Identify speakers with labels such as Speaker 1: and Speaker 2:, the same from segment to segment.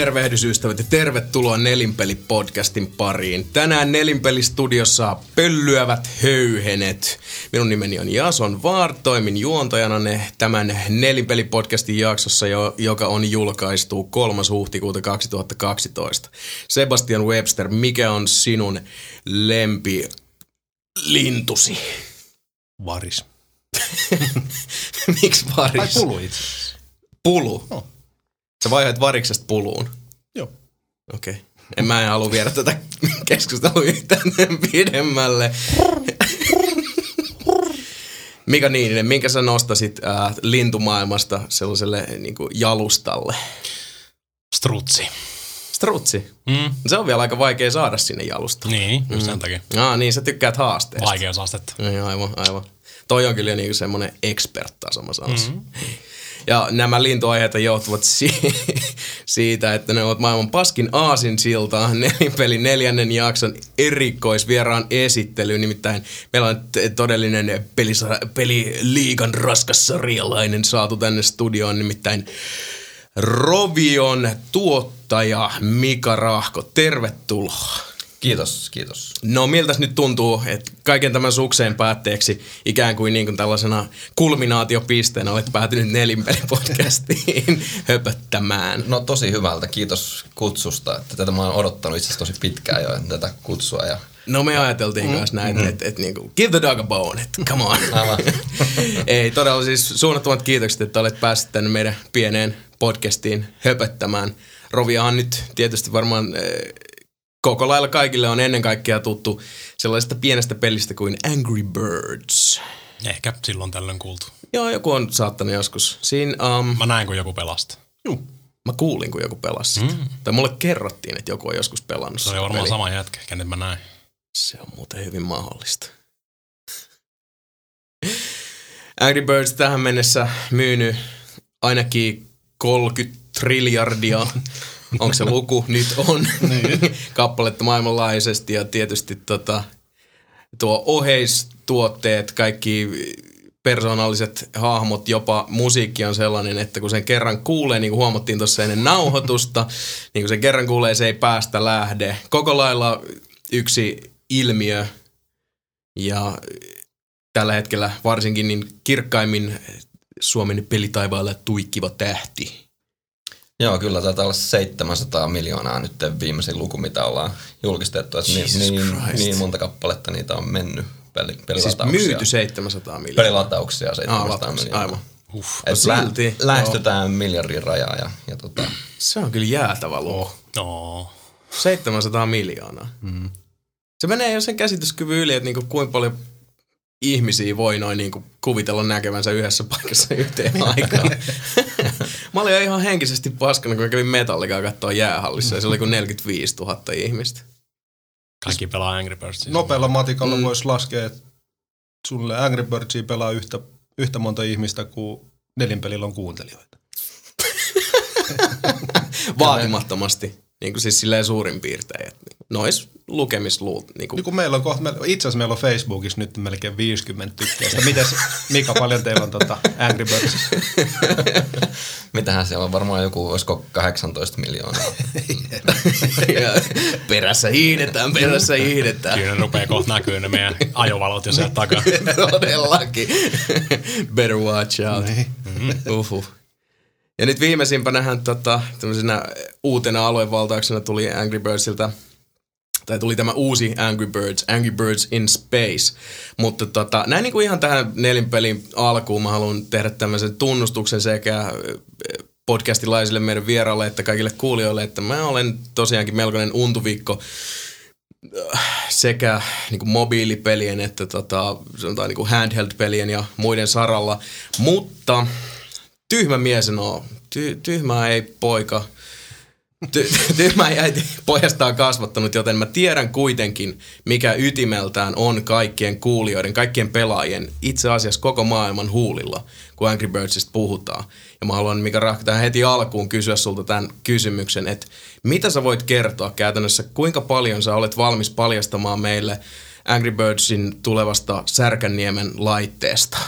Speaker 1: Tervehdysystävät ja tervetuloa Nelinpeli-podcastin pariin. Tänään Nelinpeli-studiossa pöllyävät höyhenet. Minun nimeni on Jason Vaar, toimin juontajana tämän Nelinpeli-podcastin jaksossa, joka on julkaistu 3. huhtikuuta 2012. Sebastian Webster, mikä on sinun lempi lintusi?
Speaker 2: Varis.
Speaker 1: Miksi varis?
Speaker 2: Tai pulu itse.
Speaker 1: Pulu? No. Sä vaihoit variksesta puluun?
Speaker 2: Joo.
Speaker 1: Okei. Okay. En mä en halua viedä tätä keskustelua yhtään pidemmälle. Mika Niininen, minkä sä nostasit äh, lintumaailmasta sellaiselle niin kuin jalustalle?
Speaker 2: Strutsi.
Speaker 1: Strutsi? Mm. Se on vielä aika vaikea saada sinne jalustalle.
Speaker 2: Niin, just sen mm. takia.
Speaker 1: Ah, niin, sä tykkäät haasteesta.
Speaker 2: Vaikeusastetta.
Speaker 1: Niin, aivan, aivan. Toi on kyllä niin semmoinen expert-taso, mä sanoisin. Mm-hmm. Ja nämä lintuaiheet johtuvat si- siitä, että ne ovat maailman paskin aasinsilta nelinpelin neljännen jakson erikoisvieraan esittely. Nimittäin meillä on todellinen pelisa- peliliigan raskas sarjalainen saatu tänne studioon, nimittäin Rovion tuottaja Mika Rahko. Tervetuloa.
Speaker 3: Kiitos, kiitos.
Speaker 1: No miltä nyt tuntuu, että kaiken tämän sukseen päätteeksi ikään kuin, niin kuin tällaisena kulminaatiopisteenä olet päätynyt nelinpelipodcastiin höpöttämään?
Speaker 3: No tosi hyvältä, kiitos kutsusta. Että tätä mä oon odottanut itse asiassa tosi pitkään jo tätä kutsua. Ja...
Speaker 1: No me ajateltiin mm. kanssa näin, mm-hmm. että et, niinku, give the dog a bone, että come on. Ei, todella siis suunnattomat kiitokset, että olet päässyt tänne meidän pieneen podcastiin höpöttämään. Roviahan nyt tietysti varmaan koko lailla kaikille on ennen kaikkea tuttu sellaisesta pienestä pelistä kuin Angry Birds.
Speaker 2: Ehkä silloin tällöin kuultu.
Speaker 1: Joo, joku on saattanut joskus. Siinä, um,
Speaker 2: Mä näin, kun joku pelasta.
Speaker 1: Juu. Mä kuulin, kun joku pelasi mm. Tai mulle kerrottiin, että joku on joskus pelannut
Speaker 2: Se oli varmaan peli. sama jätkä, kenet mä näin.
Speaker 1: Se on muuten hyvin mahdollista. Angry Birds tähän mennessä myynyt ainakin 30 triljardia onko se luku, nyt on niin. kappaletta maailmanlaajuisesti ja tietysti tota, tuo oheistuotteet, kaikki persoonalliset hahmot, jopa musiikki on sellainen, että kun sen kerran kuulee, niin kuin huomattiin tuossa ennen nauhoitusta, niin kun sen kerran kuulee, se ei päästä lähde. Koko lailla yksi ilmiö ja tällä hetkellä varsinkin niin kirkkaimmin Suomen pelitaivaalla tuikkiva tähti.
Speaker 3: Joo, kyllä taitaa olla 700 miljoonaa nyt viimeisin luku, mitä ollaan julkistettu. Että niin, niin, niin, monta kappaletta niitä on mennyt peli, pelilatauksia.
Speaker 1: Siis myyty 700 miljoonaa?
Speaker 3: Pelilatauksia 700 ah, miljoonaa. Aivan.
Speaker 1: Uff,
Speaker 3: Et silti. Lä- lähestytään miljardin rajaa. Ja, ja tota.
Speaker 1: Se on kyllä jäätävä luku. Oh.
Speaker 2: No.
Speaker 1: 700 miljoonaa. Mm. Se menee jo sen käsityskyvyn yli, että niinku kuinka paljon ihmisiä voi noin niinku kuvitella näkevänsä yhdessä paikassa yhteen aikaan. mä olin ihan henkisesti paskana, kun mä kävin Metallikaa katsoa jäähallissa ja se oli kuin 45 000 ihmistä.
Speaker 2: Kaikki pelaa Angry Birds.
Speaker 4: Nopealla matikalla mm. voisi laskea, että sulle Angry Birdsia pelaa yhtä, yhtä monta ihmistä kuin nelinpelillä on kuuntelijoita.
Speaker 1: Vaatimattomasti. Niin kuin siis silleen suurin piirtein. Nois lukemisluut. Niin kuin.
Speaker 4: Niin kuin meillä on kohta, itse asiassa meillä on Facebookissa nyt melkein 50 tykkäistä. Mites Mika, paljon teillä on tota Angry Birds?
Speaker 3: Mitähän siellä on varmaan joku, olisiko 18 miljoonaa.
Speaker 1: perässä hiidetään, perässä hiidetään.
Speaker 2: Kyllä ne rupeaa kohta näkyy ne meidän ajovalot jo sieltä takaa.
Speaker 1: Todellakin. Better watch out. Niin. Mm-hmm. Uhuh. Ja nyt viimeisimpänähän tota, uutena aluevaltauksena tuli Angry Birdsilta – tai tuli tämä uusi Angry Birds, Angry Birds in Space. Mutta tota, näin niin kuin ihan tähän nelinpelin alkuun mä haluan tehdä tämmöisen tunnustuksen sekä podcastilaisille meidän vieraille että kaikille kuulijoille, että mä olen tosiaankin melkoinen untuvikko sekä niin kuin mobiilipelien että tota, sanotaan niin kuin handheld-pelien ja muiden saralla. Mutta tyhmä mies on. Ty- tyhmä ei poika – ty- tyhmä äiti pojasta on kasvattanut, joten mä tiedän kuitenkin, mikä ytimeltään on kaikkien kuulijoiden, kaikkien pelaajien, itse asiassa koko maailman huulilla, kun Angry Birdsista puhutaan. Ja mä haluan, mikä Rahka, tähän heti alkuun kysyä sulta tämän kysymyksen, että mitä sä voit kertoa käytännössä, kuinka paljon sä olet valmis paljastamaan meille Angry Birdsin tulevasta Särkänniemen laitteesta?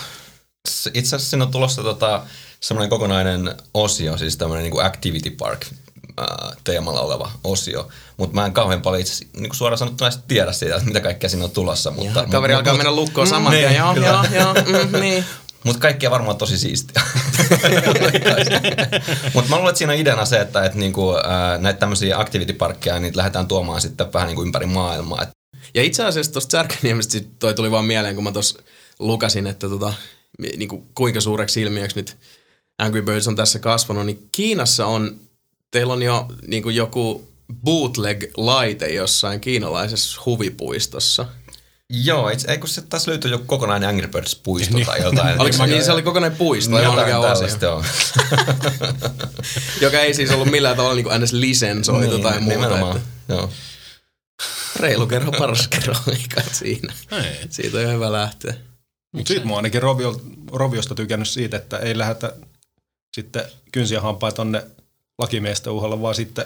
Speaker 3: Itse asiassa siinä on tulossa tota, semmoinen kokonainen osio, siis tämmöinen niin Activity Park teemalla oleva osio. Mutta mä en kauhean paljon itse niin suoraan sanottuna tiedä siitä, että mitä kaikkea siinä on tulossa. Mutta,
Speaker 1: Ja, kaveri
Speaker 3: mut,
Speaker 1: alkaa
Speaker 3: mut,
Speaker 1: mennä lukkoon saman
Speaker 3: niin,
Speaker 1: tien. Joo,
Speaker 3: kyllä.
Speaker 1: joo, joo, mm, niin.
Speaker 3: Mutta kaikki on varmaan tosi siistiä. Mutta mä luulen, että siinä on ideana se, että et niinku, näitä tämmöisiä aktivitiparkkeja niin lähdetään tuomaan sitten vähän niinku ympäri maailmaa.
Speaker 1: Ja itse asiassa tuosta Särkäniemestä toi tuli vaan mieleen, kun mä tuossa lukasin, että tota, niinku, kuinka suureksi ilmiöksi nyt Angry Birds on tässä kasvanut, niin Kiinassa on, teillä on jo niinku joku bootleg-laite jossain kiinalaisessa huvipuistossa.
Speaker 3: Joo, itse, ei kun se taas löytyy joku kokonainen Angry Birds-puisto tai jotain.
Speaker 1: Oliko se, niin se oli kokonainen puisto,
Speaker 3: jotain
Speaker 1: asia,
Speaker 3: tällaista, joo.
Speaker 1: joka ei siis ollut millään tavalla niin ns. lisensoitu tai muuta.
Speaker 3: nimenomaan,
Speaker 1: Että
Speaker 3: joo.
Speaker 1: reilu kerran paras eikä siinä.
Speaker 2: Ei.
Speaker 1: Siitä on hyvä lähteä.
Speaker 4: Mutta siitä mä oon ainakin Rovio, Roviosta tykännyt siitä, että ei lähdetä sitten kynsiä hampaa tonne lakimiesten uhalla, vaan sitten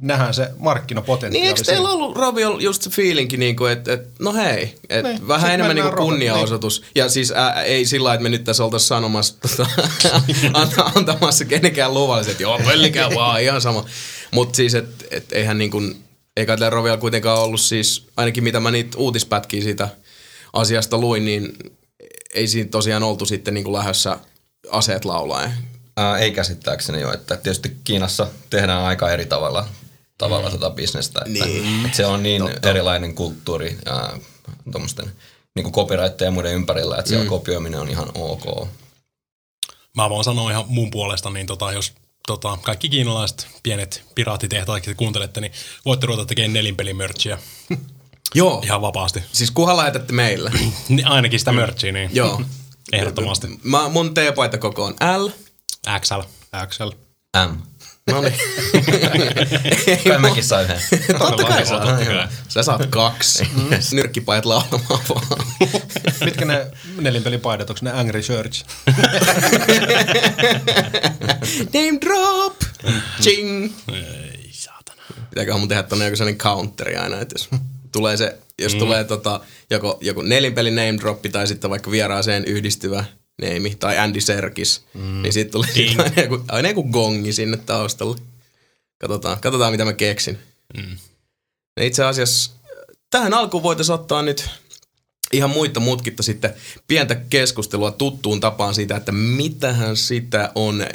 Speaker 4: nähdään se markkinapotentiaali.
Speaker 1: Niin eikö teillä ollut Rovio just se feelinki, niin kuin, että, että no hei, että
Speaker 4: Niin,
Speaker 1: vähän enemmän niin kunniaosoitus. Ja siis ää, ei sillä että me nyt tässä oltaisiin sanomassa, tota, anta- antamassa kenenkään luvalle, että joo, pöllikää vaan, ihan sama. Mutta siis, että et, eihän niin kuin, eikä tällä Roviolla kuitenkaan ollut siis, ainakin mitä mä niitä uutispätkiä siitä asiasta luin, niin ei siinä tosiaan oltu sitten niin kuin lähdössä aseet laulaen.
Speaker 3: Ää, ei käsittääkseni jo, että tietysti Kiinassa tehdään aika eri tavalla, tavalla tota bisnestä. Että,
Speaker 1: Niin.
Speaker 3: että se on niin Totta. erilainen kulttuuri ää, tuommoisten niin copyrightteja ja muiden ympärillä, että siellä mm. kopioiminen on ihan ok.
Speaker 2: Mä voin sanoa ihan mun puolesta, niin tota, jos tota, kaikki kiinalaiset pienet piraattitehtaat kuuntelette, niin voitte ruveta tekemään nelinpelimerchia
Speaker 1: Joo.
Speaker 2: ihan vapaasti.
Speaker 1: Siis kunhan lähetätte meille.
Speaker 2: Niin Ainakin sitä merchia, niin
Speaker 1: Joo.
Speaker 2: ehdottomasti.
Speaker 1: Mä, mun teepaita koko on L.
Speaker 2: XL.
Speaker 4: Axel.
Speaker 3: M.
Speaker 1: No niin.
Speaker 3: Kai mäkin sain yhden.
Speaker 1: Totta kai
Speaker 2: Totta
Speaker 1: saat.
Speaker 2: kai.
Speaker 1: Sä saat kaksi. Nyrkkipajat laulamaan vaan.
Speaker 4: Mitkä ne nelinpelipaidat, onko ne Angry Church?
Speaker 1: Name drop! Ching!
Speaker 2: Ei saatana.
Speaker 1: Pitääköhän mun tehdä tonne joku sellainen counteri aina, että jos tulee se, jos mm. tulee tota, joko, joku nelinpeli name droppi tai sitten vaikka vieraaseen yhdistyvä neimi tai Andy Serkis, mm. niin sitten tulee sit aina, joku, aina joku gongi sinne taustalle. Katsotaan, katsotaan mitä mä keksin.
Speaker 2: Mm.
Speaker 1: Ja itse asiassa tähän alkuun voitaisiin ottaa nyt ihan muita mutkitta sitten pientä keskustelua tuttuun tapaan siitä, että mitähän sitä on eh,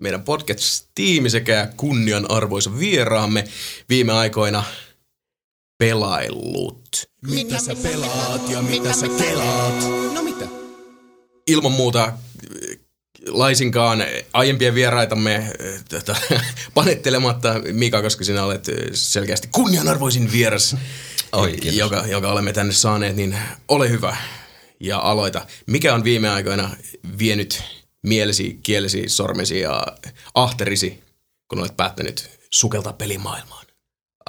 Speaker 1: meidän podcast-tiimi sekä kunnianarvoisa vieraamme viime aikoina pelaillut. Mitä sä pelaat ja mitä sä kelaat? No mitä? Ilman muuta eh, laisinkaan aiempien vieraitamme eh, tätä, panettelematta Mika, koska sinä olet eh, selkeästi kunnianarvoisin vieras,
Speaker 3: Oi, kiitos.
Speaker 1: joka, joka olemme tänne saaneet, niin ole hyvä ja aloita. Mikä on viime aikoina vienyt mielesi, kielesi, sormesi ja ahterisi, kun olet päättänyt sukeltaa pelimaailmaan?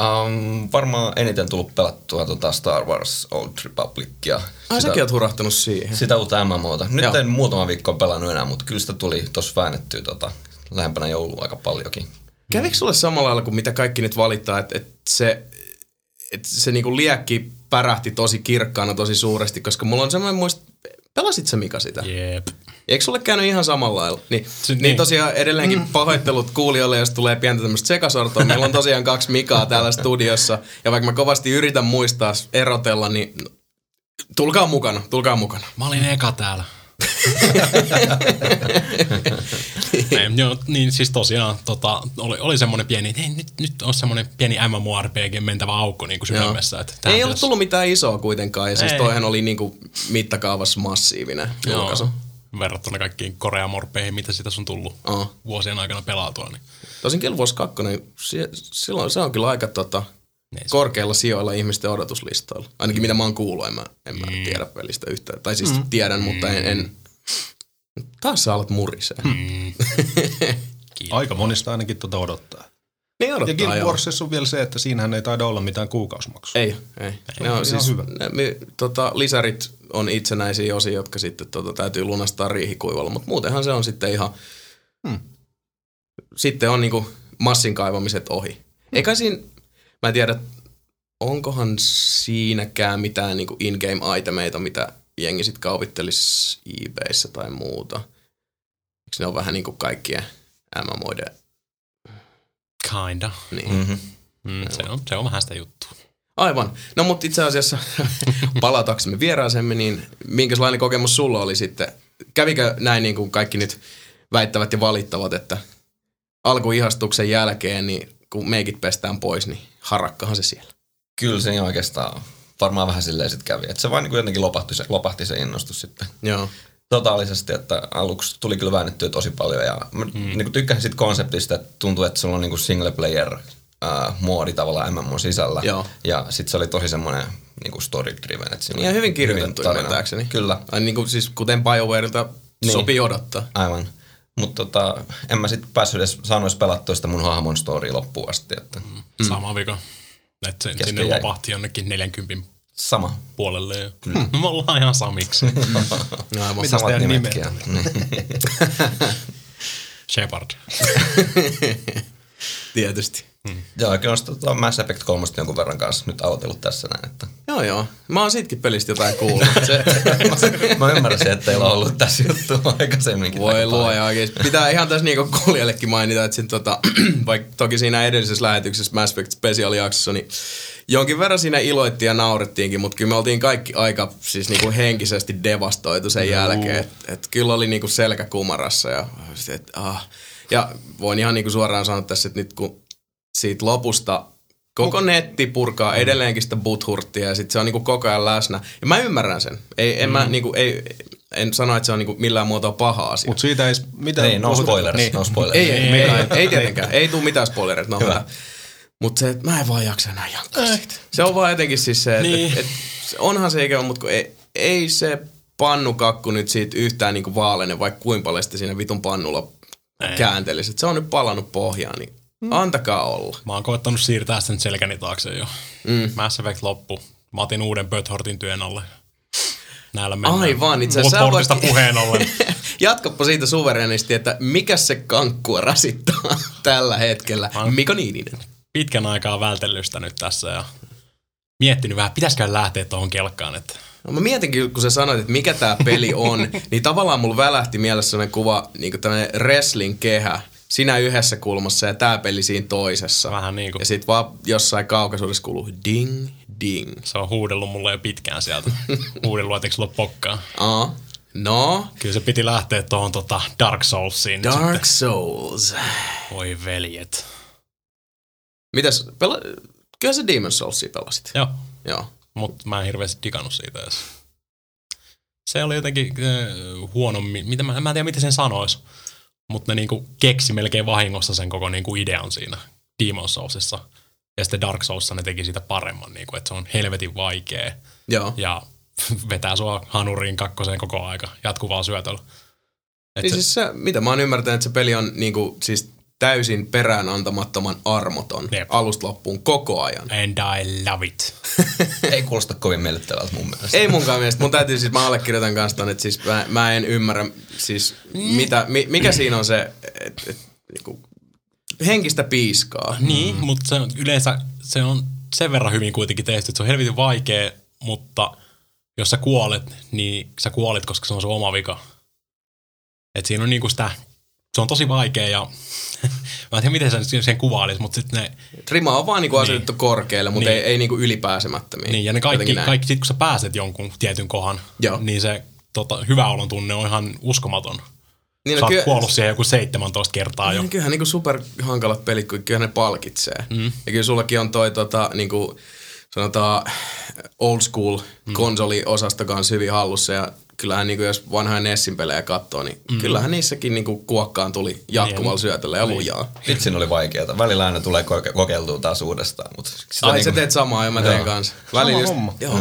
Speaker 3: Um, varmaan eniten tullut pelattua tota Star Wars Old Republicia.
Speaker 1: Ai säkin oot hurahtanut siihen.
Speaker 3: sitä uutta MMOta. Nyt
Speaker 1: Joo.
Speaker 3: en muutama viikko pelannut enää, mutta kyllä sitä tuli tuossa väännettyä tota, lähempänä joulua aika paljonkin.
Speaker 1: Kävikö sulle samalla lailla kuin mitä kaikki nyt valittaa, että, että se, että se niinku liekki pärähti tosi kirkkaana tosi suuresti, koska mulla on semmoinen muist... Pelasit sä Mika sitä?
Speaker 2: Jep.
Speaker 1: Eikö sulle käynyt ihan samalla lailla? Niin, niin.
Speaker 2: niin.
Speaker 1: tosiaan edelleenkin mm. pahoittelut kuulijoille, jos tulee pientä tämmöistä sekasortoa. Meillä on tosiaan kaksi Mikaa täällä studiossa. Ja vaikka mä kovasti yritän muistaa erotella, niin tulkaa mukana, tulkaa mukana.
Speaker 2: Mä olin eka täällä. Ei, joo, niin siis tosiaan tota, oli, oli semmoinen pieni, hei nyt, nyt on semmoinen pieni MMORPG mentävä aukko niin kuin sydämessä. Että
Speaker 1: Ei ollut
Speaker 2: pitäisi-
Speaker 1: tullut mitään isoa kuitenkaan. Ja siis
Speaker 2: Ei.
Speaker 1: toihan oli niinku mittakaavassa massiivinen julkaisu.
Speaker 2: verrattuna kaikkiin koreamorpeihin, mitä sitä on tullut
Speaker 1: Oh.
Speaker 2: vuosien aikana pelaatua. Niin.
Speaker 1: Tosin Guild Wars 2, si- silloin se on kyllä aika tota,
Speaker 2: Niin se-
Speaker 1: korkealla sijoilla ihmisten odotuslistoilla. Ainakin mitä mä oon kuullut, en mä, en mä
Speaker 2: Mm.
Speaker 1: tiedä pelistä yhtään. Tai siis tiedän, mutta en, en... Taas sä alat murisee.
Speaker 2: Mm.
Speaker 4: Aika monista ainakin tuota odottaa.
Speaker 1: Niin
Speaker 4: Ja
Speaker 1: odottaa
Speaker 4: Guild
Speaker 1: joo.
Speaker 4: Warsissa on vielä se, että siinähän ei taida olla mitään kuukausimaksua.
Speaker 1: Ei, ei. Ne on siis,
Speaker 4: hyvä.
Speaker 1: ne, mi, tota, lisärit on itsenäisiä osia, jotka sitten tota, täytyy lunastaa riihikuivalla, mutta muutenhan se on sitten ihan...
Speaker 4: Hmm.
Speaker 1: Sitten on niinku massin kaivamiset ohi. Eikä siinä, mä en tiedä, onkohan siinäkään mitään niinku in-game itemeita, mitä jengi sitten kaupittelisi eBayssä tai muuta. Eikö ne ole vähän niinku kaikkien MMOiden
Speaker 2: Kinda.
Speaker 1: Niin.
Speaker 3: Mm-hmm.
Speaker 2: Mm, se, on, se on vähän sitä juttua.
Speaker 1: Aivan. No mutta itse asiassa palataksemme vieraaseemme, niin minkälainen kokemus sulla oli sitten? Kävikö näin niin kuin kaikki nyt väittävät ja valittavat, että alkuihastuksen jälkeen, niin kun meikit pestään pois, niin harakkahan se siellä.
Speaker 3: Kyllä se niin oikeastaan varmaan vähän silleen sitten kävi. Että se vaan niin jotenkin lopahti se, lopahti se innostus sitten
Speaker 1: Joo.
Speaker 3: totaalisesti, että aluksi tuli kyllä väännettyä tosi paljon ja mä mm. niin kuin tykkäsin siitä konseptista, että tuntuu, että sulla on niin kuin single player äh, moodi tavallaan MMO sisällä.
Speaker 1: Joo.
Speaker 3: Ja sitten se oli tosi semmoinen niin kuin story driven. Että siinä
Speaker 1: Ja hyvin kirjoitettu ymmärtääkseni.
Speaker 3: Kyllä,
Speaker 1: Ai niin kuin siis kuten BioWareilta
Speaker 3: Niin.
Speaker 1: sopii odottaa.
Speaker 3: aivan. Mutta tota, en mä sitten päässyt edes sanoisi pelattua sitä mun hahmon storya loppuun asti. Että
Speaker 2: Mm. Sama vika. Että se, sinne
Speaker 3: jäi.
Speaker 2: lopahti jonnekin 40
Speaker 3: sama.
Speaker 2: puolelle. Ja, no, me ollaan ihan samiksi.
Speaker 1: No, aivan.
Speaker 4: Mitäs
Speaker 3: Samat
Speaker 4: teidän
Speaker 3: nimetkin. Niin.
Speaker 2: Shepard.
Speaker 1: Tietysti.
Speaker 3: Joo, kyllä on tota Mass Effect 3 jonkun verran kanssa nyt aloitellut tässä näin. Että
Speaker 1: Joo, joo. Mä oon siitäkin pelistä jotain kuullut. Se,
Speaker 3: mä ymmärsin, että teillä on ollut tässä juttu aikaisemminkin.
Speaker 1: Voi luoja oikeesti. Pitää ihan tässä niinku kuulijallekin mainita, että sit tota, vaikka toki siinä edellisessä lähetyksessä Mass Effect Special jaksossa, niin jonkin verran siinä iloittiin ja naurettiinkin, mutta kyllä me oltiin kaikki aika siis niinku henkisesti devastoitu sen jälkeen. Että et kyllä oli niinku selkä kumarassa ja, sit, et, ah. ja voin ihan niinku suoraan sanoa tässä, että nyt kun siitä lopusta koko netti purkaa edelleenkin sitä buthurttia ja sit se on niinku koko ajan läsnä. Ja mä ymmärrän sen. Ei, en, mä, niinku, ei, en sano, että se on niinku millään muotoa paha asia.
Speaker 4: Mutta siitä ei mitään
Speaker 3: Ei, no spoilers,
Speaker 1: Niin.
Speaker 3: no spoilers.
Speaker 1: Ei, ei,
Speaker 2: Ei,
Speaker 1: ei,
Speaker 2: ei,
Speaker 1: ei, ei tietenkään. Ei tule mitään spoilereita. No,
Speaker 3: Hyvä.
Speaker 1: Mutta se, että mä en vaan jaksa enää jankkaa siitä. Se on vaan jotenkin siis se, että
Speaker 2: Niin.
Speaker 1: et, et, se onhan se ikävä, mutta ei, ei se pannukakku nyt siitä yhtään niinku vaalene, vaikka kuinka paljon sitä siinä vitun pannulla
Speaker 2: Ei.
Speaker 1: kääntelisi. Et se on nyt palannut pohjaan, niin antakaa olla.
Speaker 2: Mä oon koettanut siirtää sen selkäni taakse jo. Mm. Mass Effect loppu. Mä otin uuden Böthortin työn alle. Näillä mennään.
Speaker 1: Aivan, itse asiassa voit-
Speaker 2: puheen ollen.
Speaker 1: Jatkoppa siitä suverenisti, että mikä se kankkua rasittaa tällä hetkellä. Mika Niininen.
Speaker 2: Pitkän aikaa vältellyt sitä nyt tässä ja miettinyt vähän, pitäisikö lähteä tuohon kelkkaan. Että
Speaker 1: No mä mietinkin, kun sä sanoit, että mikä tää peli on, niin tavallaan mulla välähti mielessä sellainen kuva, niin tämmöinen wrestling-kehä, sinä yhdessä kulmassa ja tää peli siinä toisessa.
Speaker 2: Vähän niin kuin-
Speaker 1: Ja sit vaan jossain kaukaisuudessa kuuluu ding, ding.
Speaker 2: se on huudellut mulle jo pitkään sieltä. Huudellut, että eikö sulla pokkaa.
Speaker 1: Aa, no,
Speaker 2: Kyllä se piti lähteä tuohon tota Dark Soulsiin.
Speaker 1: Dark Souls.
Speaker 2: Sitten. Voi veljet.
Speaker 1: Mitäs, pela... kyllä sä Demon Soulsia pelasit.
Speaker 2: Joo,
Speaker 1: Joo.
Speaker 2: mutta mä en hirveästi digannut siitä edes. Se oli jotenkin äh, huonommin, mitä mä, mä en tiedä miten sen sanois, mutta ne niinku keksi melkein vahingossa sen koko niinku idean siinä Demon Soulsissa. Ja sitten Dark Soulsissa ne teki siitä paremman, niinku, että se on helvetin vaikea
Speaker 1: Joo.
Speaker 2: ja vetää sua hanuriin kakkoseen koko aika jatkuvaa syötöllä. Et
Speaker 1: Niin
Speaker 2: se,
Speaker 1: siis se, mitä mä oon ymmärtänyt, että se peli on niinku, siis täysin perään antamattoman armoton
Speaker 2: Jep.
Speaker 1: alusta loppuun koko ajan.
Speaker 2: and I love it.
Speaker 3: Ei kuulosta kovin miellyttävältä mun mielestä.
Speaker 1: Ei munkaan mielestä. Mun täytyy siis, mä allekirjoitan kanssa ton, että siis mä, mä en ymmärrä siis mitä, mi, mikä siinä on se, et, et, niinku, henkistä piiskaa.
Speaker 2: Niin, mutta se on, yleensä se on sen verran hyvin kuitenkin tehty, että se on helvetin vaikea, mutta jos sä kuolet, niin sä kuolet, koska se on sun oma vika. Et siinä on niinku sitä, se on tosi vaikea ja mä en tiedä miten sen, sen kuvailisi, mutta sitten ne,
Speaker 1: Rima on vaan niinku asetettu korkealle, mutta
Speaker 2: Niin.
Speaker 1: ei, ei niinku ylipääsemättömiä.
Speaker 2: niin, ja ne kaikki, kaikki sit kun sä pääset jonkun tietyn kohan,
Speaker 1: Joo.
Speaker 2: niin se tota, hyvä olon tunne on ihan uskomaton.
Speaker 1: Niin,
Speaker 2: Sä
Speaker 1: no,
Speaker 2: oot kuollut siihen joku 17 kertaa jo.
Speaker 1: Niin, kyllähän niinku super hankalat pelit, kun kyllä ne palkitsee. Mm. Ja kyllä sullakin on toi tota, niinku, sanotaan old school mm. konsoliosasto kanssa hyvin hallussa ja kyllähän niinku, jos vanhaa Nessin pelejä katsoo, niin mm. kyllähän niissäkin niinku kuokkaan tuli jatkuvalla
Speaker 2: Niin.
Speaker 1: syötöllä ja lujaa.
Speaker 3: Vitsin oli vaikeeta. Välillä aina tulee koke- kokeiltua taas uudestaan. Mutta sitä
Speaker 1: Ai
Speaker 3: niinku-
Speaker 1: sä teet samaa ja mä teen
Speaker 3: Joo.
Speaker 1: kanssa. Välillä just,
Speaker 4: homma.
Speaker 1: Joo.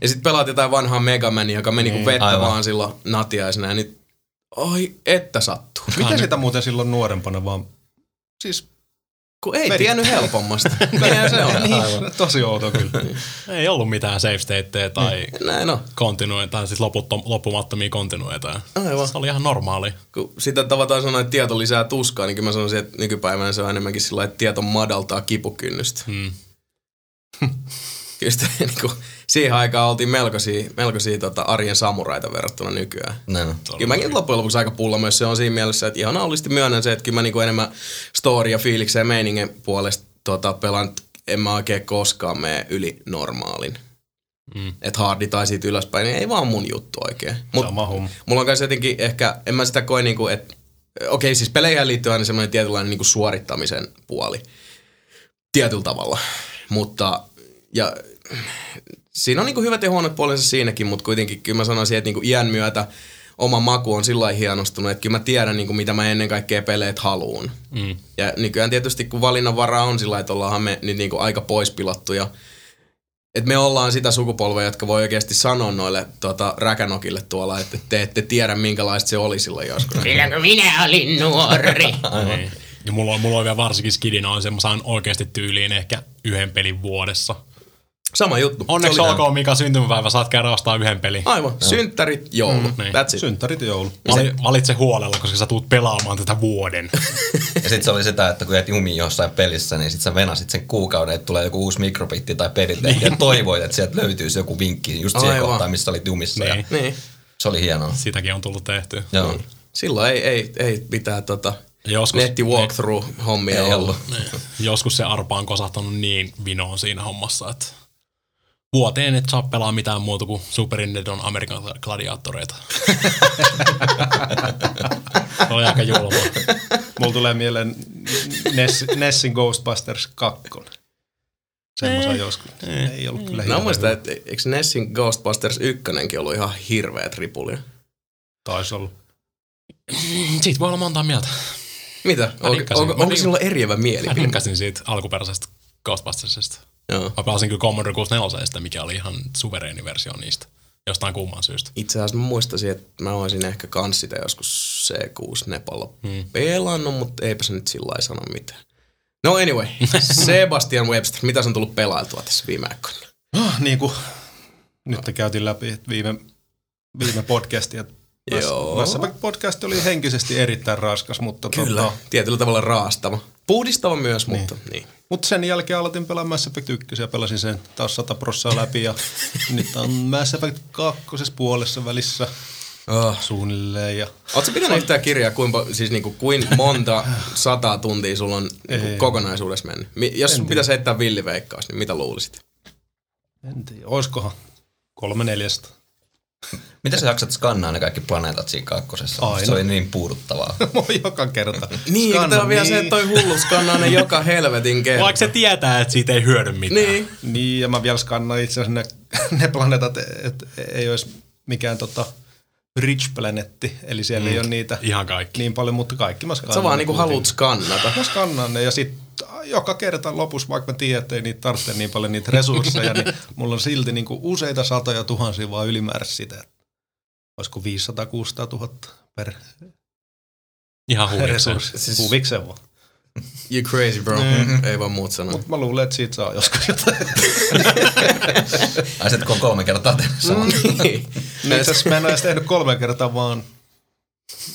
Speaker 1: Ja sitten pelaat jotain vanhaa Megamania, joka meni niin, vettä
Speaker 3: aivan.
Speaker 1: vaan silloin natiaisena ja nyt, oi, että sattuu.
Speaker 4: Miten sitä muuten silloin nuorempana vaan... Siis
Speaker 1: Kun ei tiennyt helpommasta. Niinhän se on.
Speaker 4: niin, tosi outo kyllä.
Speaker 2: Ei ollut mitään save stateja tai
Speaker 1: Näin on.
Speaker 2: kontinueita, tai siis loputtom, loppumattomia kontinueita.
Speaker 1: Aivan.
Speaker 2: Se oli ihan normaali.
Speaker 1: kun sitä tavataan sanoa, että tieto lisää tuskaa, niin kyllä mä sanoisin, että nykypäivänä se on enemmänkin sillä että tieto madaltaa kipukynnystä.
Speaker 2: Mm.
Speaker 1: Kyllä sitä, niin kuin, siihen aikaan oltiin melkoisia, melkoisia tota, arjen samuraita verrattuna nykyään.
Speaker 3: Näin.
Speaker 1: Kyllä mäkin loppujen lopuksi aika pulla myös se on siinä mielessä, että ihan naulisti myönnän se, että kyllä mä niinku enemmän story ja fiiliksen ja meiningen puolesta tota, pelaan, en mä oikein koskaan mene yli normaalin. Mm. Että hardi tai siitä ylöspäin, niin ei vaan mun juttu oikein. Mut
Speaker 4: Sama homma.
Speaker 1: mulla on kanssa jotenkin ehkä, en mä sitä koe niinku, että okei siis peleihin liittyy aina semmoinen tietynlainen niinku suorittamisen puoli. Tietyllä tavalla. Mutta, ja siinä on niinku hyvät ja huonot puolensa siinäkin, mutta kuitenkin kyllä mä sanoisin, että niinku iän myötä oma maku on sillä lailla hienostunut, että kyllä mä tiedän, niinku, mitä mä ennen kaikkea peleet haluun. Mm. Ja nykyään tietysti, kun valinnanvara on sillä lailla, että ollaanhan me nyt niinku aika pois pilattuja, että me ollaan sitä sukupolvea, jotka voi oikeasti sanoa noille tota, räkänokille tuolla, että te ette tiedä, minkälaista se oli silloin joskus.
Speaker 5: Silloin kun minä olin nuori.
Speaker 2: Niin. Ja mulla on, mulla on vielä varsinkin skidina on se, mä saan oikeasti tyyliin ehkä yhden pelin vuodessa.
Speaker 1: Sama juttu.
Speaker 2: Onneksi olkoon Mika syntymäpäivä, saat käydä ostaa yhden pelin.
Speaker 1: Aivan. Synttärit, joulu. Mm,
Speaker 2: niin.
Speaker 1: That's it.
Speaker 4: Synttärit ja joulu.
Speaker 2: Vali, valitse huolella, koska sä tuut pelaamaan tätä vuoden.
Speaker 3: Ja sitten se oli sitä, että kun jäät jumiin jossain pelissä, niin sit sä venasit sen kuukauden, että tulee joku uusi mikrobitti tai perilehti ja toivoit, että sieltä löytyisi joku vinkki just siihen
Speaker 1: Aivan.
Speaker 3: kohtaan, missä olit jumissa. Ja
Speaker 2: Niin.
Speaker 1: Niin.
Speaker 3: se oli hienoa.
Speaker 2: Sitäkin on tullut tehtyä.
Speaker 3: Joo.
Speaker 1: Silloin ei, ei, ei mitään tota,
Speaker 2: Joskus,
Speaker 1: netti walkthrough-hommia
Speaker 3: Ei
Speaker 1: ollut.
Speaker 2: Niin. Joskus se arpa on kosahtanut niin vinoon siinä hommassa, että vuoteen et saa pelaa mitään muuta kuin Super Nintendon Amerikan gladiaattoreita. se oli aika julma.
Speaker 4: Mulla tulee mieleen Ness, Nessin Ghostbusters 2. Semmoisen joskus. Ei ollut kyllä
Speaker 1: Mä muistan, että eikö Nessin Ghostbusters 1 ollut ihan hirveä tripulia?
Speaker 4: Taisi olla.
Speaker 2: Siitä voi olla monta mieltä.
Speaker 1: Mitä? Onko, onko,
Speaker 2: Mä
Speaker 1: onko sinulla eriävä
Speaker 2: Mä
Speaker 1: mielipide?
Speaker 2: dikkasin siitä alkuperäisestä Ghostbustersista.
Speaker 1: Joo.
Speaker 2: Mä pelasin kyllä Commodore 64, mikä oli ihan suvereeni versio niistä. Jostain kumman syystä.
Speaker 1: Itse asiassa mä muistasin, että mä olisin ehkä kans sitä joskus C6 Nepalla hmm. pelannut, mutta eipä se nyt sillä lailla sano mitään. No anyway, Sebastian Webster, mitä on tullut pelailtua tässä viime aikoina?
Speaker 4: Ah, niin kuin nyt käytiin läpi että viime, viime podcasti, että Mass,
Speaker 1: Joo.
Speaker 4: Mass Effect podcast oli henkisesti erittäin raskas, mutta,
Speaker 1: Kyllä,
Speaker 4: tota,
Speaker 1: tietyllä tavalla raastava. Puhdistava myös, niin. mutta niin.
Speaker 4: Mutta sen jälkeen aloitin pelaa Mass Effect 1 ja pelasin sen taas 100 prossaa läpi ja nyt on Mass Effect 2 puolessa välissä
Speaker 1: Oh.
Speaker 4: suunnilleen ja
Speaker 1: Oletko pitänyt yhtään kirjaa, kuinka, siis niinku, kuin monta sataa tuntia sulla on niinku, kokonaisuudessa mennyt? Mi- jos sun pitäisi heittää villiveikkaus, niin mitä luulisit?
Speaker 4: en tiedä, oiskohan kolme neljästä.
Speaker 3: Miten sä jaksat skannaa ne kaikki planeetat siinä kakkosessa?
Speaker 4: Aina.
Speaker 3: Se oli niin puuduttavaa.
Speaker 4: Oon joka kerta.
Speaker 1: Niin, tää on vielä se, että toi hullu skannaa ne joka helvetin kerta.
Speaker 2: Vaikka se tietää, että siitä ei hyödy mitään.
Speaker 1: Niin.
Speaker 4: Niin, ja mä vielä skannaan itse asiassa ne, ne planeetat, että ei olisi mikään tota rich planetti, eli siellä mm. ei ole niitä
Speaker 2: Ihan kaikki.
Speaker 4: niin paljon, mutta kaikki mä skannaan.
Speaker 1: Sä vaan niinku haluut skannata.
Speaker 4: Mä skannaan ne ja sitten joka kerta lopussa, vaikka mä tiedän, että ei niitä tarvitse niin paljon niitä resursseja, niin mulla on silti niinku useita satoja tuhansia vaan ylimääräistä sitä. että Olisiko 500-600 000 per
Speaker 2: Ihan huvikseen.
Speaker 4: resurssi. Siis... Huvikseen vaan.
Speaker 1: You crazy bro. Mm-hmm. Ei vaan muut sanoa.
Speaker 4: Mutta mä luulen, että siitä saa joskus jotain.
Speaker 3: Ai sit kun on kolme kertaa tehnyt saman.
Speaker 1: Niin.
Speaker 4: Itse asiassa mä en ole edes tehnyt kolme kertaa, vaan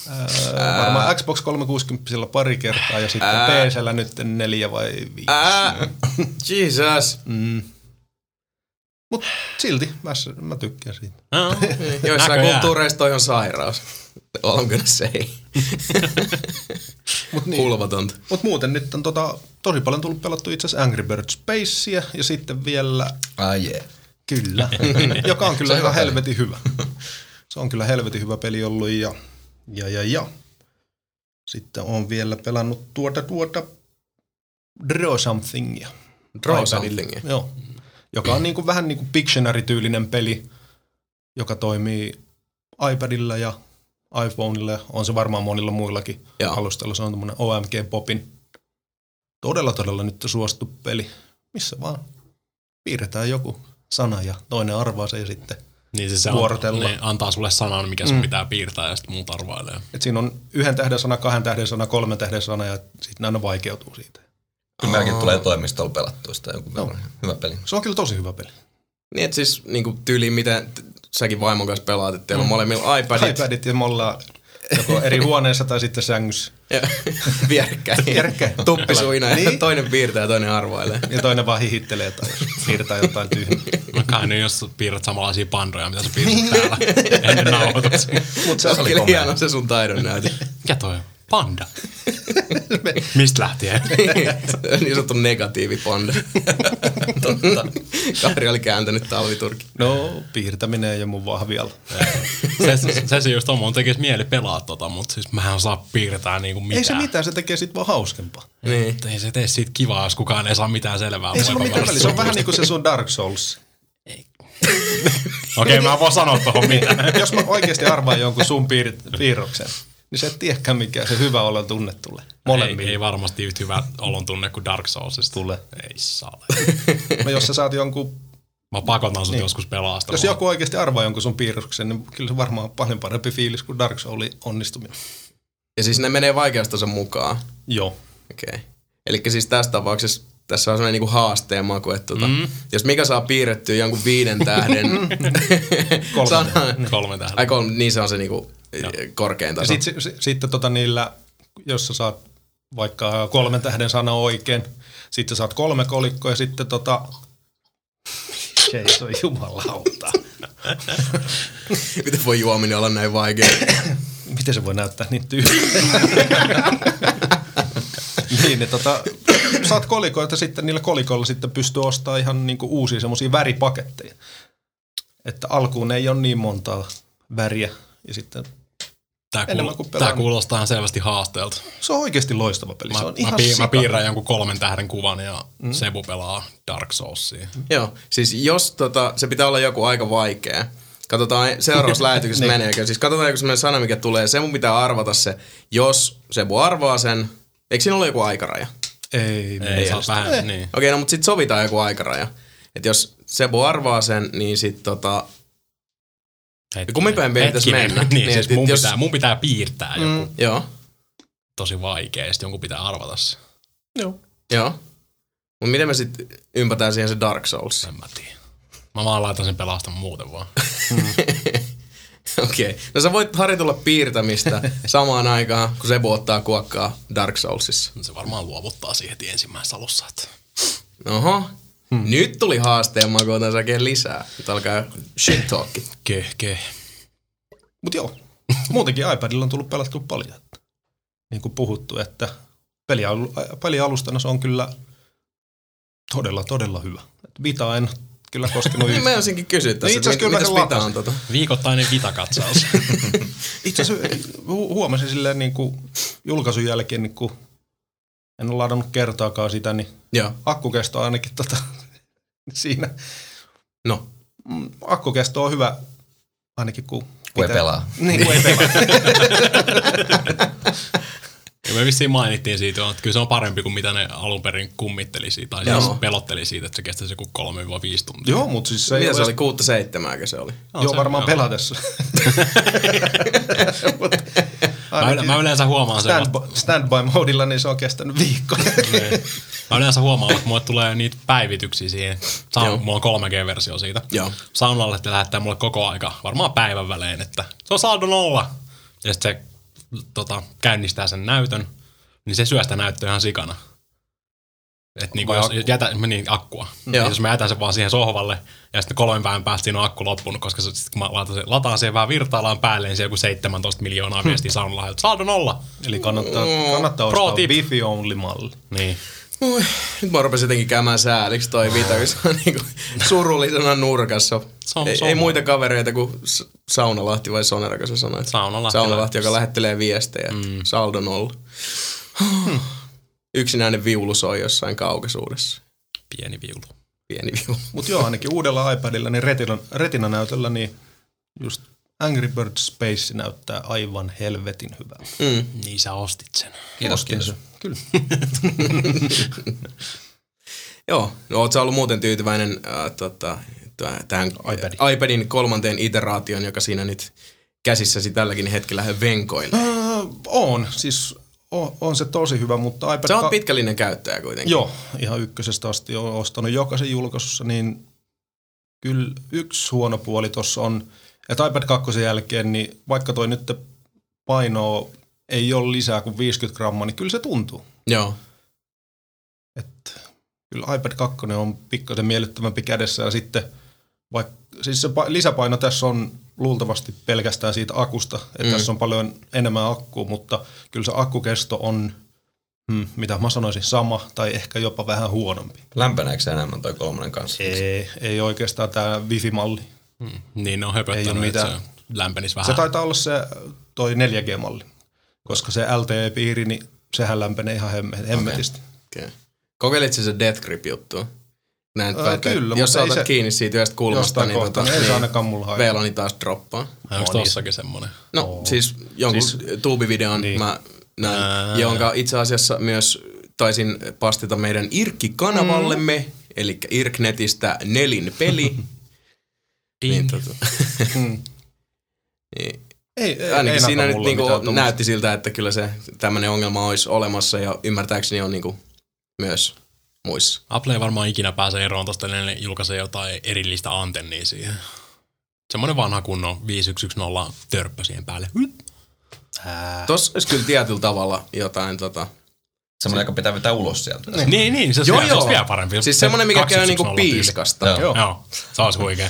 Speaker 4: ää, varmaan Xbox 360 pari kertaa ja sitten
Speaker 1: Ää.
Speaker 4: PCllä nyt neljä vai viisi.
Speaker 1: Ää, Jesus.
Speaker 4: Mm. Mut silti mä, mä tykkään siitä.
Speaker 2: No,
Speaker 1: Joissain
Speaker 2: näköjään.
Speaker 1: kulttuureissa toi on sairaus. I'm gonna say.
Speaker 4: Mut niin.
Speaker 1: Hulvatonta.
Speaker 4: Mut muuten nyt on tota, tosi paljon tullut pelattu itse asiassa Angry Birds Spacea ja sitten vielä,
Speaker 3: Ai jee.
Speaker 4: kyllä, joka on kyllä
Speaker 3: on
Speaker 4: ihan
Speaker 3: hyvä
Speaker 4: helvetin hyvä. Se on kyllä helvetin hyvä peli ollut ja, ja, ja, ja. Sitten on vielä pelannut tuota, tuota Draw Somethingia.
Speaker 1: Draw
Speaker 4: iPadille.
Speaker 1: somethingia.
Speaker 4: Joo. Joka on niinku vähän niinku Pictionary-tyylinen peli, joka toimii iPadilla ja iPhoneilla ja on se varmaan monilla muillakin
Speaker 1: Joo.
Speaker 4: alustalla. Se on tämmöinen OMG Popin todella todella nyt suosittu peli, missä vaan piirretään joku sana ja toinen arvaa se ja sitten.
Speaker 2: Niin se, se
Speaker 4: Vuorotella.
Speaker 2: on, niin antaa sulle sanan, mikä sun mm. pitää piirtää ja sitten muut arvailee.
Speaker 4: Et siinä on yhden tähden sana, kahden tähden sana, kolmen tähden sana ja sitten ne aina vaikeutuu siitä.
Speaker 3: Kyllä meilläkin tulee toimistolla pelattua sitä joku verran. Hyvä peli.
Speaker 4: Se on kyllä tosi hyvä peli.
Speaker 1: Niin, että siis niinku tyyliin miten säkin vaimon kanssa pelaat, että teillä on molemmilla iPadit.
Speaker 4: iPadit ja me ollaan Joko eri huoneessa tai sitten sängyssä.
Speaker 1: Ja Vierekkäin.
Speaker 4: Vierekkäin.
Speaker 1: Tuppisuina ja
Speaker 4: Niin.
Speaker 1: toinen piirtää ja toinen arvailee.
Speaker 4: Ja toinen vaan hihittelee tai siirtää jotain tyhmää.
Speaker 2: Mä kai nyt, jos piirrät samanlaisia pandoja, mitä sä piirrät täällä ennen nauhoituksia.
Speaker 4: Mutta se
Speaker 1: Se
Speaker 4: oli
Speaker 1: hieno se sun taidon näyte.
Speaker 2: Mikä toi on? Panda. Mistä lähtien?
Speaker 1: niin sanottu negatiivipanda. Totta. Kari oli kääntänyt talviturki.
Speaker 4: No, piirtäminen ole mun vahvialla.
Speaker 2: se, se, se, se just on, mun tekisi mieli pelaa tota, mutta siis mä en osaa piirtää niinku mitään.
Speaker 4: Ei se mitään, se tekee sit vaan hauskempaa.
Speaker 1: Niin.
Speaker 2: Mutta Ei se tee siitä kivaa, jos kukaan ei saa mitään selvää.
Speaker 4: Ei se ole
Speaker 2: Voipa
Speaker 4: mitään väliä, se on vähän niin kuin se sun Dark Souls.
Speaker 2: Okei, mä en voi sanoa tohon mitään.
Speaker 4: Jos mä oikeasti arvaan jonkun sun piir- piirroksen, niin se et tiedäkään mikä se hyvä olon tunne tulee.
Speaker 2: Ei,
Speaker 4: Molemmille.
Speaker 2: ei varmasti yhtä hyvä olon tunne kuin Dark Soulsista.
Speaker 4: Tule.
Speaker 2: Ei saa.
Speaker 4: No jos sä saat jonkun,
Speaker 2: Mä pakotan sut niin. joskus pelaamaan.
Speaker 4: jos joku oikeasti arvaa jonkun sun piirroksen, niin kyllä se varmaan on paljon parempi fiilis kuin Dark Soulin onnistuminen.
Speaker 1: Ja siis ne menee vaikeustason mukaan.
Speaker 4: Joo.
Speaker 1: Okei. Okay. Eli siis tässä tapauksessa tässä on sellainen niinku haasteen maku, että tota, mm. jos Mika saa piirrettyä jonkun viiden tähden
Speaker 4: Kolme
Speaker 1: sanan,
Speaker 2: Kolme tähän.
Speaker 1: ai kolme, niin se on se niinku korkein
Speaker 4: Ja
Speaker 1: taso.
Speaker 4: sitten sit, sitten tota niillä, jos sä saat vaikka kolmen tähden sana oikein, sitten saat kolme kolikkoa ja sitten tota... Jeesus jumalauta.
Speaker 1: Miten voi juominen olla näin vaikea?
Speaker 4: Miten se voi näyttää niin tyhjältä? niin, niin tota, saat kolikoita sitten niillä kolikoilla sitten pystyy ostamaan ihan niinku uusia semmoisia väripaketteja. Että alkuun ei ole niin montaa väriä ja sitten
Speaker 2: Tää,
Speaker 4: enemmän kuin
Speaker 2: kuul- tää kuulostaa ihan selvästi haasteelta.
Speaker 4: se on oikeasti loistava peli.
Speaker 2: Mä,
Speaker 4: se on
Speaker 2: mä,
Speaker 4: ihan
Speaker 2: piir, mä piirrän jonkun kolmen tähden kuvan ja mm. Sebu pelaa Dark Soulsia.
Speaker 1: Joo, siis jos tota, se pitää olla joku aika vaikea. Katsotaan seuraavassa lähetyksessä
Speaker 4: Niin.
Speaker 1: meneekö. Siis katsotaan joku sellainen sana, mikä tulee. Se mun pitää arvata se. Jos Sebu arvaa sen, eikö siinä ole joku aikaraja?
Speaker 4: Ei,
Speaker 2: Ei,
Speaker 4: ei
Speaker 2: saa vähän, niin.
Speaker 1: Okei, no mutta sitten sovitaan joku aikaraja. Että jos Sebu arvaa sen, niin sitten tota,
Speaker 2: Hetkinen.
Speaker 1: kummin päin meidän pitäisi mennä?
Speaker 2: Niin,
Speaker 1: Niin,
Speaker 2: siis mun,
Speaker 1: jos-
Speaker 2: pitää, mun pitää piirtää joku
Speaker 4: Mm.
Speaker 1: joo,
Speaker 2: tosi vaikea, ja sitten jonkun pitää arvata se.
Speaker 4: Joo.
Speaker 1: joo. Mutta miten me sitten ympätään siihen se Dark Souls?
Speaker 2: En mä tiedä. Mä vaan laitan sen pelastamaan muuten vaan.
Speaker 1: Okei. Okay. No sä voit harjoitella piirtämistä samaan aikaan, kun Sebu ottaa kuokkaa Dark Soulsissa.
Speaker 2: Se varmaan luovuttaa siihen heti ensimmäisessä alussa. Että
Speaker 1: Oho. Hmm. Nyt tuli haasteen sen oikein lisää. Nyt alkaa shit talkki.
Speaker 2: keh, keh.
Speaker 4: Mut joo, muutenkin iPadilla on tullut pelattua paljon. Että, niin kuin puhuttu, että pelialu- pelialustana se on kyllä todella, todella hyvä. Vita en kyllä koskenut
Speaker 1: Mä
Speaker 4: yhtään.
Speaker 1: olisinkin kysyä tässä,
Speaker 4: No itse asiassa kyllä mä
Speaker 1: mitäs Vita on tota?
Speaker 2: Viikoittainen vitakatsaus.
Speaker 4: Itse asiassa hu- huomasin silleen niin kuin julkaisun jälkeen, niin kuin en ole ladannut kertaakaan sitä, niin
Speaker 1: Joo.
Speaker 4: akkukesto ainakin tota, siinä.
Speaker 1: No.
Speaker 4: Mm, Akkukesto on hyvä ainakin kun...
Speaker 3: Kun ei pelaa.
Speaker 4: Niin, kun ei pelaa.
Speaker 2: Ja me vissiin mainittiin siitä, että kyllä se on parempi kuin mitä ne alun perin kummitteli siitä, tai
Speaker 1: Joo.
Speaker 2: siis pelotteli siitä, että se kestäisi joku 3-5 tuntia.
Speaker 4: Joo, mutta siis se
Speaker 1: Mitä se oli? Kuutta seitsemääkö se oli?
Speaker 2: On
Speaker 4: Joo,
Speaker 2: se,
Speaker 4: varmaan
Speaker 2: joo.
Speaker 4: pelatessa. Mut
Speaker 2: Mä,
Speaker 4: ainakin
Speaker 2: mä yleensä huomaan sen,
Speaker 4: stand, standby modilla, niin se on kestänyt viikkoja.
Speaker 2: Niin. Mä yleensä huomaan, että mulle tulee niitä päivityksiä siihen.
Speaker 1: Joo.
Speaker 2: mulla on 3G-versio siitä. Että lähettää mulle koko aika, varmaan päivän välein, että se on saldo nolla. Ja sitten se tota, käynnistää sen näytön, niin se syö sitä näyttöä ihan sikana. Et niinku
Speaker 4: Vai
Speaker 2: jos
Speaker 4: akkua?
Speaker 2: jätä, niin, akkua.
Speaker 1: Joo.
Speaker 2: Ja jos mä jätän sen vaan siihen sohvalle, ja sitten kolmen päivän päästä siinä on akku loppunut, koska se, sit kun mä lataan, sen, lataan siihen vähän virtailaan päälle, niin se joku 17 miljoonaa viestiä saunalla, että saldo nolla.
Speaker 4: Eli kannattaa, kannattaa
Speaker 2: Pro
Speaker 4: ostaa
Speaker 2: tip.
Speaker 4: Wi-Fi only malli.
Speaker 2: Niin.
Speaker 1: Ui, nyt mä rupesin jotenkin käymään sääliksi toi Vita, kun se on niinku surullisena nurkassa.
Speaker 2: Se on-
Speaker 1: ei,
Speaker 2: se on-
Speaker 1: ei muita kavereita kuin Saunalahti vai Sonera, kun sä sanoit.
Speaker 2: Saunalahti
Speaker 1: Saunalahti, joka lähettelee viestejä. Mm. Saldo nolla. Yksinäinen viulu soi jossain kaukaisuudessa.
Speaker 2: Pieni viulu.
Speaker 1: Pieni viulu.
Speaker 4: Mutta joo, ainakin uudella iPadilla, niin retina, retina-näytöllä, niin just Angry Birds Space näyttää aivan helvetin hyvältä.
Speaker 1: Mm.
Speaker 2: Niin sä ostit sen.
Speaker 3: Kiitos,
Speaker 4: Ostin
Speaker 3: kiitos.
Speaker 4: sen. Kyllä.
Speaker 1: Joo, no oot sä ollut muuten tyytyväinen äh, tota, täh- tähän
Speaker 4: iPadin.
Speaker 1: iPadin kolmanteen iteraation, joka siinä nyt käsissäsi tälläkin hetkellä venkoilee.
Speaker 4: Öö, on, siis on, on, se tosi hyvä, mutta iPad...
Speaker 1: Oot
Speaker 4: ka-
Speaker 1: pitkällinen käyttäjä kuitenkin.
Speaker 4: Joo, ihan ykkösestä asti olen ostanut jokaisen julkaisussa, niin kyllä yksi huono puoli tuossa on, että iPad 2 jälkeen, niin vaikka toi nyt painoa ei ole lisää kuin 50 grammaa, niin kyllä se tuntuu.
Speaker 1: Joo.
Speaker 4: Että kyllä iPad 2 on pikkasen miellyttävämpi kädessä ja sitten vaikka, siis se pa- lisäpaino tässä on luultavasti pelkästään siitä akusta, että mm. tässä on paljon enemmän akkua, mutta kyllä se akkukesto on, hmm, mitä mä sanoisin, sama tai ehkä jopa vähän huonompi.
Speaker 3: Lämpeneekö se enemmän toi kolmonen kanssa?
Speaker 4: Ei, ei oikeastaan tämä Wifi-malli.
Speaker 2: Mm. Niin ne on
Speaker 4: Ei
Speaker 2: höpöttänyt,
Speaker 4: oo
Speaker 2: että se lämpenisi vähän.
Speaker 4: Se taitaa olla se toi 4G-malli, koska se LTE-piiri, niin sehän lämpenee ihan hemme- hemmetistä.
Speaker 1: Okay. Kokeilitko se Death Grip-juttua? Näin,
Speaker 4: Ää,
Speaker 1: että
Speaker 4: kyllä,
Speaker 1: jos otat
Speaker 4: se-
Speaker 1: kiinni siitä yhdestä kulmasta, niin, tota,
Speaker 4: niin ei se ainakaan mulla haittaa.
Speaker 1: Veeloni taas droppaa.
Speaker 2: Onko
Speaker 4: niin.
Speaker 2: tossakin semmonen?
Speaker 1: No
Speaker 4: Oo.
Speaker 1: siis jonkun
Speaker 4: Siis-
Speaker 1: tuubivideon
Speaker 4: Niin.
Speaker 1: niin. mä näin,
Speaker 2: Ää.
Speaker 1: jonka itse asiassa myös taisin pastita meidän Irkki-kanavallemme, mm. eli Irknetistä Nelin peli. niin, tota,
Speaker 4: Hmm.
Speaker 1: niin,
Speaker 4: Ei, ei,
Speaker 1: ainakin
Speaker 4: ei
Speaker 1: siinä nyt niinku näytti siltä, että kyllä se tämmöinen ongelma olisi olemassa ja ymmärtääkseni on niinku myös muissa.
Speaker 2: Apple ei varmaan ikinä pääse eroon tosta, ne julkaisee jotain erillistä antennia siihen. Semmoinen vanha kunnon 5110 törppö siihen päälle.
Speaker 4: Ää.
Speaker 1: Tossa olisi kyllä tietyllä tavalla jotain tota...
Speaker 3: Semmoinen, joka pitää vetää ulos sieltä.
Speaker 2: Niin, niin, se,
Speaker 1: Joo,
Speaker 2: se, se
Speaker 1: joo.
Speaker 2: olisi vielä parempi.
Speaker 1: Siis semmoinen, mikä käy niinku
Speaker 2: 210 tyyli.
Speaker 1: piiskasta.
Speaker 3: Joo.
Speaker 2: Joo, joo, se olisi huikea.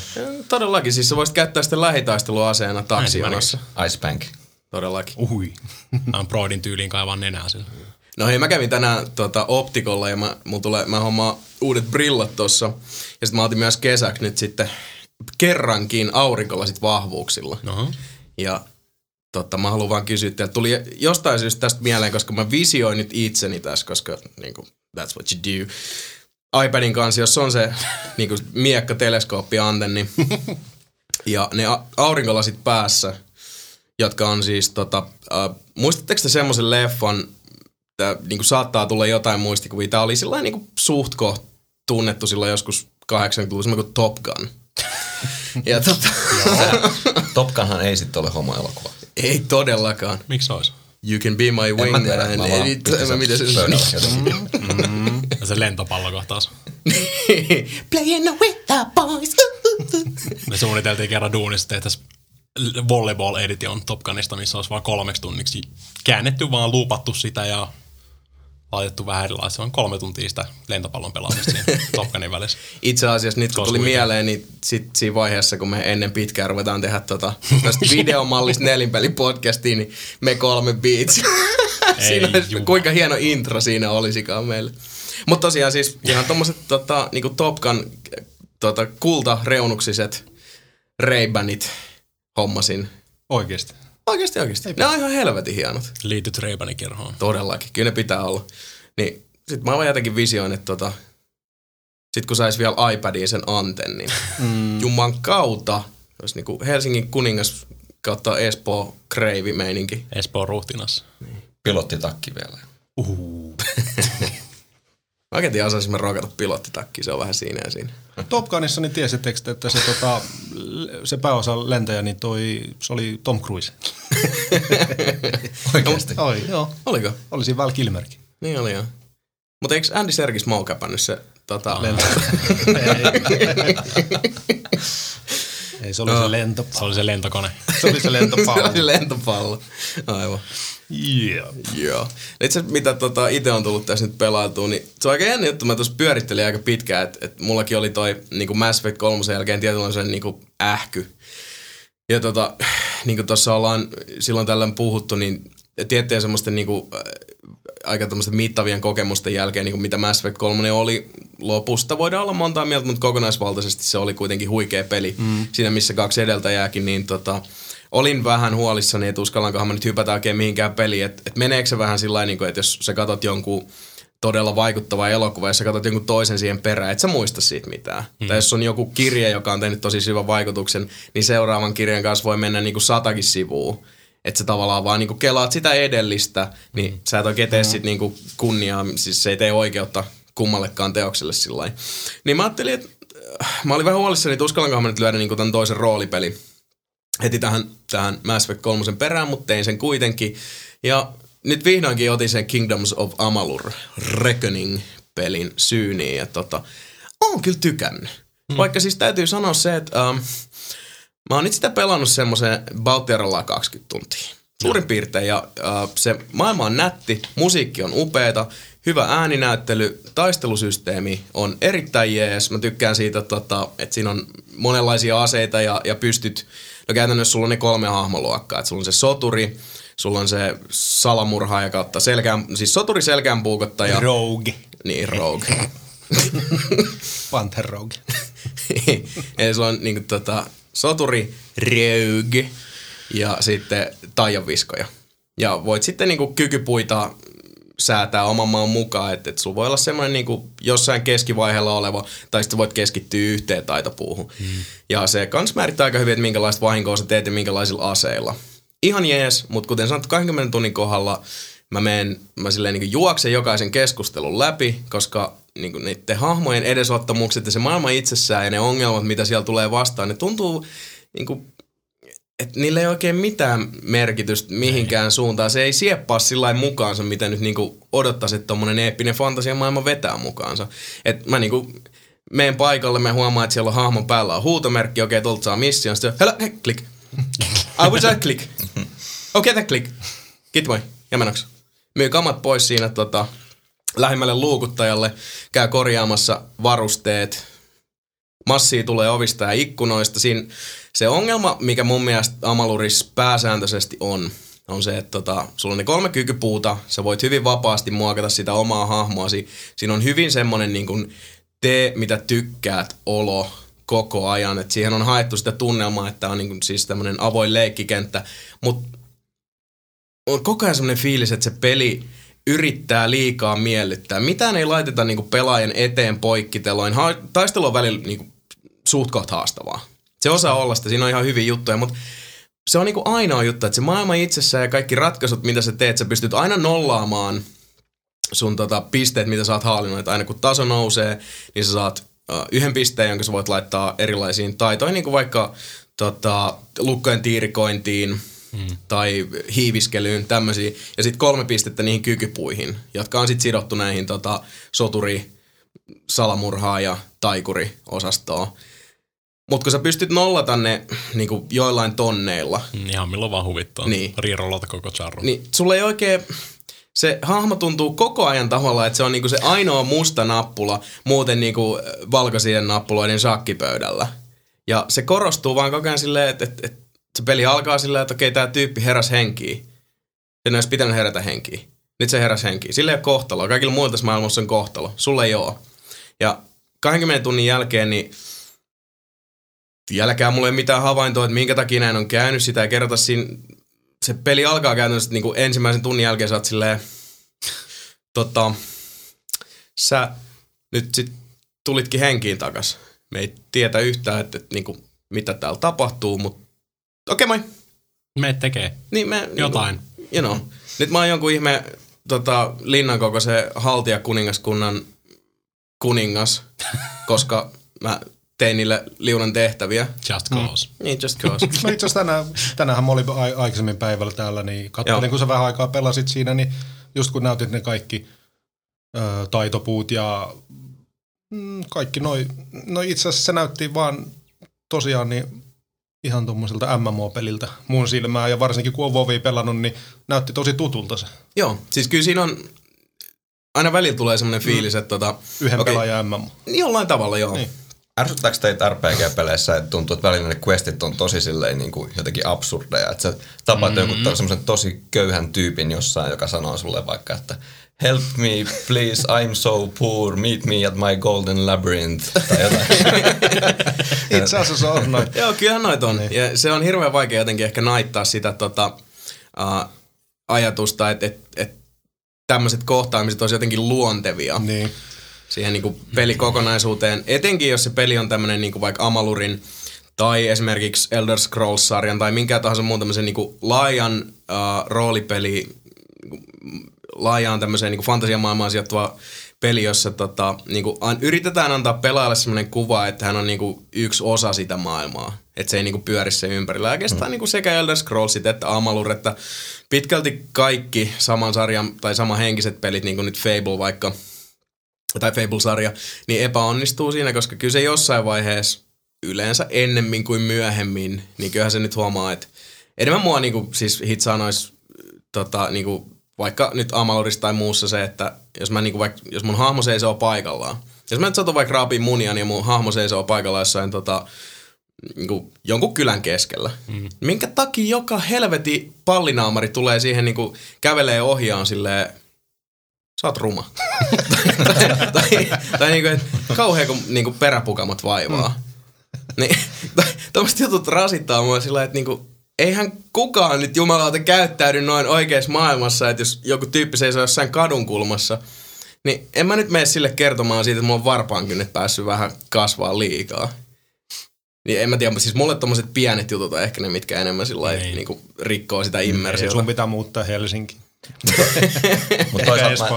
Speaker 1: Todellakin, siis sä voisit käyttää sitä lähitaisteluaseena taksijonossa.
Speaker 3: Ice Bank.
Speaker 1: Todellakin.
Speaker 4: Uhui.
Speaker 2: Mä oon Broidin tyyliin kaivaa nenää sillä.
Speaker 1: No hei, mä kävin tänään tota, optikolla ja mä, mulla tulee, mä hommaan uudet brillat tossa. Ja sitten mä otin myös kesäksi nyt sitten kerrankin aurinkolasit vahvuuksilla.
Speaker 2: Oho.
Speaker 1: Ja totta, mä haluan vaan kysyä teiltä. Tuli jostain syystä tästä mieleen, koska mä visioin nyt itseni tässä, koska niin kuin, that's what you do. iPadin kanssa, jos on se niin kuin, miekka teleskooppi antenni ja ne a- aurinkolasit päässä, jotka on siis tota, äh, muistatteko te semmoisen leffan, tää, niin kuin saattaa tulla jotain muistikuvia, tää oli sillä niin kuin suht koht tunnettu silloin joskus 80-luvulla, semmoinen kuin Top Gun. ja tota,
Speaker 3: Top Gunhan ei sitten ole homoelokuva.
Speaker 1: ei todellakaan.
Speaker 2: Miksi olisi?
Speaker 1: You can be my
Speaker 3: En mä
Speaker 1: wingman.
Speaker 3: tiedä, mä vaan
Speaker 1: mitä se
Speaker 3: jotenkin.
Speaker 2: Ja se lentopallokohtaus.
Speaker 5: Playing with the boys.
Speaker 2: Me suunniteltiin kerran duunissa, että tehtäisiin volleyball edition Top Gunista, missä olisi vaan kolmeksi tunniksi käännetty, vaan luupattu sitä ja laitettu vähän erilaista. Se on kolme tuntia sitä lentopallon pelaamista siinä Top Gunin välissä.
Speaker 1: Itse asiassa nyt kun tuli mieleen, niin sit siinä vaiheessa, kun me ennen pitkään ruvetaan tehdä tota, tästä videomallista nelinpelipodcastia, niin me kolme beats. siinä olisi, kuinka hieno intro siinä olisikaan meille. Mutta tosiaan siis ihan tommoset tota, niinku Top Gun tota, kultareunuksiset Ray-Banit hommasin.
Speaker 4: Oikeesti.
Speaker 1: Oikeasti, oikeasti. Ne on ihan helvetin hienot.
Speaker 2: Liityt Ray-Banin kerhoon.
Speaker 1: Todellakin, kyllä ne pitää olla. Niin sit mä vaan jotenkin visioin, että tota, sit kun sais vielä iPadiin sen antennin, mm. Juman kautta, olisi niinku Helsingin kuningas kautta Espoo kreivi meininki.
Speaker 2: Espoon ruhtinas.
Speaker 3: Pilottitakki vielä.
Speaker 1: Mä oikein tiedän, osaisimme rokata pilottitakki, se on vähän siinä ja siinä.
Speaker 4: Top Gunissa niin tiesittekö, te, että se, tota, se pääosa lentäjä, niin toi, se oli Tom Cruise.
Speaker 3: Oikeesti.
Speaker 4: Oi, joo.
Speaker 1: Oliko?
Speaker 4: Oli siinä Val Kilmerkin.
Speaker 1: Niin oli joo. Mutta eikö Andy Serkis moukäpännyt se tota,
Speaker 4: Ei, se oli se lentopallo.
Speaker 2: Se oli se lentokone.
Speaker 4: Se oli se
Speaker 1: se
Speaker 4: lentopallo.
Speaker 1: oli lentopallo. Aivan.
Speaker 4: Yeah.
Speaker 1: Joo. Itse mitä tota, itse on tullut tässä nyt pelailtua, niin se on aika jännä juttu. Mä tuossa pyörittelin aika pitkään, että et mullakin oli toi niin Mass Effect 3 jälkeen tietynlainen niin ähky. Ja tota, niin kuin tuossa ollaan silloin tällöin puhuttu, niin tiettyjen semmoisten niin kuin, äh, aika tämmöisten mittavien kokemusten jälkeen, niin kuin mitä Mass Effect 3 oli lopusta, voidaan olla montaa mieltä, mutta kokonaisvaltaisesti se oli kuitenkin huikea peli. Mm. Siinä missä kaksi edeltäjääkin, niin tota, olin vähän huolissani, että uskallankohan mä nyt hypätä oikein mihinkään peliin, että, että meneekö se vähän sillä niin että jos sä katot jonkun todella vaikuttava elokuva, jos sä katsot jonkun toisen siihen perään, et sä muista siitä mitään. Mm. Tai jos on joku kirja, joka on tehnyt tosi syvän vaikutuksen, niin seuraavan kirjan kanssa voi mennä niinku satakin sivua. Että sä tavallaan vaan niinku kelaat sitä edellistä, niin mm. sä et oikein tee sit niinku kunniaa, siis se ei tee oikeutta kummallekaan teokselle sillä. Niin mä ajattelin, että äh, mä olin vähän huolissani, että uskallankohan mä nyt lyödä niinku tämän toisen roolipeli heti tähän, tähän Mass Effect 3 perään, mutta tein sen kuitenkin. Ja nyt vihdoinkin otin sen Kingdoms of Amalur Reckoning-pelin syyniin. Ja tota, oon kyllä tykännyt. Mm. Vaikka siis täytyy sanoa se, että ähm, mä oon nyt sitä pelannut semmoisen Baltiaralla 20 tuntia. Suurin piirtein. Ja äh, se maailma on nätti, musiikki on upeeta, hyvä ääninäyttely, taistelusysteemi on erittäin jees. Mä tykkään siitä, tota, että siinä on monenlaisia aseita ja, ja pystyt, no käytännössä sulla on ne kolme hahmoluokkaa. Että sulla on se soturi, sulla on se salamurhaaja kautta selkään, siis soturi selkään puukottaja.
Speaker 4: Rogue.
Speaker 1: Niin, rogue.
Speaker 4: Panther Rogue.
Speaker 1: Eli sulla on niinku tota, soturi, rogue ja sitten taianviskoja. Ja voit sitten niinku kykypuita säätää oman maan mukaan, että et sulla voi olla semmoinen niinku jossain keskivaiheella oleva, tai sitten voit keskittyä yhteen taitopuuhun. Mm. Ja se kans määrittää aika hyvin, että minkälaista vahinkoa sä teet ja minkälaisilla aseilla. Ihan jees, mutta kuten sanottu, 20 tunnin kohdalla mä menen, mä silleen niin juoksen jokaisen keskustelun läpi, koska niin kuin niiden hahmojen edesottamukset ja se maailma itsessään ja ne ongelmat, mitä siellä tulee vastaan, ne tuntuu niin kuin, että niillä ei oikein mitään merkitystä mihinkään ei. suuntaan. Se ei sieppaa sillä mukaansa, mitä nyt niin odottaisi, että tommonen eeppinen fantasiamaailma vetää mukaansa. Et mä niin kuin, menen paikalle, mä huomaan, että siellä on hahmon päällä on huutomerkki, okei, okay, tuolta saa mission, sitten hello, hey, click. I was a click. Okei, okay, click. Kiitos moi, ja menoksi. Myy kamat pois siinä tota, lähimmälle luukuttajalle, käy korjaamassa varusteet, massia tulee ovista ja ikkunoista. Siinä se ongelma, mikä mun mielestä Amaluris pääsääntöisesti on, on se, että tota, sulla on ne kolme kykypuuta, sä voit hyvin vapaasti muokata sitä omaa hahmoasi. Siinä on hyvin semmonen niin kuin tee mitä tykkäät olo koko ajan. Et siihen on haettu sitä tunnelmaa, että on niin kuin siis tämmöinen avoin leikkikenttä. Mutta on koko ajan semmoinen fiilis, että se peli yrittää liikaa miellyttää. Mitään ei laiteta niinku pelaajan eteen poikkiteloin. Ha- taistelu on välillä niinku suht haastavaa. Se osaa olla sitä, siinä on ihan hyviä juttuja, mutta se on niinku ainoa juttu, että se maailma itsessään ja kaikki ratkaisut, mitä sä teet, sä pystyt aina nollaamaan sun tota, pisteet, mitä sä oot haalinnut. Että aina kun taso nousee, niin sä saat uh, yhden pisteen, jonka sä voit laittaa erilaisiin taitoihin, niin kuin vaikka tota, lukkojen tiirikointiin, mm. tai hiiviskelyyn, tämmöisiä. Ja sitten kolme pistettä niihin kykypuihin, jotka on sitten sidottu näihin tota, soturi, salamurhaa ja taikuri osastoon. Mutta kun sä pystyt nollata ne niin joillain tonneilla.
Speaker 2: Mm, ihan milloin vaan huvittaa. Niin. Riirollata koko charru.
Speaker 1: Niin sulle ei oikein... Se hahmo tuntuu koko ajan tavallaan, että se on niinku se ainoa musta nappula muuten niinku valkoisien nappuloiden shakkipöydällä. Ja se korostuu vaan koko ajan silleen, että, että, että se peli alkaa sillä, että okei, tämä tyyppi heräs henkiin. Sen olisi pitänyt herätä henkiin. Nyt se heräs henkiin. Sillä ei ole kohtaloa. Kaikilla muilla tässä maailmassa on kohtalo. Sulle ei ole. Ja 20 tunnin jälkeen, niin vieläkään mulla ei mitään havaintoa, että minkä takia näin on käynyt. Sitä ei kerrota siinä. Se peli alkaa käytännössä niin kuin ensimmäisen tunnin jälkeen sä oot silleen, tota, sä nyt sit tulitkin henkiin takas. Me ei tietä yhtään, että, että niin kuin, mitä täällä tapahtuu, mutta okei okay, moi.
Speaker 2: Me tekee
Speaker 1: niin, me,
Speaker 2: jotain.
Speaker 1: Niin, you know. Nyt mä oon jonkun ihme tota, linnan kokoisen haltijakuningaskunnan kuningas, koska mä tein niille liunan tehtäviä.
Speaker 2: Just cause.
Speaker 1: Mm. Niin, just cause.
Speaker 4: no itse asiassa tänään, tänään mä olin aikaisemmin päivällä täällä, niin katselin, kun sä vähän aikaa pelasit siinä, niin just kun näytit ne kaikki ö, taitopuut ja mm, kaikki noi, no itse asiassa se näytti vaan tosiaan niin ihan tuommoiselta MMO-peliltä mun silmään, ja varsinkin kun on Vovi pelannut, niin näytti tosi tutulta se.
Speaker 1: Joo, siis kyllä siinä on, aina välillä tulee semmoinen mm. fiilis, että tota,
Speaker 4: Yhden okay, pelaajan MMO.
Speaker 1: Jollain tavalla, joo. Niin.
Speaker 3: Ärsyttääkö teitä RPG-peleissä, että tuntuu, että välillä ne questit on tosi silleen niin kuin jotenkin absurdeja, että sä tapaat mm-hmm. jonkun semmoisen tosi köyhän tyypin jossain, joka sanoo sulle vaikka, että help me please, I'm so poor, meet me at my golden labyrinth, tai jotain.
Speaker 4: Itse asiassa on noin.
Speaker 1: Joo, kyllä noit on. Niin. Ja se on hirveän vaikea jotenkin ehkä naittaa sitä tota, uh, ajatusta, että et, et tämmöiset kohtaamiset olisi jotenkin luontevia.
Speaker 4: Niin.
Speaker 1: Siihen niin kuin pelikokonaisuuteen. Etenkin jos se peli on tämmöinen niin kuin vaikka Amalurin tai esimerkiksi Elder Scrolls-sarjan tai minkä tahansa muun tämmöisen niin kuin laajan uh, roolipeli, laajaan tämmöiseen niin kuin fantasiamaailmaan sijoittuva peli, jossa tota, niin kuin, an, yritetään antaa pelaajalle sellainen kuva, että hän on niin kuin, yksi osa sitä maailmaa. Että se ei niin kuin, pyöri sen ympärillä. Oikeastaan mm. niin kuin sekä Elder Scrollsit että Amalur, että pitkälti kaikki saman sarjan tai sama henkiset pelit, niin kuin nyt Fable vaikka, tai Fable-sarja, niin epäonnistuu siinä, koska kyllä se jossain vaiheessa yleensä ennemmin kuin myöhemmin, niin kyllähän se nyt huomaa, että enemmän mua niinku, siis hitsaa nois, tota, niinku, vaikka nyt Amalurissa tai muussa se, että jos, mä, niinku, vaikka, jos mun hahmo seisoo paikallaan, jos mä nyt satun vaikka raapii munia, niin mun hahmo seisoo paikallaan jossain tota, niinku, jonkun kylän keskellä. Mm. Minkä takia joka helveti pallinaamari tulee siihen niinku, kävelee ohjaan silleen, sä oot ruma. tai, tai, tai niinku, et, kauhean kun niinku, peräpukamat vaivaa. Mm. Niin, tuommoiset jutut rasittaa mua sillä että niinku, eihän kukaan nyt jumalauta käyttäydy noin oikeassa maailmassa, että jos joku tyyppi seisoo jossain kadun kulmassa, niin en mä nyt mene sille kertomaan siitä, että mulla on varpaankynnet päässyt vähän kasvaa liikaa. Niin en mä tiedä, siis mulle tommoset pienet jutut on ehkä ne, mitkä enemmän sillä
Speaker 2: Niin.
Speaker 1: niin rikkoo sitä
Speaker 4: Ei,
Speaker 1: immersiota.
Speaker 4: sun pitää muuttaa Helsinki.
Speaker 3: Mutta toisaalta mä,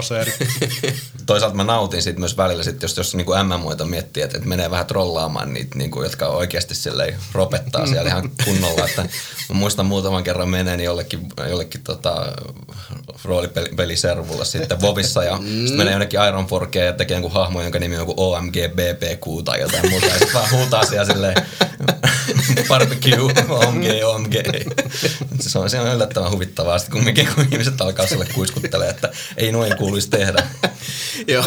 Speaker 3: toisaalta mä nautin siitä myös välillä, sit, jos, jos niinku MM-muita miettii, että, että menee vähän trollaamaan niitä, niinku, jotka oikeasti silleen ropettaa siellä ihan kunnolla. Että mä muistan muutaman kerran meneen jollekin, jollekin tota, roolipeliservulla sitten Vovissa ja sitten menee jonnekin Iron Forkeen ja tekee jonkun hahmo, jonka nimi on joku OMG BBQ tai jotain muuta. Ja sitten vaan huutaa siellä silleen barbecue, OMG, OMG. Se on, se on yllättävän huvittavaa sitten kumminkin, kun ihmiset alkaa sille kuiskuttelemaan, että ei noin kuuluisi tehdä.
Speaker 1: Joo,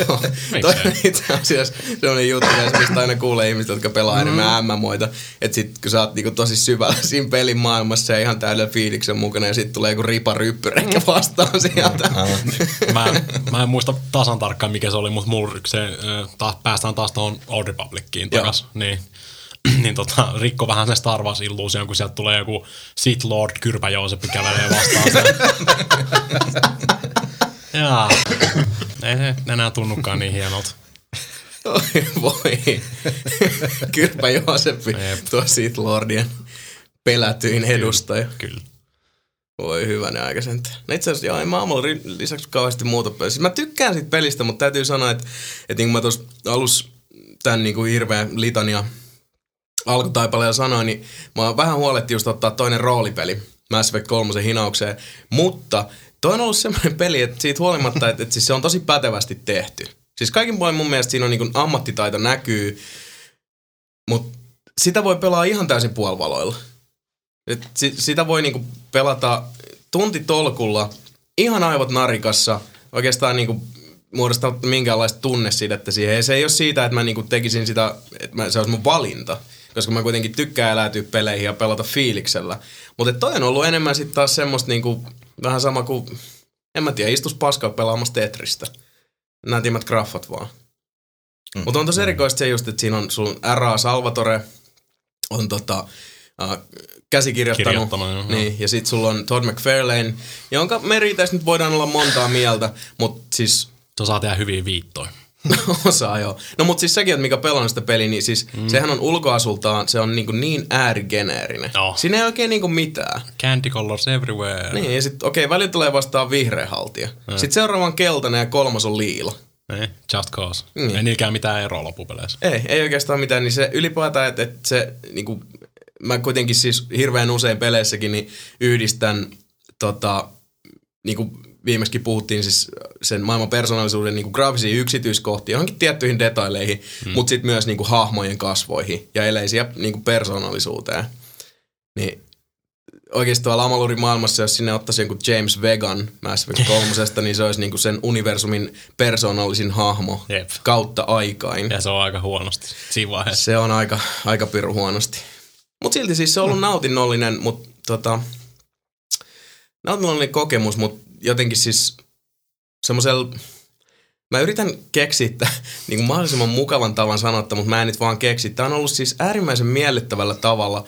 Speaker 1: toi on itse asiassa sellainen juttu, mistä aina kuulee ihmiset, jotka pelaa enemmän MMOita, että sit kun sä oot niinku tosi syvällä siinä pelin maailmassa ja ihan täydellä fiiliksen mukana ja sit tulee joku ripa ryppyreikä vastaan sieltä.
Speaker 2: mä, mä en muista tasan tarkkaan mikä se oli, mutta mulla se, taas, päästään taas tuohon Old Republiciin
Speaker 1: Joo.
Speaker 2: takas. Niin, niin tota, rikko vähän sen Star Wars illuusion, kun sieltä tulee joku Sith Lord Kyrpä Jooseppi kävelee vastaan sen. Jaa. Ei se enää tunnukaan niin hienolta.
Speaker 1: Oi voi. Kyrpä Jooseppi,
Speaker 2: Jep.
Speaker 1: tuo Sith Lordien pelätyin edustaja.
Speaker 2: Kyllä.
Speaker 1: Voi hyvänä aika sentään. No itse asiassa joo, en mä aamulla ri- lisäksi kauheasti muuta peliä. Siis mä tykkään siitä pelistä, mutta täytyy sanoa, että, että niin kuin mä tuossa alussa tämän niin kuin hirveän litania alkutaipaleen sanoin, niin mä vähän huoletti just ottaa toinen roolipeli Mass Effect 3 hinaukseen. Mutta toi on ollut semmoinen peli, että siitä huolimatta, että, että siis se on tosi pätevästi tehty. Siis kaikin puolin mun mielestä siinä on niin ammattitaito näkyy, mutta sitä voi pelaa ihan täysin puolivaloilla. Et si- sitä voi niinku pelata tuntitolkulla, ihan aivot narikassa, oikeastaan niinku muodostamatta minkäänlaista tunnesidettä siihen. Ja se ei ole siitä, että mä niinku tekisin sitä, että mä, se olisi mun valinta, koska mä kuitenkin tykkään eläytyä peleihin ja pelata fiiliksellä. Mutta toi on ollut enemmän sitten taas semmoista niinku, vähän sama kuin, en mä tiedä, istus paskaa pelaamassa Tetristä. Nätimmät graffat vaan. Mm. Mutta on tosi erikoista se just, että siinä on sun R.A. Salvatore, on tota, äh, käsikirjoittanut.
Speaker 2: Kirjoittanut, joo,
Speaker 1: niin, ja sitten sulla on Todd McFarlane, jonka meritäistä nyt voidaan olla montaa mieltä, mutta siis
Speaker 2: Se saa tehdä hyviä viittoja.
Speaker 1: osaa joo. No mutta siis sekin, että mikä pelaa sitä peliä, niin siis mm. sehän on ulkoasultaan, se on niin, niin äärigeneerinen.
Speaker 2: Joo.
Speaker 1: Siinä ei oikein niin mitään.
Speaker 2: Candy colors everywhere.
Speaker 1: Niin, ja sitten okei, välillä tulee vastaan vihreä haltija. Sitten seuraava on keltainen ja kolmas on liila.
Speaker 2: Niin, just cause.
Speaker 1: Niin.
Speaker 2: Mm. Ei niilläkään mitään eroa loppupeleissä.
Speaker 1: Ei, ei oikeastaan mitään, niin se ylipäätään, että, että se niinku, mä kuitenkin siis hirveän usein peleissäkin niin yhdistän tota, niinku viimeksi puhuttiin siis sen maailman persoonallisuuden niinku graafisiin yksityiskohtiin, johonkin tiettyihin detaileihin, mm. mutta sitten myös niinku hahmojen kasvoihin ja eleisiä niinku persoonallisuuteen. Niin oikeasti tuolla Amalurin maailmassa, jos sinne ottaisi jonkun James Vegan Mass Effect 3, niin se olisi niinku sen universumin persoonallisin hahmo
Speaker 2: Jep.
Speaker 1: kautta aikain.
Speaker 2: Ja se on aika huonosti siinä vaiheessa.
Speaker 1: Se on aika, aika piru huonosti. Mutta silti siis se on ollut nautinnollinen, mutta tota, nautinnollinen kokemus, mutta jotenkin siis semmoisella, mä yritän keksiä niin kuin mahdollisimman mukavan tavan sanotta, mutta mä en nyt vaan keksi. Tämä on ollut siis äärimmäisen miellyttävällä tavalla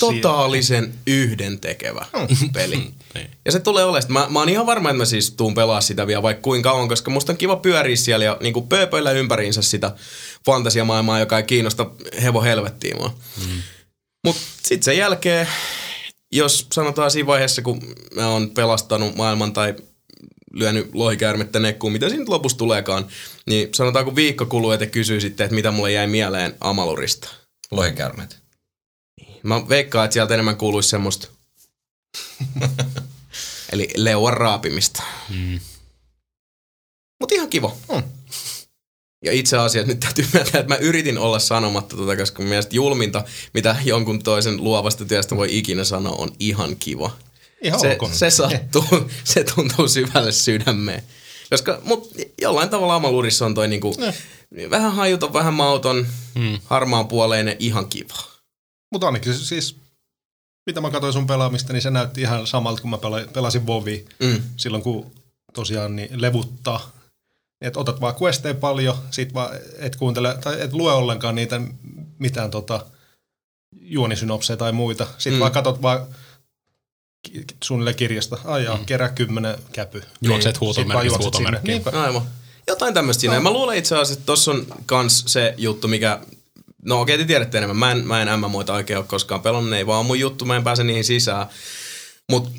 Speaker 1: totaalisen yhdentekevä peli.
Speaker 2: Niin.
Speaker 1: Ja se tulee olemaan. Mä, mä oon ihan varma, että mä siis tuun pelaa sitä vielä vaikka kuinka kauan, koska musta on kiva pyöriä siellä ja niinku pööpöillä ympäriinsä sitä fantasiamaailmaa, joka ei kiinnosta hevo helvettiin mua. Mm. Mut sit sen jälkeen, jos sanotaan siinä vaiheessa, kun mä oon pelastanut maailman tai lyönyt lohikäärmettä nekkuun, mitä siinä lopussa tuleekaan, niin sanotaan kun viikko kuluu ja te kysyy sitten, että mitä mulle jäi mieleen Amalurista.
Speaker 3: Lohikäärmeet.
Speaker 1: Mä veikkaan, että sieltä enemmän kuuluisi semmoista. Eli leuan raapimista.
Speaker 2: Mm.
Speaker 1: Mut ihan kiva.
Speaker 4: Mm.
Speaker 1: Ja itse asiassa nyt täytyy myöntää, että mä yritin olla sanomatta tota, koska mun mielestä julminta, mitä jonkun toisen luovasta työstä voi ikinä sanoa, on ihan kiva.
Speaker 4: Ihan
Speaker 1: se,
Speaker 4: ok.
Speaker 1: se sattuu, se tuntuu syvälle sydämeen. Koska, mut jollain tavalla Amalurissa on toi niinku, vähän hajuton, vähän mauton,
Speaker 2: Mm.
Speaker 1: harmaan puoleinen, ihan kiva.
Speaker 4: Mutta ainakin siis, mitä mä katsoin sun pelaamista, niin se näytti ihan samalta, kun mä pela- pelasin Vovi
Speaker 1: Mm.
Speaker 4: silloin, kun tosiaan niin levuttaa. Että otat vaan questeja paljon, sit vaan et kuuntele, tai et lue ollenkaan niitä mitään tota, juonisynopseja tai muita. Sitten
Speaker 1: Mm.
Speaker 4: vaan katot vaan suunnilleen kirjasta. Ai jaa, mm. kerää kymmenen käpy.
Speaker 2: Juokset
Speaker 1: Niin.
Speaker 2: huutomerkistä
Speaker 4: sinne.
Speaker 2: huutomerkkiin.
Speaker 1: Aivan. Jotain tämmöistä siinä. Ja mä luulen itse asiassa, että tossa on kans se juttu, mikä... No okei, te tiedätte enemmän. Mä en, mä en MMOita oikein ole koskaan pelannut. Ne ei vaan mun juttu, mä en pääse niihin sisään. Mut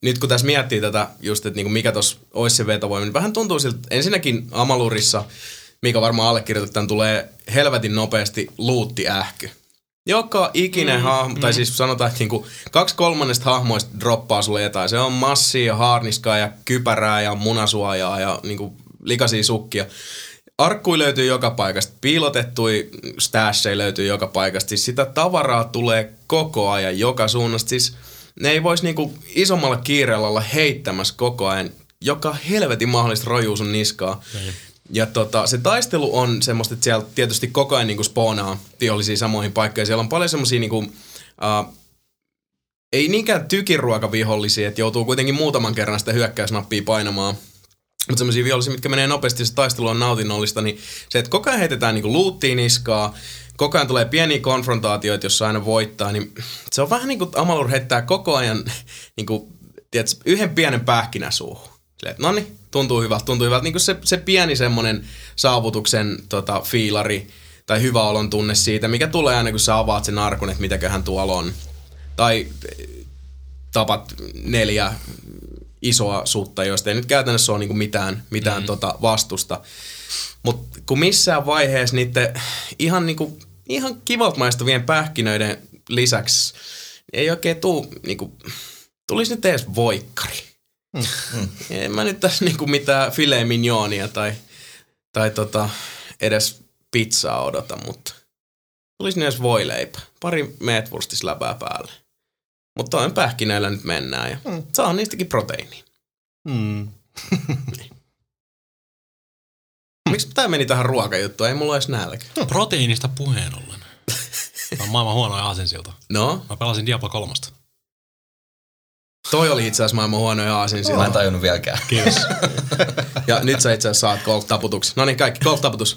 Speaker 1: nyt kun tässä miettii tätä just, että niinku mikä tossa olisi se vetovoima, niin vähän tuntuu siltä, että ensinnäkin Amalurissa, mikä varmaan allekirjoitettu, tämän tulee helvetin nopeasti luuttiähky. Joka ikinen mm, hahmo, mm. tai siis sanotaan, että niinku kaksi kolmannesta hahmoista droppaa sulle jotain. Se on massia ja haarniskaa ja kypärää ja munasuojaa ja niinku likaisia sukkia. Arkkui löytyy joka paikasta, piilotettui stashseja löytyy joka paikasta. Siis sitä tavaraa tulee koko ajan joka suunnasta. Siis ne ei voisi niinku isommalla kiireellä olla heittämässä koko ajan joka helvetin mahdollista rojuu sun niskaa. Ja tota, se taistelu on semmoista, että siellä tietysti koko ajan niinku spoonaa vihollisia samoihin paikkoihin. Siellä on paljon semmoisia niinku, uh, ei niinkään tykiruokavihollisia, että joutuu kuitenkin muutaman kerran sitä hyökkäysnappia painamaan. Mutta semmoisia vihollisia, mitkä menee nopeasti, se taistelu on nautinnollista, niin se, että koko ajan heitetään niinku luuttiin niskaa, koko ajan tulee pieniä konfrontaatioita, jossa aina voittaa, niin se on vähän niin kuin Amalur heittää koko ajan niin kuin, tiedätkö, yhden pienen pähkinä suuhun. No niin, tuntuu hyvältä, tuntuu hyvältä. Niin kuin se, se pieni semmoinen saavutuksen tota, fiilari tai hyvä olon tunne siitä, mikä tulee aina kun sä avaat sen arkun, että mitäköhän tuolla on. Tai tapat neljä isoa sutta, joista ei nyt käytännössä ole niinku mitään, mitään mm. tota vastusta. Mutta kun missään vaiheessa niiden ihan, niinku, ihan kivalta maistuvien pähkinöiden lisäksi ei oikein tuu, niinku, tulisi nyt edes voikkari. Mm. En mä nyt tässä niinku mitään filet mignonia tai, tai tota, edes pizzaa odota, mutta tulisi edes voileipä. Pari meetwurstisläpää päälle. Mutta toinen pähkinöillä nyt mennään ja mm. saa niistäkin proteiiniä.
Speaker 4: Mm.
Speaker 1: Miksi tämä meni tähän ruokajuttuun? Ei mulla edes nälkä.
Speaker 2: Proteiinista puheen ollen. Tämä on maailman huonoja aasinsilta.
Speaker 1: No,
Speaker 2: Mä pelasin Diablo 3.
Speaker 1: toi oli itse asiassa maailman huonoja
Speaker 3: Mä en
Speaker 1: aasinsilta.
Speaker 3: tajunnut vieläkään.
Speaker 2: Kiitos.
Speaker 1: Ja nyt sä itse asiassa saat golf-taputuksen. No niin, kaikki, golf-taputus.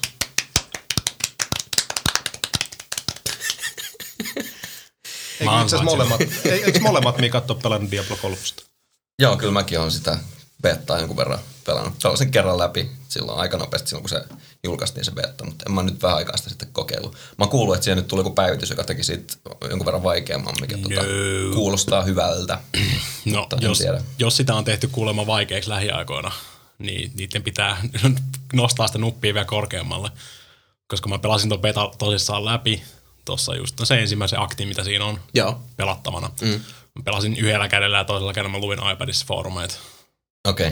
Speaker 4: Eikö itse molemmat, eikö molemmat Mikat ole pelannut Diablo 3?
Speaker 3: Joo, kyllä mäkin olen sitä betaa jonkun verran pelannut. Pelasin kerran läpi silloin aika nopeasti silloin, kun se julkaistiin se beta, mutta en mä nyt vähän aikaa sitä sitten kokeillut. Mä kuullut, että siihen nyt tuli joku päivitys, joka teki siitä jonkun verran vaikeamman, mikä tota,
Speaker 2: No.
Speaker 3: kuulostaa hyvältä.
Speaker 2: No,
Speaker 3: Mutta
Speaker 2: jos,
Speaker 3: tiedä.
Speaker 2: jos sitä on tehty kuulemma vaikeaksi lähiaikoina, niin niiden pitää nostaa sitä nuppia vielä korkeammalle. Koska mä pelasin ton beta tosissaan läpi, tuossa just no se ensimmäisen akti, mitä siinä on
Speaker 1: Joo.
Speaker 2: pelattavana. Mm. Mä pelasin yhdellä kädellä ja toisella kädellä mä luin iPadissa foorumeita.
Speaker 3: Okei.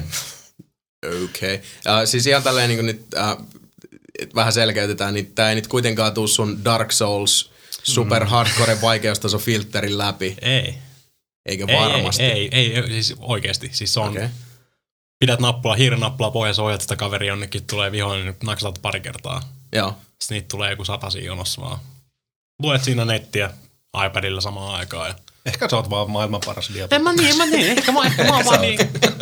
Speaker 1: Okei. Okay. Uh, siis ihan tälleen niin nyt uh, vähän selkeytetään, niin tää ei nyt kuitenkaan tuu sun Dark Souls super hardcore vaikeustaso filterin läpi.
Speaker 2: Ei.
Speaker 1: Eikö
Speaker 2: Ei,
Speaker 1: varmasti?
Speaker 2: Ei, ei, ei, siis oikeesti. Siis se on, okay. pidät nappulaa, hiirinappulaa pohjassa, ohjat sitä kaveria jonnekin, tulee vihollinen, niin naksatat pari kertaa.
Speaker 1: Joo.
Speaker 2: Sitten niitä tulee joku sata jonossa vaan. Luet siinä nettiä iPadilla samaan aikaan. Ja...
Speaker 4: Ehkä sä oot vaan maailman paras Diablo.
Speaker 2: En mä niin, en mä niin. Ehkä mä, ehkä mä, oon vaan niin,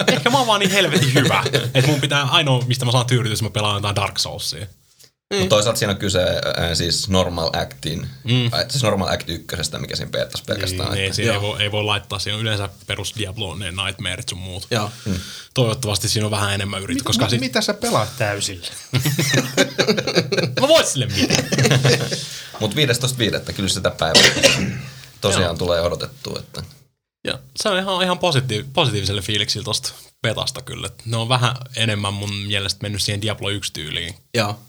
Speaker 2: ehkä mä oon vaan niin helvetin hyvä. Että mun pitää, ainoa mistä mä saan tyydytys, mä pelaan jotain Dark Soulsia.
Speaker 3: Mutta toisaalta siinä on kyse ää, siis Normal Actin, mm. siis Normal Act ykkösestä, mikä siinä beettasi pelkästään.
Speaker 2: Niin,
Speaker 3: että-
Speaker 2: siinä ei voi, ei voi laittaa, siinä on yleensä perus Diablo, ne Nightmareit sun muut.
Speaker 1: Joo.
Speaker 2: Toivottavasti siinä on vähän enemmän yritetty,
Speaker 4: Mit,
Speaker 2: koska
Speaker 4: mi,
Speaker 2: sit,
Speaker 4: mitä sä pelaat täysillä?
Speaker 2: mä vois sille mitään.
Speaker 3: Mutta 15.5. kyllä sitä päivää tosiaan tulee odotettua. Että.
Speaker 2: Ja se on ihan, ihan positiiv- positiiviselle fiiliksille tosta petasta kyllä. Et Ne on vähän enemmän mun mielestä mennyt siihen Diablo 1 tyyliin.
Speaker 1: Joo.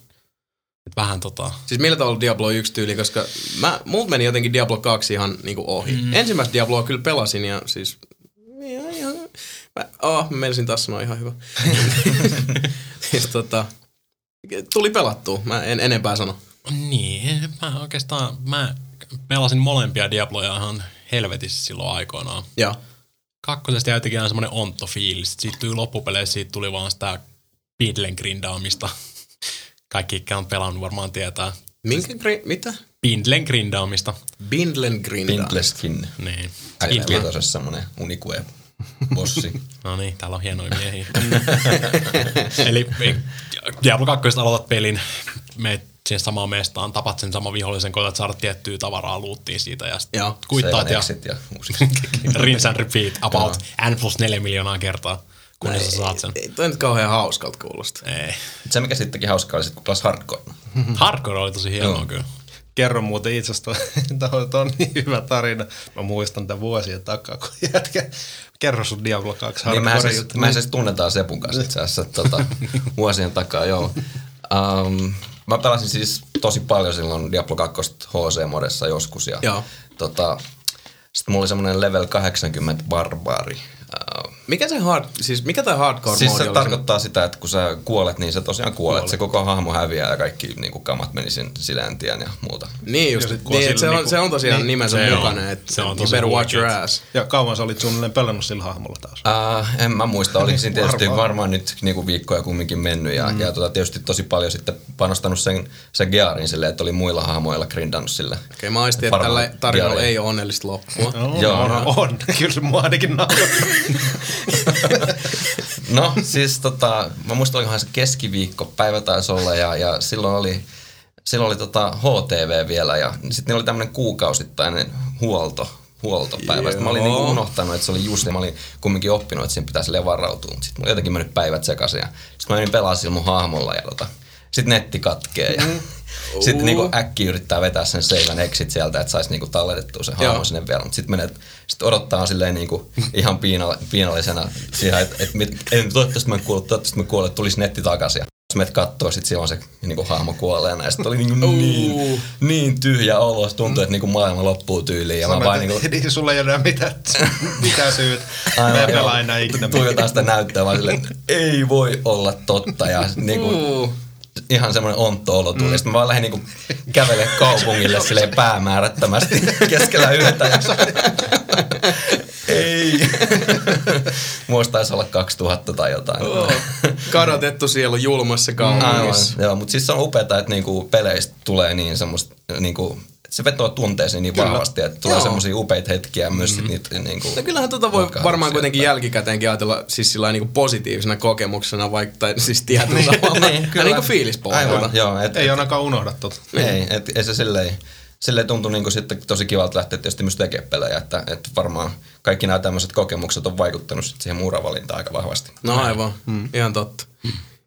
Speaker 2: Et vähän tota...
Speaker 1: Siis millä tavalla Diablo 1 tyyli, koska mä, multa meni jotenkin Diablo 2 ihan niinku ohi. Mm. Ensimmäistä Diabloa kyllä pelasin ja siis... Ihan, ihan, mä, oh, mä menisin taas sanoa ihan hyvä. siis tota, tuli pelattua, mä en enempää sano.
Speaker 2: Niin, mä oikeastaan, mä pelasin molempia Diabloja ihan helvetissä silloin aikoinaan.
Speaker 1: Joo.
Speaker 2: Kakkosesta jäi jotenkin aina semmoinen ontto fiilis. Siitä tuli loppupeleissä, siitä tuli vaan sitä Bindlen grindaamista. Kaikki, jotka on pelannut varmaan tietää.
Speaker 1: Minkä gri- mitä?
Speaker 2: Bindlen grindaamista.
Speaker 1: Bindlen Grinda.
Speaker 3: Pintleskin.
Speaker 2: Niin.
Speaker 3: Älyviitosessa semmonen unikue bossi.
Speaker 2: No niin, täällä on hienoja miehiä. Eli Diablo 2 aloitat pelin, meet siihen samaan mestaan, tapat sen saman vihollisen, koetat saada tiettyä tavaraa luuttiin siitä ja sitten kuittaat ja
Speaker 3: ja
Speaker 2: rinse and repeat about n plus 4 miljoonaa kertaa, kunnes sä saat sen.
Speaker 1: Ei toi nyt kauhean hauskalta kuulosta.
Speaker 2: Ei.
Speaker 3: Se mikä sittenkin hauskaa oli sit, kun hardcore.
Speaker 2: Hardcore oli tosi hienoa
Speaker 3: Joo.
Speaker 2: kyllä.
Speaker 4: Kerro muuten itse asiassa, toi, toi on niin hyvä tarina. Mä muistan tämän vuosien takaa, kun jätkä, kerro sun Diablo 2
Speaker 3: Niin mä
Speaker 4: hardcore
Speaker 3: siis,
Speaker 4: juttu.
Speaker 3: mä siis tunnetaan Sepun kanssa itse asiassa tota, vuosien takaa, joo. Um, mä pelasin siis tosi paljon silloin Diablo 2 HC-modessa joskus. Ja,
Speaker 1: Joo.
Speaker 3: Tota, sitten mulla oli semmoinen level 80 barbaari. Uh,
Speaker 1: Mikä se hard, siis mikä tää hardcore
Speaker 3: siis
Speaker 1: moodi
Speaker 3: se
Speaker 1: oli?
Speaker 3: tarkoittaa sitä, että kun sä kuolet, niin sä tosiaan kuolet. Se koko hahmo häviää ja kaikki niin kuin kamat meni sen ja muuta.
Speaker 1: Niin just, niin, että se, on,
Speaker 4: niinku-
Speaker 1: se on tosiaan
Speaker 4: niin,
Speaker 1: nimensä
Speaker 2: se on.
Speaker 1: mukana, että
Speaker 2: Se on
Speaker 1: you
Speaker 2: tosi
Speaker 1: better watch your ass.
Speaker 4: Ja kauan sä olit suunnilleen pelannut sillä hahmolla taas.
Speaker 3: Uh, en mä muista, oliko siinä tietysti
Speaker 4: Varmaan.
Speaker 3: varmaan nyt niinku viikkoja kumminkin mennyt ja, mm. ja tota, tietysti tosi paljon sitten panostanut sen, sen Gearin silleen, että oli muilla hahmoilla grindannut sille.
Speaker 1: Okei, mä aistin, että tällä tarinalla ei ole onnellista loppua.
Speaker 4: No,
Speaker 3: Joo.
Speaker 4: on. Kyllä se mua ainakin.
Speaker 3: No siis tota, mä muistan olikohan se keskiviikko, päivä taisi olla ja, ja silloin oli, silloin oli tota HTV vielä ja sitten oli tämmöinen kuukausittainen huolto, huoltopäivä. Sitten mä olin niinku unohtanut, että se oli just, ja mä olin kumminkin oppinut, että siinä pitäisi silleen varautua. Sitten mulla oli jotenkin mennyt päivät sekaisin ja sitten mä menin pelaamaan sillä mun hahmolla ja tota, sitten netti katkee ja
Speaker 1: Mm.
Speaker 3: Sitten niinku äkki yrittää vetää sen save and exit sieltä, että saisi niinku talletettua sen hahmo sinne vielä. Mutta sitten menee, sit odottaa silleen niinku ihan piinal, piinallisena siihen, että et, mit- en, toivottavasti mä en kuole, toivottavasti mä kuole, tulisi netti takaisin. Ja jos menet kattoo, sit siellä on se niinku hahmo kuolleena. Ja sitten oli niinku niin, niin tyhjä olo, se tuntui, että niinku maailma loppuu tyyliin. Ja mä vaan niinku,
Speaker 4: niin, sulla ei ole enää mitään, mitään syyt. Mä en pelaa enää ikinä.
Speaker 3: tuijotaan sitä näyttöä vaan silleen, että ei voi olla totta. Ja niinku, ihan semmoinen ontto olo tuli. Mm. Sitten mä vaan lähdin niinku kävele kaupungille silleen päämäärättömästi keskellä yötä. Ja ei. Muista taisi olla 2000 tai jotain.
Speaker 1: Oh. Kadotettu sielu julmassa
Speaker 3: Aivan,
Speaker 1: kaupungissa.
Speaker 3: joo, mutta siis se on upeaa, että niinku peleistä tulee niin semmoista, niinku, se vetoo tunteisiin niin Kyllä. vahvasti, että tulee semmoisia upeita hetkiä myös sit niitä niinku,
Speaker 1: No kyllähän tota voi varmaan kuitenkin
Speaker 3: että-
Speaker 1: jälkikäteenkin ajatella siis sillä niin positiivisena kokemuksena, vaikka, tai siis tietyllä tavalla.
Speaker 3: Niin,
Speaker 1: Kyllä. Niin kuin fiilispohjalta.
Speaker 3: Aivan, joo, et,
Speaker 4: Ei ainakaan unohda tota.
Speaker 3: Ei, et, ei se silleen, silleen tuntui niinku sitten tosi kivalta lähteä tietysti myös tekemään pelejä, että, että varmaan kaikki nämä tämmöiset kokemukset on vaikuttanut sit siihen muuravalintaan aika vahvasti.
Speaker 1: No aivan, mm. ihan totta.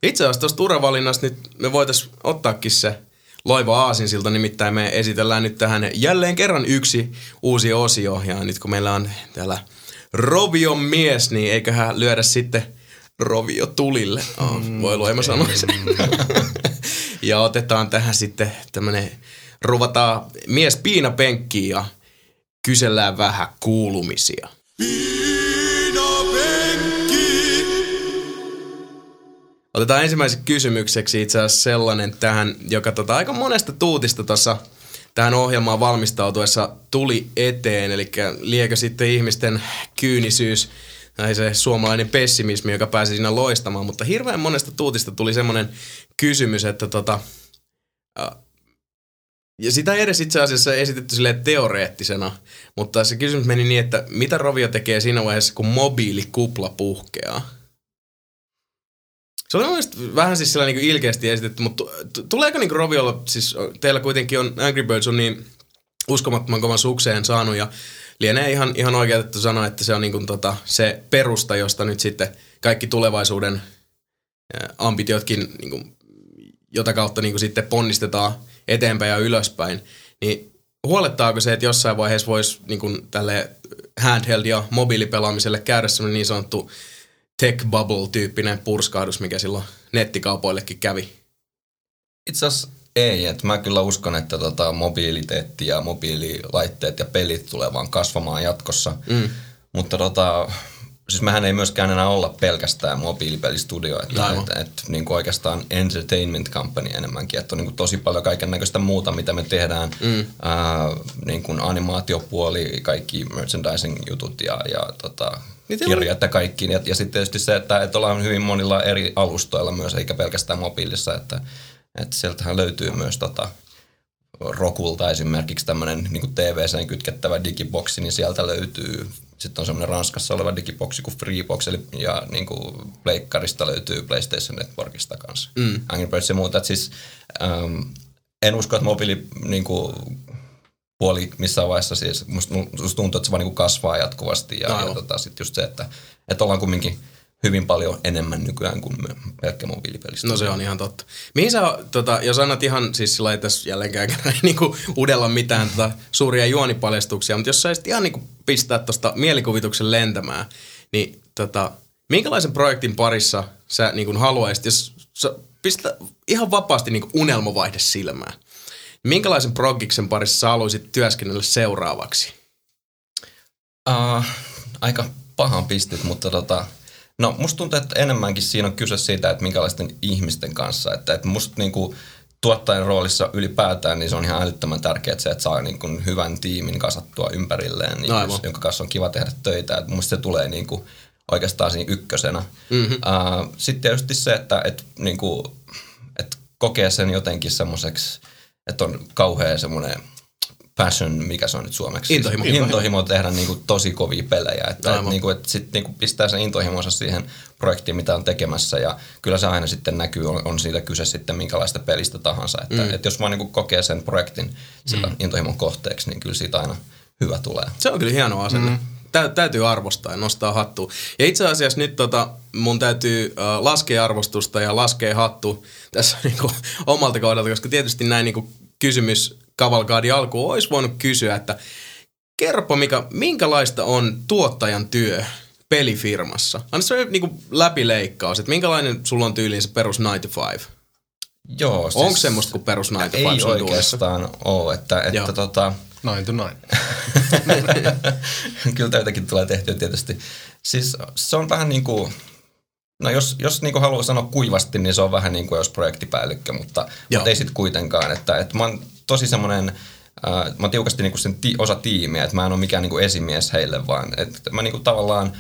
Speaker 1: Itse asiassa tuosta uravalinnasta nyt me voitaisiin ottaakin se loiva aasinsilta, nimittäin me esitellään nyt tähän jälleen kerran yksi uusi osio. Ja nyt kun meillä on täällä Rovion mies, niin eiköhän lyödä sitten Rovio tulille. Oh, voi luo, mä sanoisin. ja otetaan tähän sitten tämmönen, ruvataan mies piinapenkkiin ja kysellään vähän kuulumisia. Otetaan ensimmäiseksi kysymykseksi itse asiassa sellainen tähän, joka tota, aika monesta tuutista tuossa tähän ohjelmaan valmistautuessa tuli eteen. Eli liekö sitten ihmisten kyynisyys tai se suomalainen pessimismi, joka pääsi siinä loistamaan. Mutta hirveän monesta tuutista tuli semmoinen kysymys, että tota, ja sitä ei edes itse asiassa esitetty sille teoreettisena, mutta se kysymys meni niin, että mitä Rovio tekee siinä vaiheessa, kun mobiilikupla puhkeaa? Se oli mun mielestä vähän siis sellainen niin ilkeästi esitetty, mutta tu- tuleeko niin Roviolla, siis teillä kuitenkin on Angry Birds on niin uskomattoman kovan sukseen saanut ja lienee ihan, ihan oikeutettu sanoa, että se on niin kuin tota, se perusta, josta nyt sitten kaikki tulevaisuuden ambitiotkin, niin kuin, jota kautta niin kuin sitten ponnistetaan eteenpäin ja ylöspäin, niin huolettaako se, että jossain vaiheessa voisi niin kuin tälle handheld- ja mobiilipelaamiselle käydä semmoinen niin sanottu tech bubble-tyyppinen purskahdus, mikä silloin nettikaupoillekin kävi.
Speaker 3: Itse asiassa ei, että mä kyllä uskon, että tota, mobiiliteetti ja mobiililaitteet ja pelit tulee vaan kasvamaan jatkossa.
Speaker 1: Mm.
Speaker 3: Mutta tota, siis mehän ei myöskään enää olla pelkästään mobiilipelistudio, että, että, että niin kuin oikeastaan entertainment company enemmänkin, että on niin kuin tosi paljon kaiken näköistä muuta, mitä me tehdään, mm. ää, niin kuin animaatiopuoli, kaikki merchandising-jutut ja, ja tota,
Speaker 1: Niin
Speaker 3: kirjat ja kaikki. Ja, ja sitten tietysti se, että, että ollaan hyvin monilla eri alustoilla myös, eikä pelkästään mobiilissa, että, että sieltähän löytyy myös tota, Rokulta esimerkiksi tämmöinen niin TVCen kytkettävä digiboksi, niin sieltä löytyy, sitten on semmoinen Ranskassa oleva digiboksi kuin Freebox, eli, ja niin kuin Pleikkarista löytyy PlayStation Networkista kanssa. Mm. Angry Birds ja muuta. Että siis, ähm, en usko, että mobiili niin kuin, puoli missään vaiheessa siis, musta, musta tuntuu, että se vaan niin kasvaa jatkuvasti ja, ja tota, sitten just se, että, että ollaan kumminkin hyvin paljon enemmän nykyään kuin pelkkä mobiilipelistä.
Speaker 1: No se on ihan totta. Mihin sä, tota, jos annat ihan, siis sillä ei tässä jälleen niinku udella mitään tota, suuria juonipaljastuksia, mutta jos sä ihan niinku pistää tuosta mielikuvituksen lentämään, niin tota, minkälaisen projektin parissa sä niinku haluaisit, jos sä pistä ihan vapaasti niinku unelmavaihde silmään, minkälaisen progiksen parissa sä haluaisit työskennellä seuraavaksi?
Speaker 3: Uh, aika pahan pistit, mutta tota, no musta tuntuu, että enemmänkin siinä on kyse siitä, että minkälaisten ihmisten kanssa. Että, että musta niinku, tuottajan roolissa ylipäätään, niin se on ihan älyttömän tärkeää se, että saa niinku hyvän tiimin kasattua ympärilleen, niin
Speaker 1: Aivan.
Speaker 3: jonka kanssa on kiva tehdä töitä. Että musta se tulee niinku oikeastaan siinä ykkösenä. Mm-hmm. Uh, Sitten tietysti se, että et, niinku, et kokee sen jotenkin semmoiseksi, että on kauhean semmoinen passion, mikä se on nyt suomeksi?
Speaker 1: Intohimo.
Speaker 3: Siis, intohimo tehdä niinku tosi kovia pelejä. Että et niinku, et sit niinku pistää sen intohimonsa siihen projektiin, mitä on tekemässä. Ja kyllä se aina sitten näkyy, on, on siitä kyse sitten minkälaista pelistä tahansa. Että mm. et jos vaan niinku kokee sen projektin sillä mm. intohimon kohteeksi, niin kyllä siitä aina hyvä tulee.
Speaker 1: Se on kyllä hieno asenne. Mm. Tä, täytyy arvostaa ja nostaa hattua. Ja itse asiassa nyt tota, mun täytyy äh, laskea arvostusta ja laskea hattu tässä niinku, omalta kohdalta, koska tietysti näin niinku, kysymys kavalkaadi alkuun olisi voinut kysyä, että kerropa mikä, minkälaista on tuottajan työ pelifirmassa? Anna se niinku läpileikkaus, että minkälainen sulla on tyyliin se perus 95?
Speaker 3: Joo, siis
Speaker 1: Onko semmoista kuin perus 95
Speaker 3: Ei oikeastaan ole, että,
Speaker 1: Joo.
Speaker 3: että tota,
Speaker 4: Nine to nine.
Speaker 3: Kyllä töitäkin tulee tehtyä tietysti. Siis se on vähän niin kuin, no jos, jos niin kuin haluaa sanoa kuivasti, niin se on vähän niin kuin jos projektipäällikkö, mutta,
Speaker 1: Joo.
Speaker 3: mutta ei sitten kuitenkaan. Että, että mä oon tosi semmoinen, äh, mä oon tiukasti niin kuin sen ti- osa tiimiä, että mä en ole mikään niin kuin esimies heille, vaan että mä niin kuin tavallaan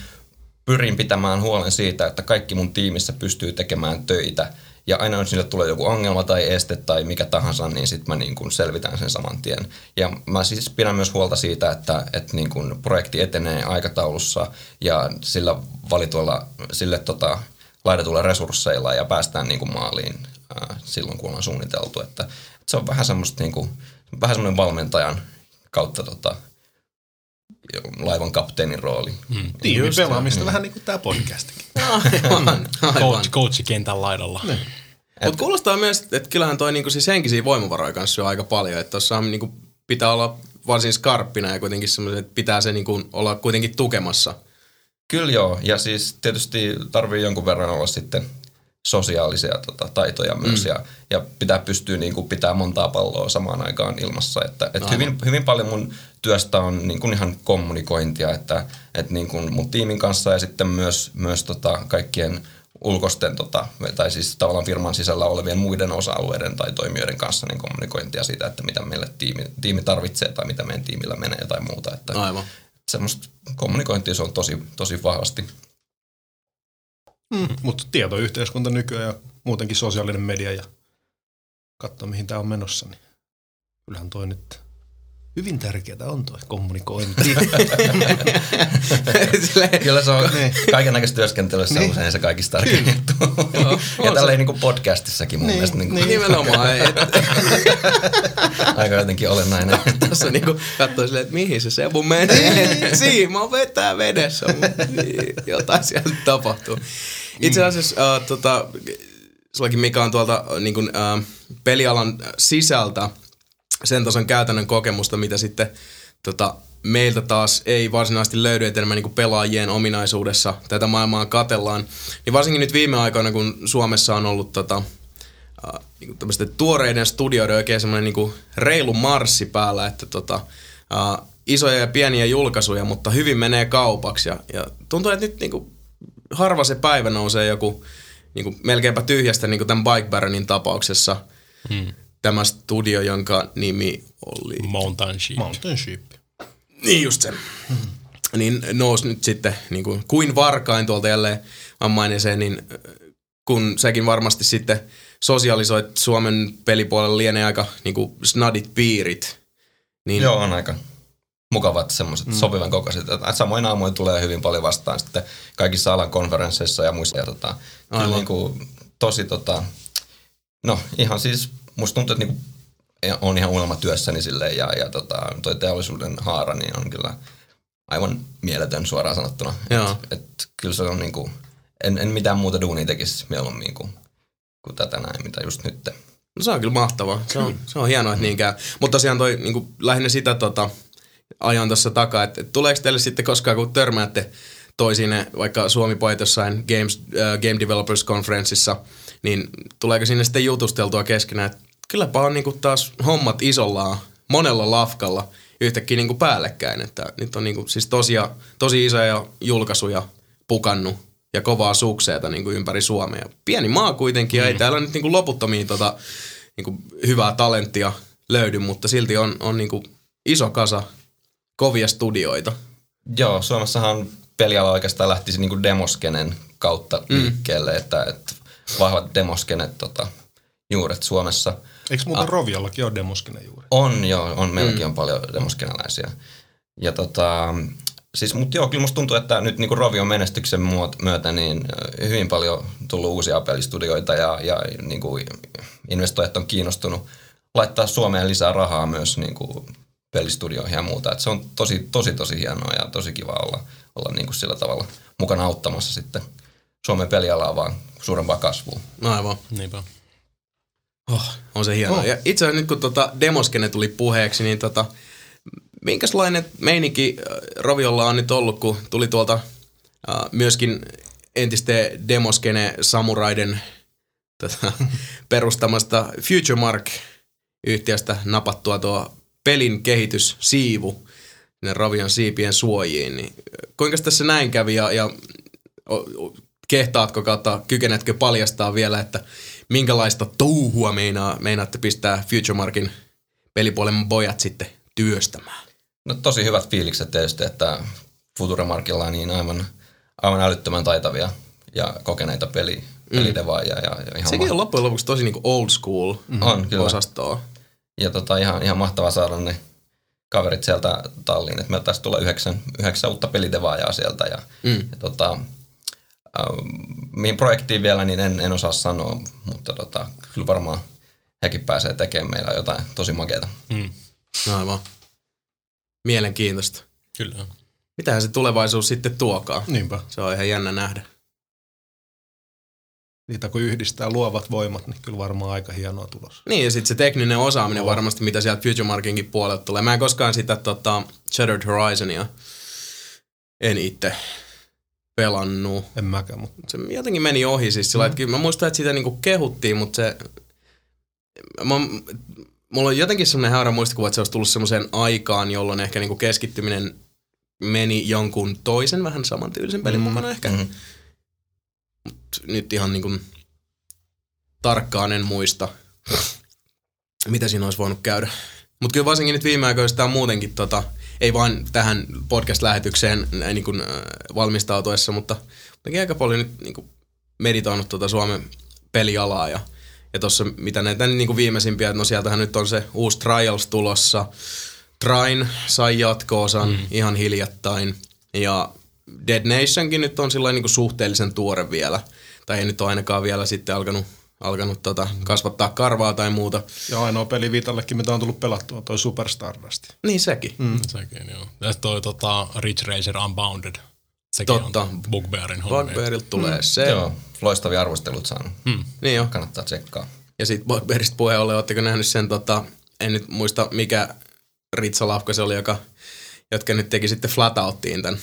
Speaker 3: pyrin pitämään huolen siitä, että kaikki mun tiimissä pystyy tekemään töitä. Ja aina jos niille tulee joku ongelma tai este tai mikä tahansa, niin sitten mä niin kuin selvitän sen saman tien. Ja mä siis pidän myös huolta siitä, että, että niin kuin projekti etenee aikataulussa ja sillä valituilla, sille tota, laitetuilla resursseilla ja päästään niin kuin maaliin ää, silloin, kun ollaan suunniteltu. Että, että se on vähän semmoista niin kuin, vähän semmoinen valmentajan kautta tota, laivan kapteenin rooli.
Speaker 2: Mm.
Speaker 4: Tiimin pelaamista vähän niin kuin tämä podcastikin.
Speaker 1: Aivan, aivan.
Speaker 2: Coach, coachi kentän laidalla.
Speaker 1: Mutta kuulostaa myös, että kyllähän toi niinku siis henkisiä voimavaroja kanssa syö aika paljon, että tuossa niinku pitää olla varsin skarppina ja kuitenkin semmoisen, että pitää se niinku olla kuitenkin tukemassa.
Speaker 3: Kyllä joo, ja siis tietysti tarvii jonkun verran olla sitten sosiaalisia tota, taitoja myös, mm. ja, ja pitää pystyä niin kuin, pitää montaa palloa samaan aikaan ilmassa. Että, et hyvin, hyvin paljon mun työstä on niin kuin ihan kommunikointia, että, että niin kuin mun tiimin kanssa ja sitten myös, myös tota, kaikkien ulkoisten, tota, tai siis tavallaan firman sisällä olevien muiden osa-alueiden tai toimijoiden kanssa niin kommunikointia siitä, että mitä meille tiimi, tiimi tarvitsee tai mitä meidän tiimillä menee tai muuta. Että,
Speaker 1: Aivan.
Speaker 3: semmoista kommunikointia se on tosi, tosi vahvasti.
Speaker 4: Mm. Mutta tietoyhteiskunta nykyään ja muutenkin sosiaalinen media ja katsoa mihin tämä on menossa, niin kyllähän toi nyt hyvin tärkeää on toi kommunikointi.
Speaker 3: Kyllä se on kaiken näköistä työskentelyssä niin. usein se kaikista tärkein juttu. ja tälleen niin kuin podcastissakin mun niin, mielestä niin kuin,
Speaker 1: nimenomaan, että
Speaker 3: aika jotenkin olennainen.
Speaker 1: tässä niinku katsoo silleen, että mihin se Sebu menee. Siima vetää vedessä, mutta jotain siellä tapahtuu. Itse asiassa äh, tota, sullakin mikä on tuolta äh, niin kuin, äh, pelialan sisältä sen tason käytännön kokemusta, mitä sitten tota, meiltä taas ei varsinaisesti löydy, että enemmän niin pelaajien ominaisuudessa tätä maailmaa katellaan. Niin varsinkin nyt viime aikoina, kun Suomessa on ollut tota, äh, niin tuoreiden studioiden oikein semmoinen niin reilu marssi päällä, että tota, äh, isoja ja pieniä julkaisuja, mutta hyvin menee kaupaksi. Ja, ja tuntuu, että nyt niinku, harva se päivä nousee joku niinku, melkeinpä tyhjästä niinku tämän Bike Baronin tapauksessa.
Speaker 2: Hmm.
Speaker 1: Tämä studio, jonka nimi oli...
Speaker 2: Mountain Sheep.
Speaker 4: Mountain Sheep.
Speaker 1: Niin just se. Niin nousi nyt sitten niin kuin, kuin varkain tuolta jälleen ammaineseen, niin äh, kun sekin varmasti sitten sosialisoit Suomen pelipuolella lienee aika niin kuin snadit piirit. Niin,
Speaker 3: Joo, on aika mukavat semmoiset mm. sopivan kokoiset. Et Samoin aamuin tulee hyvin paljon vastaan sitten kaikissa alan konferensseissa ja muissa. Ja tota, kyllä
Speaker 1: Aivan.
Speaker 3: niin kuin, tosi tota, no ihan siis musta tuntuu, että niin kuin, on ihan unelmatyössäni silleen ja, ja tota, toi teollisuuden haara niin on kyllä aivan mieletön suoraan sanottuna.
Speaker 1: Joo.
Speaker 3: Et, et, kyllä se on niinku, en, en mitään muuta duunia tekisi mieluummin kuin, kuin tätä näin, mitä just nyt.
Speaker 1: No se on kyllä mahtavaa. Se on, se on hienoa, että niin käy. Mutta tosiaan toi niin kuin, lähinnä sitä tota, ajan tuossa takaa, että, tuleeko teille sitten koskaan, kun törmäätte toisine, vaikka Suomi pojat jossain Games, äh, Game Developers Conferenceissa, niin tuleeko sinne sitten jutusteltua keskenään, että kylläpä on niin kuin taas hommat isolla, monella lafkalla yhtäkkiä niin kuin päällekkäin, että nyt on niin kuin, siis tosia, tosi isoja julkaisuja pukannut ja kovaa sukseeta niin kuin ympäri Suomea. Pieni maa kuitenkin, ja ei täällä nyt niin kuin loputtomiin tota, niin kuin hyvää talenttia löydy, mutta silti on, on niin kuin iso kasa kovia studioita.
Speaker 3: Joo, Suomessahan peliala oikeastaan lähtisi niinku demoskenen kautta mm. liikkeelle, että, että vahvat demoskenet tota, juuret Suomessa.
Speaker 4: Eikö muuten ah. Roviollakin ole demoskinen juuri?
Speaker 3: On joo, on, meilläkin on paljon demoskenalaisia. Ja tota, siis, mutta joo, kyllä musta tuntuu, että nyt niinku Rovion menestyksen myötä niin hyvin paljon tullut uusia pelistudioita ja, ja niinku investoijat on kiinnostunut laittaa Suomeen lisää rahaa myös niinku pelistudioihin ja muuta. Et se on tosi, tosi, tosi hienoa ja tosi kiva olla, olla niinku sillä tavalla mukana auttamassa sitten Suomen pelialaa vaan suurempaa kasvua.
Speaker 1: No aivan.
Speaker 2: Niinpä.
Speaker 1: Oh, on se hienoa. Oh. Ja itse asiassa nyt kun tota demoskene tuli puheeksi, niin tota, minkälainen meininki äh, Roviolla on nyt ollut, kun tuli tuolta äh, myöskin entisten demoskene samuraiden tota, perustamasta FutureMark-yhtiöstä napattua tuo pelin kehityssiivu sinne Rovion siipien suojiin. Niin kuinka tässä näin kävi ja, ja kehtaatko kautta, kykenetkö paljastaa vielä, että minkälaista touhua meinaa, meinaatte pistää FutureMarkin pelipuolen pojat sitten työstämään?
Speaker 3: No tosi hyvät fiilikset tietysti, että Futuremarkilla on niin aivan, aivan älyttömän taitavia ja kokeneita peli, pelidevaajia. Ja, ja ihan
Speaker 1: Sekin on loppujen lopuksi tosi niinku old school
Speaker 3: On, kyllä.
Speaker 1: osastoa.
Speaker 3: Ja tota, ihan, ihan mahtavaa saada ne kaverit sieltä talliin. Et meillä taisi tulla yhdeksän, yhdeksän uutta pelidevaajaa sieltä. Ja,
Speaker 1: Mm.
Speaker 3: ja tota, äh, mihin projektiin vielä, niin en, en osaa sanoa, mutta tota, kyllä varmaan hekin pääsee tekemään meillä jotain tosi makeata.
Speaker 2: Mm.
Speaker 1: Aivan. Mielenkiintoista.
Speaker 2: Kyllä.
Speaker 1: Mitähän se tulevaisuus sitten tuokaan?
Speaker 4: Niinpä.
Speaker 1: Se on ihan jännä nähdä.
Speaker 4: Niitä kun yhdistää luovat voimat, niin kyllä varmaan aika hienoa tulos.
Speaker 1: Niin, ja sitten se tekninen osaaminen varmasti, mitä sieltä FutureMarkinkin puolelta tulee. Mä en koskaan sitä tota, Shattered Horizonia en itse pelannut.
Speaker 4: En mäkään, mutta
Speaker 1: Se jotenkin meni ohi siis sillä, mm. että kyllä mä muistan, että sitä niinku kehuttiin, mutta se... Mä, mulla on jotenkin semmoinen häärä muistikuva, että se olisi tullut semmoiseen aikaan, jolloin ehkä niinku keskittyminen meni jonkun toisen vähän samantyylisen pelin mm. mukana ehkä.
Speaker 3: Mhm.
Speaker 1: Mut nyt ihan niinku tarkkaan en muista, mitä siinä olisi voinut käydä. Mutta kyllä varsinkin nyt viime aikoina on muutenkin, tota, ei vain tähän podcast-lähetykseen näin niin kuin, äh, valmistautuessa, mutta muutenkin aika paljon nyt niin kuin meditoinut tuota Suomen pelialaa ja, ja tuossa mitä näitä niin kuin viimeisimpiä, että no sieltähän nyt on se uusi Trials tulossa. Train sai jatko-osan mm. ihan hiljattain ja Dead Nationkin nyt on sillä niin kuin suhteellisen tuore vielä. Tai ei nyt ole ainakaan vielä sitten alkanut, alkanut tota, kasvattaa karvaa tai muuta.
Speaker 4: ja ainoa peli Vitallekin, mitä on tullut pelattua, toi Super Stardust.
Speaker 1: Niin sekin. Mm.
Speaker 2: Sekin, joo. Ja toi tota, Ridge Racer Unbounded. Sekin
Speaker 1: Totta.
Speaker 2: on Bugbearin hommia.
Speaker 1: Bugbearilta tulee mm. se.
Speaker 3: Joo, loistavia arvostelut saanut.
Speaker 2: Hmm.
Speaker 1: Niin jo.
Speaker 3: Kannattaa tsekkaa.
Speaker 1: Ja sitten Bugbearista puheen ollen, ootteko nähnyt sen, tota, en nyt muista mikä Ritsa Lafka se oli, joka, jotka nyt teki sitten Flatout-tiin tämän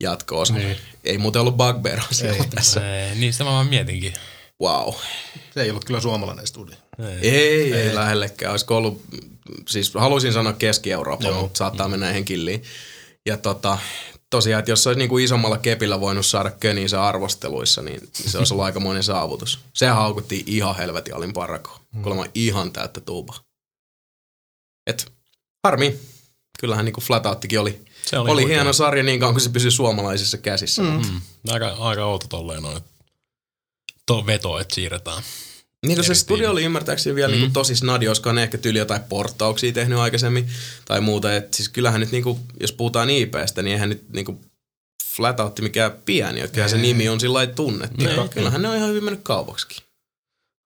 Speaker 1: jatko
Speaker 2: Niin.
Speaker 1: Ei muuten ollut Bugbear siellä tässä.
Speaker 2: Ei, niin sitä mä vaan mietinkin.
Speaker 1: Wow.
Speaker 4: Se ei ollut kyllä suomalainen studio.
Speaker 1: Ei, ei, ei lähellekään. Olisiko ollut, siis haluaisin sanoa Keski-Eurooppa,
Speaker 4: Joo.
Speaker 1: mutta saattaa mennä ihan killiin. Ja tota, tosiaan, että jos se olisi niinku isommalla kepillä voinut saada köniinsä arvosteluissa, niin se olisi ollut aikamoinen saavutus. Se haukuttiin ihan helvetin alin parako. Mm. Kuulemma ihan täyttä tuuba. Et harmi. Kyllähän niinku Flatouttikin oli,
Speaker 2: Se
Speaker 1: oli, oli hieno sarja niin kauan kuin se pysyi suomalaisissa käsissä. Mm.
Speaker 2: Mm. Aika, aika outo tolleen noin. Tuo veto, että siirretään.
Speaker 1: Niin kuin se
Speaker 2: eri
Speaker 1: studio oli ymmärtääkseni vielä mm. niin tosi snadi, olisiko ne ehkä tyyli jotain porttauksia tehnyt aikaisemmin tai muuta. Et siis kyllähän nyt, niin kuin, jos puhutaan IPstä, niin eihän nyt niin kuin Flatoutti mikään pieni, että se nimi on sillä lailla tunnettu.
Speaker 2: Niin.
Speaker 1: Kyllähän ne on ihan hyvin mennyt kaupaksikin.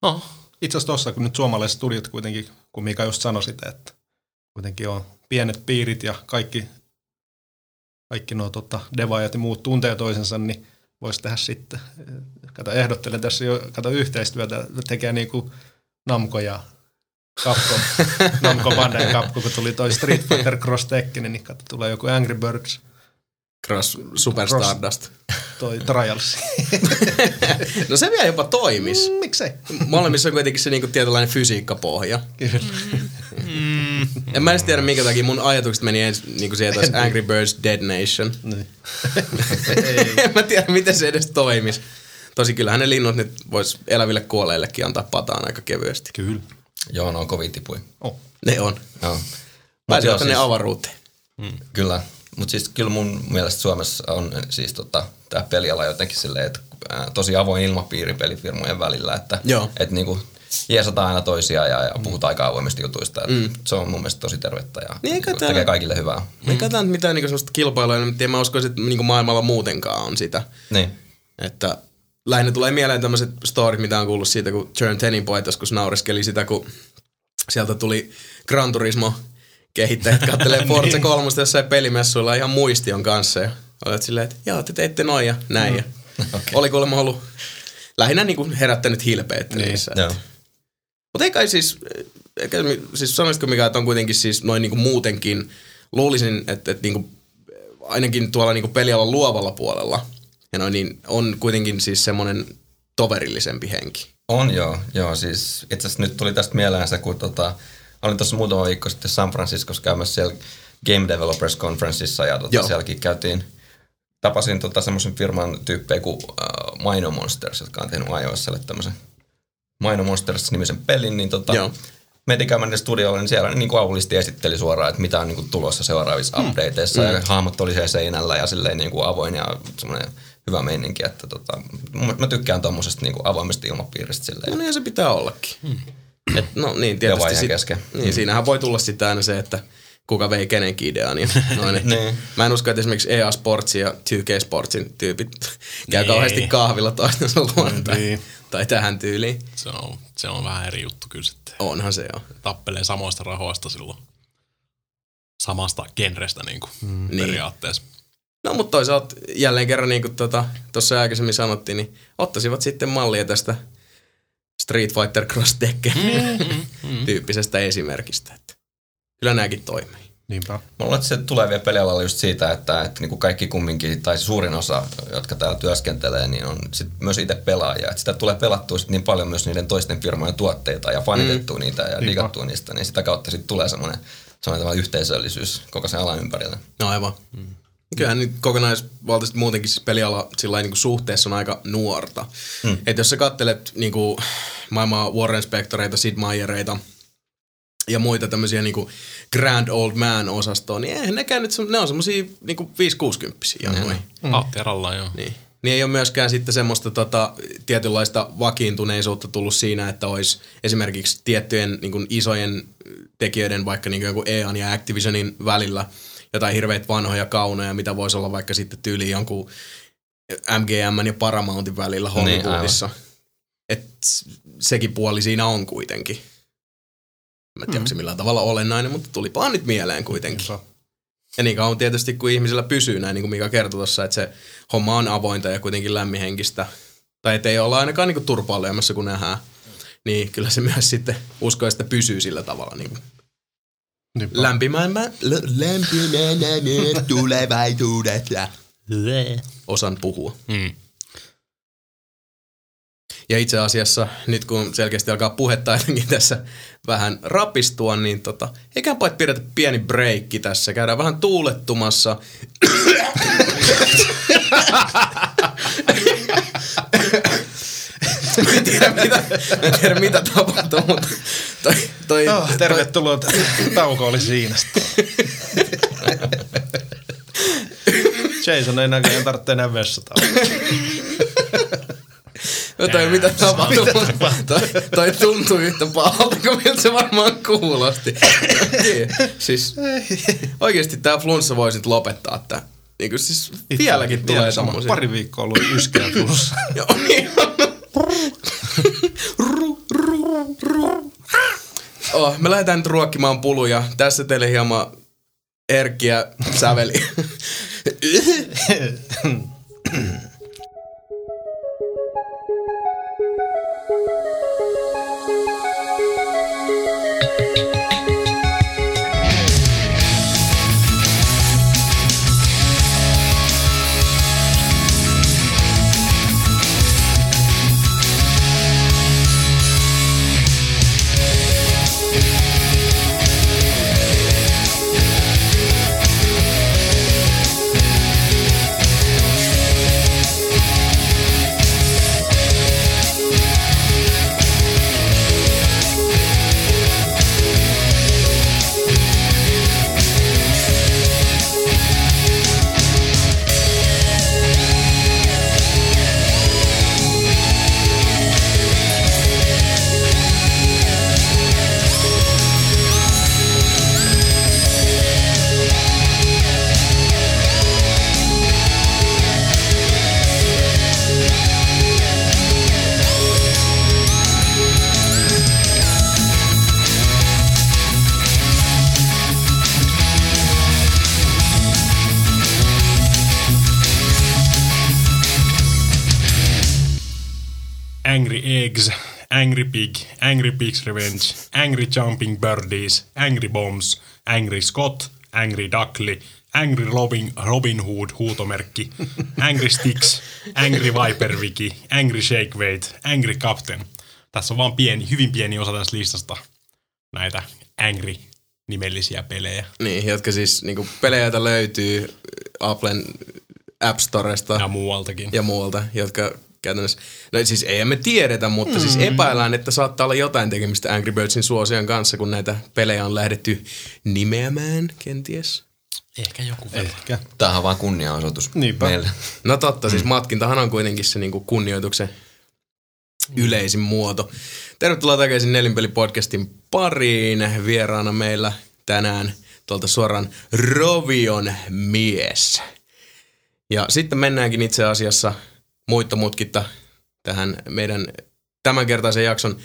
Speaker 2: No,
Speaker 4: Itse asiassa tuossa, kun nyt suomalaiset studiot kuitenkin, kun Mika just sanoi sitä, että kuitenkin on pienet piirit ja kaikki, kaikki nuo tota, devaajat ja muut tuntee toisensa, niin voisi tehdä sitten. Kato, ehdottelen tässä jo, kato yhteistyötä, tekee niin kuin Namco ja Capcom, Namco Bandai Capcom, kun tuli toi Street Fighter Cross Tekken, niin kato, tulee joku Angry Birds,
Speaker 1: Cross Super
Speaker 4: Cross.
Speaker 1: Stardust.
Speaker 4: toi Trials.
Speaker 1: No se vielä jopa toimis.
Speaker 4: Mm, Miksei?
Speaker 1: Molemmissa on kuitenkin se niinku tietynlainen fysiikkapohja.
Speaker 4: Kyllä.
Speaker 1: En mä edes tiedä, minkä takia mun ajatukset meni ensin niinku siihen, että Angry Birds Dead Nation.
Speaker 4: Niin.
Speaker 1: en mä tiedä, miten se edes toimis. Tosi kyllähän ne linnut nyt vois eläville kuolleillekin antaa pataan aika kevyesti.
Speaker 4: Kyllä.
Speaker 3: Joo, ne on kovin tipui.
Speaker 4: Oh.
Speaker 1: Ne on.
Speaker 3: Joo.
Speaker 1: Tänne
Speaker 3: siis-
Speaker 1: avaruuteen.
Speaker 3: Kyllä. Mutta siis kyllä mun mielestä Suomessa on siis tota, tämä peliala jotenkin silleen, että tosi avoin ilmapiiri pelifirmojen välillä, että
Speaker 1: Joo.
Speaker 3: et niinku jeesataan aina toisiaan ja, ja puhutaan aika avoimesti jutuista. Mm. Se on mun mielestä tosi tervettä ja
Speaker 1: Niin,
Speaker 3: niinku tekee kaikille hyvää.
Speaker 1: Me ei katsotaan mitään niinku semmoista kilpailua, en mä uskoisin, että niinku maailmalla muutenkaan on sitä.
Speaker 3: Niin.
Speaker 1: Että lähinnä tulee mieleen tämmöiset storit, mitä on kuullut siitä, kun Turn Tenin Point joskus nauriskeli sitä, kun sieltä tuli Gran Turismo kehittäjät kattelee Forza 3 jossain pelimessuilla ihan muistion kanssa ja olet silleen, että joo, te teitte noin ja näin. Ja okay. Oli kuulemma ollut lähinnä niinku herättänyt hilpeyttä niin. niissä.
Speaker 3: Joo.
Speaker 1: Mutta ei kai siis, eikä, siis sanoisitko mikä, että on kuitenkin siis noin niinku muutenkin, luulisin, että, että niinku, ainakin tuolla niinku pelialan luovalla puolella, ja noin, niin on kuitenkin siis semmoinen toverillisempi henki.
Speaker 3: On joo, joo siis itse asiassa nyt tuli tästä mieleen se, kun tota, olin tuossa muutama viikko sitten San Franciscossa käymässä siellä Game Developers Conferenceissa ja tota, sielläkin käytiin, tapasin tota semmoisen firman tyyppejä kuin äh, Mino Monsters, jotka on tehnyt iOSlle tämmöisen Mino Monsters-nimisen pelin, niin tota,
Speaker 1: Joo.
Speaker 3: metin käymään ne studioille, niin siellä niin kuin avulisti esitteli suoraan, että mitä on niin kuin tulossa seuraavissa hmm. updateissa, ja hahmot oli siellä seinällä ja silleen niin kuin avoin ja semmoinen hyvä meininki, että tota, mä tykkään tommosesta niin kuin avoimesta ilmapiiristä silleen.
Speaker 1: No niin se pitää ollakin. Hmm. Et, no niin, tietysti sit,
Speaker 3: kesken.
Speaker 1: niin, siinähän voi tulla sitten aina se, että kuka vei kenenkin idean. Ja noin, et
Speaker 3: Niin.
Speaker 1: Mä en usko, että esimerkiksi EA Sportsin ja 2K Sportsin tyypit käy
Speaker 2: Niin.
Speaker 1: kauheasti kahvilla toistensa luona tai,
Speaker 4: Niin.
Speaker 1: tai tähän tyyliin.
Speaker 2: se on, se on vähän eri juttu kyllä sitten.
Speaker 1: Onhan se jo.
Speaker 2: Tappelee samoista rahoista silloin. Samasta genrestä niin kuin mm,
Speaker 1: Niin.
Speaker 2: periaatteessa.
Speaker 1: No mutta toisaalta jälleen kerran, niin kuin tuossa tota, aikaisemmin sanottiin, niin ottaisivat sitten mallia tästä Street Fighter Cross Tekken tyyppisestä esimerkistä. Että kyllä nämäkin toimii.
Speaker 4: Niinpä.
Speaker 3: Mä luulen, että se tulee vielä pelialalla just siitä, että, että niin kuin kaikki kumminkin, tai suurin osa, jotka täällä työskentelee, niin on sit myös itse pelaajia. Että sitä tulee pelattua sit niin paljon myös niiden toisten firmojen tuotteita ja fanitettua mm. niitä ja
Speaker 4: Niinpä.
Speaker 3: digattua niistä, niin sitä kautta sitten tulee semmoinen, semmoinen yhteisöllisyys koko sen alan ympärillä.
Speaker 1: No aivan. Mm. Kyllähän nyt kokonaisvaltaisesti muutenkin siis peliala sillä niin suhteessa on aika nuorta. Mm. Että jos sä kattelet niin kuin, maailman Warren Spectoreita, Sid Meiereita ja muita tämmöisiä niin kuin Grand Old Man-osastoa, niin eihän nekään nyt, se- ne on semmosia niin 5-60 ja noin.
Speaker 2: Mm. Aatti Aralla, joo.
Speaker 1: Niin. Niin ei ole myöskään sitten semmoista tota, tietynlaista vakiintuneisuutta tullut siinä, että olisi esimerkiksi tiettyjen niin kuin isojen tekijöiden, vaikka niin kuin joku EAN ja Activisionin välillä jotain hirveitä vanhoja kaunoja, mitä voisi olla vaikka sitten tyyliin jonkun MGM ja Paramountin välillä Hollywoodissa. Et sekin puoli siinä on kuitenkin. Mä en tiedä, onko se millään tavalla olennainen, mutta tulipa nyt mieleen kuitenkin.
Speaker 4: Niinpä.
Speaker 1: Ja niin kauan tietysti, kun ihmisillä pysyy näin, niin kuin Mika kertoi tuossa, että se homma on avointa ja kuitenkin lämmihenkistä. Tai ettei olla ainakaan niin turpaa lyömässä, kun nähdään. Niin kyllä se myös sitten uskoo, että pysyy sillä tavalla niin kuin. Lämpimään
Speaker 5: Lämpimänä tulevaisuudessa.
Speaker 1: osan puhua.
Speaker 2: Mm.
Speaker 1: Ja itse asiassa nyt kun selkeästi alkaa puhetta jotenkin tässä vähän rapistua, niin tota, eiköhän että pidetä pieni breikki tässä. Käydään vähän tuulettumassa. En tiedä mitä, en tiedä mitä tapahtuu, mutta toi, toi,
Speaker 4: Oh, tervetuloa. Tauko oli siinä sitten. Jason ei näköjään tarvitse enää vessataukoa.
Speaker 1: toi, toi mitä tapahtuu, toi, toi tuntuu yhtä pahalta kuin miltä se varmaan kuulosti. Niin, siis oikeesti tää flunssa voisi nyt lopettaa tää. Niin kuin siis vieläkin tulee
Speaker 4: sama.
Speaker 1: semmosia.
Speaker 4: Pari viikkoa ollut yskeä tulossa.
Speaker 1: Joo, niin on. Oh, me lähdetään nyt ruokkimaan puluja. Tässä teille hieman erkkiä säveli.
Speaker 2: Angry Pig, Angry Pig's Revenge, Angry Jumping Birdies, Angry Bombs, Angry Scott, Angry Duckly, Angry Robin, Robin Hood huutomerkki, Angry Sticks, Angry Viper Wiki, Angry Shake Weight, Angry Captain. Tässä on vaan pieni, hyvin pieni osa tästä listasta näitä Angry nimellisiä pelejä.
Speaker 1: niin, jotka siis niinku pelejä joita löytyy Applen App Storesta
Speaker 2: Ja muualtakin.
Speaker 1: ja muualta, jotka käytännössä, no siis ei me tiedetä, mutta mm. siis epäillään, että saattaa olla jotain tekemistä Angry Birdsin suosion kanssa, kun näitä pelejä on lähdetty nimeämään kenties.
Speaker 2: Ehkä joku verran.
Speaker 4: Ehkä.
Speaker 3: Tämähän on vaan kunnianosoitus
Speaker 4: Niinpä.
Speaker 3: meille.
Speaker 1: No totta, siis matkintahan on kuitenkin se niinku kunnioituksen yleisin muoto. Tervetuloa takaisin Nelinpeli-podcastin pariin. Vieraana meillä tänään tuolta suoraan Rovion mies. Ja sitten mennäänkin itse asiassa muitta mutkitta tähän meidän tämänkertaisen jakson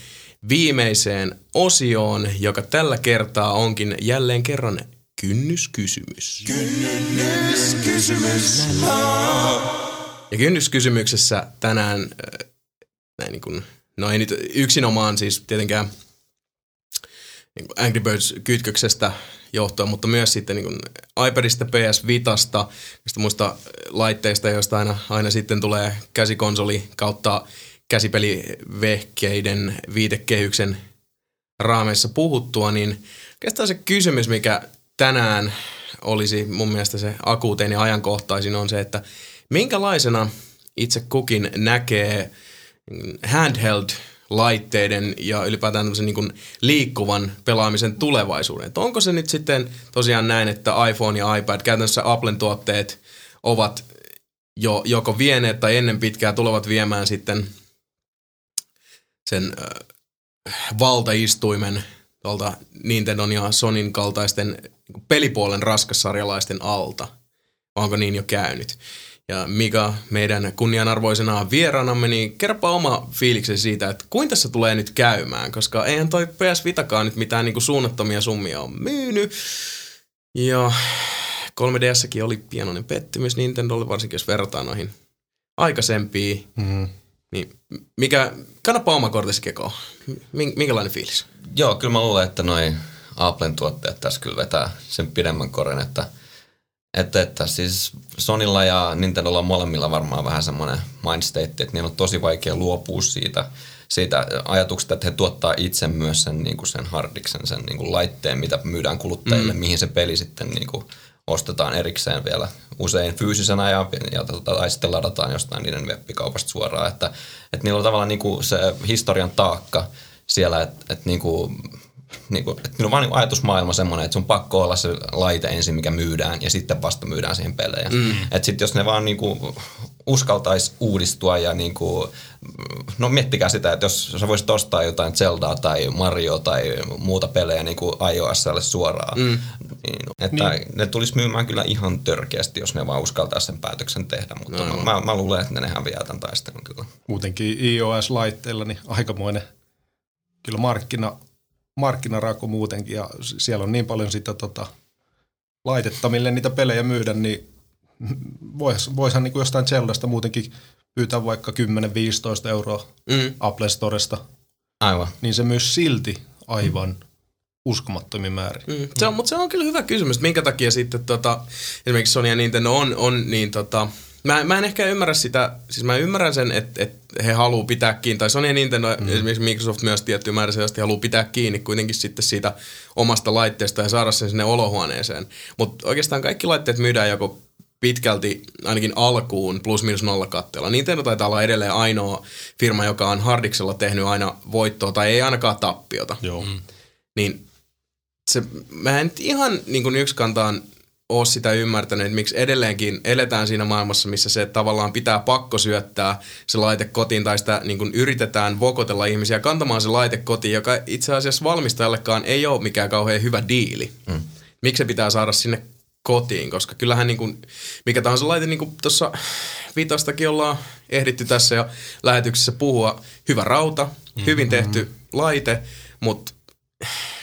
Speaker 1: viimeiseen osioon, joka tällä kertaa onkin jälleen kerran kynnyskysymys. Ja kynnyskysymyksessä tänään, äh, näin niin kuin, no ei nyt yksinomaan siis tietenkään niin kuin Angry Birds-kytköksestä johtuen, mutta myös sitten niin kuin iPadista, PS Vitasta, näistä muista laitteista, joista aina, aina sitten tulee käsikonsoli kautta käsipelivehkeiden viitekehyksen raameissa puhuttua, niin oikeastaan se kysymys, mikä tänään olisi mun mielestä se akuutein ja ajankohtaisin on se, että minkälaisena itse kukin näkee handheld-laitteiden ja ylipäätään tämmöisen niin liikkuvan pelaamisen tulevaisuuden. Että onko se nyt sitten tosiaan näin, että iPhone ja iPad, käytännössä Applen tuotteet ovat jo joko vieneet tai ennen pitkää tulevat viemään sitten sen äh, valtaistuimen tuolta Nintendon ja Sonin kaltaisten niin pelipuolen raskassarjalaisten alta. Onko niin jo käynyt? Ja Mika, meidän kunnianarvoisena vieraanamme, niin kerropa oma fiiliksesi siitä, että kuinka tässä tulee nyt käymään, koska eihän toi PS Vitakaan nyt mitään niinku suunnattomia summia on myynyt. Ja 3DSkin oli pienoinen pettymys Nintendolle, varsinkin jos verrataan noihin aikaisempiin.
Speaker 4: Mm.
Speaker 1: Niin mikä, kannapa oma kortesi kekoon. Min- Minkälainen fiilis?
Speaker 3: Joo, kyllä mä luulen, että noi Applen tuotteet tässä kyllä vetää sen pidemmän koren, että Että, että siis Sonilla ja Nintendolla on molemmilla varmaan vähän semmoinen mindstate, että niillä on tosi vaikea luopua siitä, siitä ajatuksesta, että he tuottaa itse myös sen, niin kuin sen hardiksen, sen niin kuin laitteen, mitä myydään kuluttajille, mm. mihin se peli sitten niin kuin ostetaan erikseen vielä usein fyysisenä ja, ja tota, tai sitten ladataan jostain niiden webbikaupasta suoraan. Että, että niillä on tavallaan niin kuin se historian taakka siellä, että, että niin kuin, niin kuin, että on vaan niin ajatusmaailma semmoinen, että sun pakko olla se laite ensin, mikä myydään, ja sitten vasta myydään siihen pelejä. Mm. Että sitten jos ne vaan niin kuin uskaltaisi uudistua ja niin kuin, no miettikää sitä, että jos sä voisit ostaa jotain Zeldaa tai Mario tai muuta pelejä niin kuin iOSlle suoraan, mm. niin, että niin. ne tulisi myymään kyllä ihan törkeästi, jos ne vaan uskaltaisi sen päätöksen tehdä, mutta no, mä, mä, mä, luulen, että ne häviää tämän taistelun kyllä.
Speaker 4: Muutenkin iOS-laitteilla niin aikamoinen kyllä markkina, markkinarako muutenkin ja siellä on niin paljon sitä tota, laitetta, mille niitä pelejä myydä, niin vois, voishan niin kuin jostain Zeldasta muutenkin pyytää vaikka 10-15 euroa mm. Apple Storesta.
Speaker 3: Aivan.
Speaker 4: Niin se myös silti aivan uskomattomin määrin.
Speaker 1: Mm. Se on, mutta se on kyllä hyvä kysymys, minkä takia sitten tota, esimerkiksi Sony ja Nintendo on, on niin tota, Mä, mä en ehkä ymmärrä sitä, siis mä ymmärrän sen, että, että he haluaa pitää kiinni, tai Sony ja Nintendo, mm. esimerkiksi Microsoft myös tiettyä määräisesti haluaa pitää kiinni kuitenkin sitten siitä omasta laitteesta ja saada sen sinne olohuoneeseen. Mutta oikeastaan kaikki laitteet myydään joko pitkälti ainakin alkuun plus minus nolla katteella. Nintendo taitaa olla edelleen ainoa firma, joka on Hardiksella tehnyt aina voittoa tai ei ainakaan tappiota.
Speaker 4: Joo. Mm.
Speaker 1: Niin se, mä en nyt ihan niin kuin yksikantaan ole sitä ymmärtänyt, että miksi edelleenkin eletään siinä maailmassa, missä se tavallaan pitää pakko syöttää se laite kotiin tai sitä niin kuin yritetään vokotella ihmisiä kantamaan se laite kotiin, joka itse asiassa valmistajallekaan ei ole mikään kauhean hyvä diili. Mm. Miksi se pitää saada sinne kotiin, koska kyllähän niin kuin, mikä tahansa laite, niin kuin tuossa vitostakin ollaan ehditty tässä ja lähetyksessä puhua, hyvä rauta, mm-hmm. hyvin tehty laite, mutta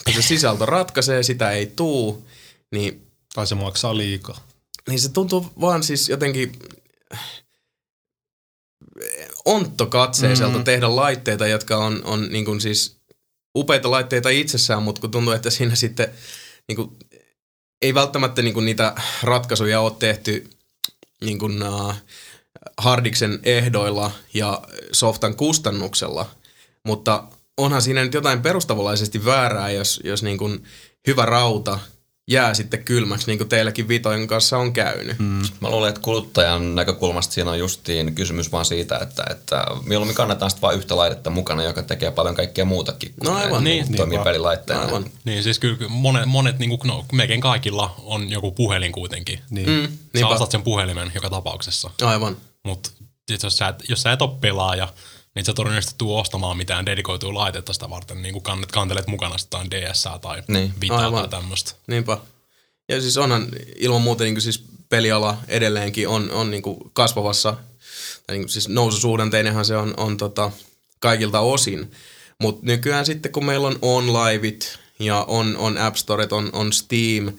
Speaker 1: kun se sisältö ratkaisee, sitä ei tuu, niin...
Speaker 4: Tai se maksaa liikaa.
Speaker 1: Niin se tuntuu vaan siis jotenkin onttokatseiselta mm-hmm. tehdä laitteita, jotka on, on niin kuin siis upeita laitteita itsessään, mutta kun tuntuu, että siinä sitten niin kuin ei välttämättä niin kuin niitä ratkaisuja ole tehty niin kuin, uh, Hardiksen ehdoilla ja softan kustannuksella, mutta onhan siinä nyt jotain perustavallisesti väärää, jos, jos niin kuin hyvä rauta – jää sitten kylmäksi, niin kuin teilläkin Vitojen kanssa on käynyt. Mm.
Speaker 3: Mä luulen, että kuluttajan näkökulmasta siinä on justiin kysymys vaan siitä, että, että mieluummin kannetaan sitten vain yhtä laitetta mukana, joka tekee paljon kaikkea muutakin kuin
Speaker 1: no aivan,
Speaker 3: niin, toimii pelilaitteena. Aivan.
Speaker 2: Niin siis kyllä monet, monet niin kuin, no, melkein kaikilla on joku puhelin kuitenkin.
Speaker 1: Niin. Mm,
Speaker 2: sä ostat sen puhelimen joka tapauksessa.
Speaker 1: Aivan.
Speaker 2: Mutta jos sä, et, jos sä et ole pelaaja, niin sä todennäköisesti tuu ostamaan mitään dedikoitua laitetta sitä varten, niin kuin kantelet mukana sitä DS tai niin. Vitaa Aivan. tai tämmöistä.
Speaker 1: Niinpä. Ja siis onhan ilman muuta niin siis peliala edelleenkin on, on niin kuin kasvavassa, tai niin kuin siis noususuhdanteinenhan se on, on tota, kaikilta osin. Mutta nykyään sitten kun meillä on on-liveit ja on, on App Storet, on, on Steam,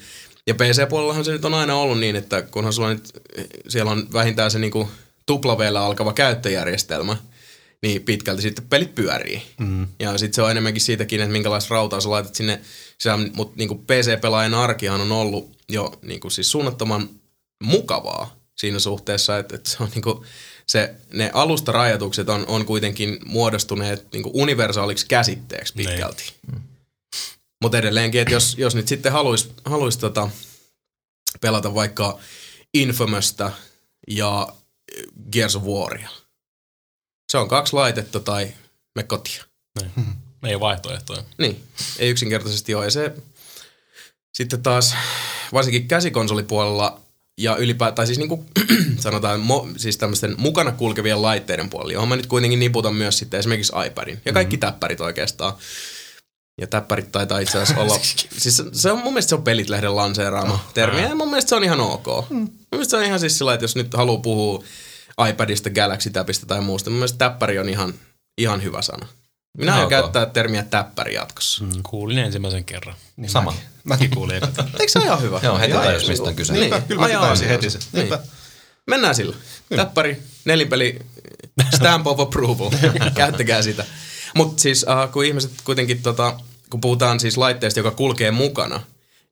Speaker 1: ja PC-puolellahan se nyt on aina ollut niin, että kunhan sulla nyt, siellä on vähintään se niinku tuplaveellä alkava käyttöjärjestelmä – niin pitkälti sitten pelit pyörii. Mm. Ja sitten se on enemmänkin siitäkin, että minkälaista rautaa sä laitat sinne Mutta niin PC-pelaajan arkihan on ollut jo niin kuin siis suunnattoman mukavaa siinä suhteessa, että, että se on niin kuin, se, ne alustarajoitukset on, on kuitenkin muodostuneet niin kuin universaaliksi käsitteeksi niin. pitkälti. Mm. Mutta edelleenkin, että jos, jos nyt sitten haluaisi haluais tota, pelata vaikka Infamousta ja Gears of Waria – se on kaksi laitetta tai me kotia.
Speaker 2: Niin. Ei ole vaihtoehtoja.
Speaker 1: Niin, ei yksinkertaisesti ole. Ja se sitten taas varsinkin käsikonsolipuolella ja ylipäätään, tai siis niin kuin sanotaan, mo, siis tämmöisten mukana kulkevien laitteiden puolella, johon mä nyt kuitenkin niputan myös sitten esimerkiksi iPadin ja kaikki mm-hmm. täppärit oikeastaan. Ja täppärit taitaa itse asiassa olla, siis se on mun mielestä se on Pelit-lehden lanseeraama oh, termi, ja mun mielestä se on ihan ok. Mm. Mun mielestä se on ihan siis sillä, että jos nyt haluaa puhua iPadista, Galaxy Tabista tai muusta. Mun mielestä täppäri on ihan, ihan hyvä sana. Minä aion käyttää termiä täppäri jatkossa. Mm,
Speaker 2: kuulin ensimmäisen kerran.
Speaker 3: Niin Sama.
Speaker 4: Mäkin, mäkin kuulin.
Speaker 1: Eikö se ole ihan hyvä?
Speaker 3: Joo, heti tajus, mistä on kyse.
Speaker 4: Niin, kyllä mäkin tajusin heti se. Niin.
Speaker 1: Mennään sillä. Niin. Täppäri, nelipeli, stamp of approval. Käyttäkää sitä. Mutta siis uh, kun ihmiset kuitenkin, tota, kun puhutaan siis laitteesta, joka kulkee mukana,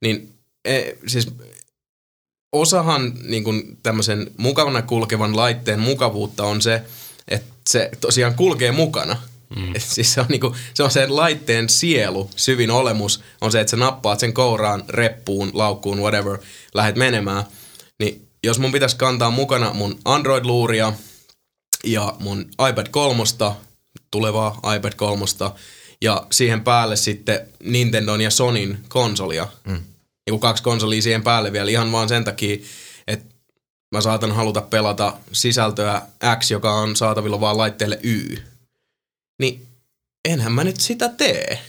Speaker 1: niin e, siis osahan niin kuin tämmöisen mukavana kulkevan laitteen mukavuutta on se, että se tosiaan kulkee mukana. Mm. Et siis se on, niinku, se on sen laitteen sielu, syvin olemus, on se, että sä nappaat sen kouraan, reppuun, laukkuun, whatever, lähdet menemään. Niin jos mun pitäisi kantaa mukana mun Android-luuria ja mun iPad 3, tulevaa iPad 3, ja siihen päälle sitten Nintendon ja Sonin konsolia. Mm. Niin kaksi konsolia siihen päälle vielä ihan vaan sen takia, että mä saatan haluta pelata sisältöä X, joka on saatavilla vaan laitteelle Y. Niin enhän mä nyt sitä tee.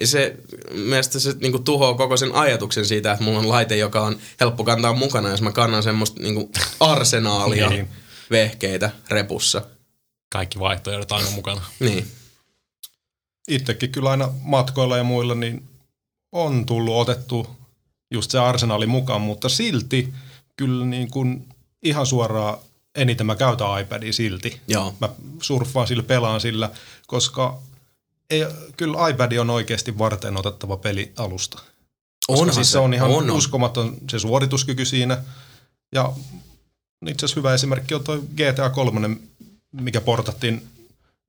Speaker 1: Ja se, mielestäni se niin tuhoaa koko sen ajatuksen siitä, että mulla on laite, joka on helppo kantaa mukana, jos mä kannan semmoista niin arsenaalia
Speaker 4: Niin.
Speaker 1: vehkeitä repussa.
Speaker 2: Kaikki vaihtoehdot aina mukana.
Speaker 1: Niin.
Speaker 4: itsekin kyllä aina matkoilla ja muilla niin on tullut otettu just se arsenaali mukaan, mutta silti kyllä niin kuin ihan suoraan eniten mä käytän iPadia silti.
Speaker 1: Joo.
Speaker 4: Mä surffaan sillä, pelaan sillä, koska ei, kyllä iPad on oikeasti varten otettava pelialusta. Koska
Speaker 1: Onhan
Speaker 4: siis se
Speaker 1: se,
Speaker 4: on ihan
Speaker 1: on,
Speaker 4: on,
Speaker 1: on.
Speaker 4: uskomaton se suorituskyky siinä. Ja itse asiassa hyvä esimerkki on toi GTA 3, mikä portattiin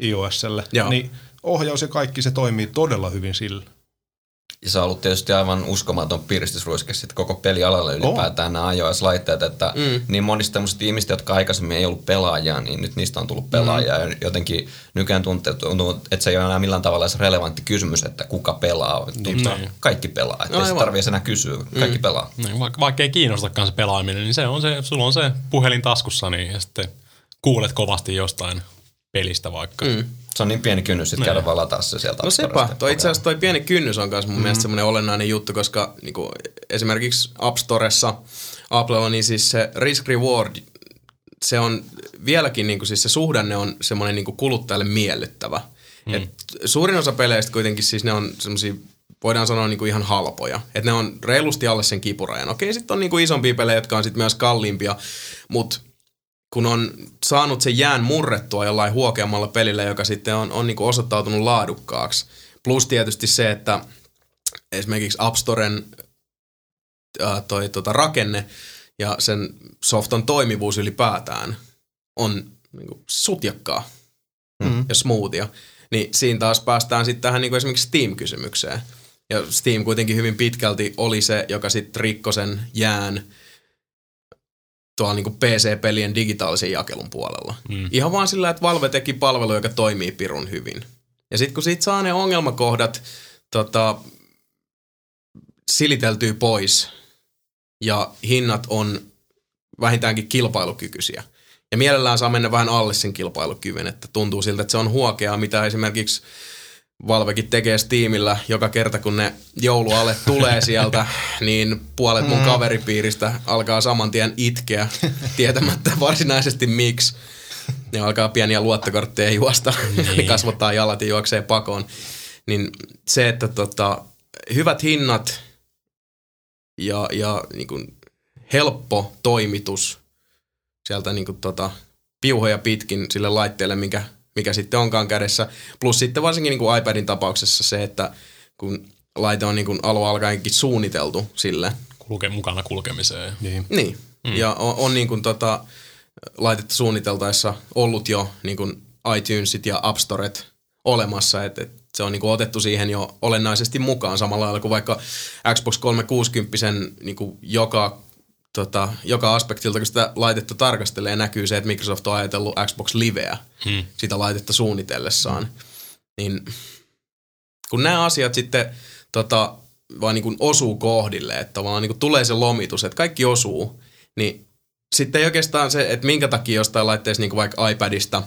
Speaker 4: iOSlle.
Speaker 1: Joo.
Speaker 4: Niin ohjaus ja kaikki se toimii todella hyvin sillä.
Speaker 3: Ja se on ollut tietysti aivan uskomaton piristysruiske sitten koko pelialalle ylipäätään nämä iOS-laitteet, että mm. niin monista tämmöisistä ihmistä, jotka aikaisemmin ei ollut pelaajia, niin nyt niistä on tullut pelaajia. Mm. Ja jotenkin nykyään tuntuu, että se ei ole enää millään tavalla edes relevantti kysymys, että kuka pelaa. Tuntuu,
Speaker 2: Niin.
Speaker 3: kaikki pelaa. Että ei se tarvitse enää kysyä. Kaikki mm. pelaa.
Speaker 2: Niin, vaikka, vaikka ei kiinnostakaan se pelaaminen, niin se on se, sulla on se puhelin taskussa, niin ja sitten kuulet kovasti jostain pelistä vaikka. Mm.
Speaker 3: Se on niin pieni kynnys sitten käydä vaan lataa se sieltä.
Speaker 1: No sepä, toi itse asiassa toi pieni kynnys on myös mun mm. mielestä semmoinen olennainen juttu, koska niinku, esimerkiksi App Storessa Applella, niin siis se risk reward, se on vieläkin niinku, siis se suhdanne on semmoinen niinku kuluttajalle miellyttävä. Mm. Et suurin osa peleistä kuitenkin siis ne on semmoisia voidaan sanoa niinku ihan halpoja. Että ne on reilusti alle sen kipurajan. Okei, sitten on niinku isompia pelejä, jotka on sitten myös kalliimpia, mutta kun on saanut sen jään murrettua jollain huokeammalla pelillä, joka sitten on, on niinku osoittautunut laadukkaaksi. Plus tietysti se, että esimerkiksi App Storen ää, toi, tota, rakenne ja sen softon toimivuus ylipäätään on niinku sutjakkaa mm. ja smoothia. Niin siinä taas päästään sitten tähän niinku esimerkiksi Steam-kysymykseen. Ja Steam kuitenkin hyvin pitkälti oli se, joka sitten rikkoi sen jään tuolla niin PC-pelien digitaalisen jakelun puolella. Mm. Ihan vaan sillä, että Valve teki palvelu, joka toimii pirun hyvin. Ja sitten kun siitä saa ne ongelmakohdat tota, siliteltyy pois ja hinnat on vähintäänkin kilpailukykyisiä. Ja mielellään saa mennä vähän alle sen kilpailukyvyn, että tuntuu siltä, että se on huokeaa, mitä esimerkiksi Valvekin tekee Steamillä joka kerta, kun ne joulualle tulee sieltä, niin puolet mun kaveripiiristä alkaa saman tien itkeä, tietämättä varsinaisesti miksi. Ne alkaa pieniä luottokortteja juosta, niin. kasvattaa jalat ja juoksee pakoon. Niin se, että tota, hyvät hinnat ja, ja niin kuin helppo toimitus sieltä niin kuin tota, piuhoja pitkin sille laitteelle, mikä, mikä sitten onkaan kädessä. Plus sitten varsinkin niin kuin iPadin tapauksessa se, että kun laite on niin kuin alun alkaenkin suunniteltu sille.
Speaker 2: Kulke, mukana kulkemiseen.
Speaker 4: Niin.
Speaker 1: Niin. Mm. Ja on, on niin kuin tota, laitetta suunniteltaessa ollut jo niin kuin iTunesit ja App Storet olemassa, että et se on niin kuin otettu siihen jo olennaisesti mukaan samalla lailla kuin vaikka Xbox 360 niin kuin joka, tota, joka aspektilta, kun sitä laitetta tarkastelee, näkyy se, että Microsoft on ajatellut Xbox Liveä
Speaker 2: Hmm.
Speaker 1: sitä laitetta suunnitellessaan. Niin kun nämä asiat sitten tota, vaan niin kuin osuu kohdille, että tavallaan niin kuin tulee se lomitus, että kaikki osuu, niin sitten ei oikeastaan se, että minkä takia jostain laitteessa niin kuin vaikka iPadista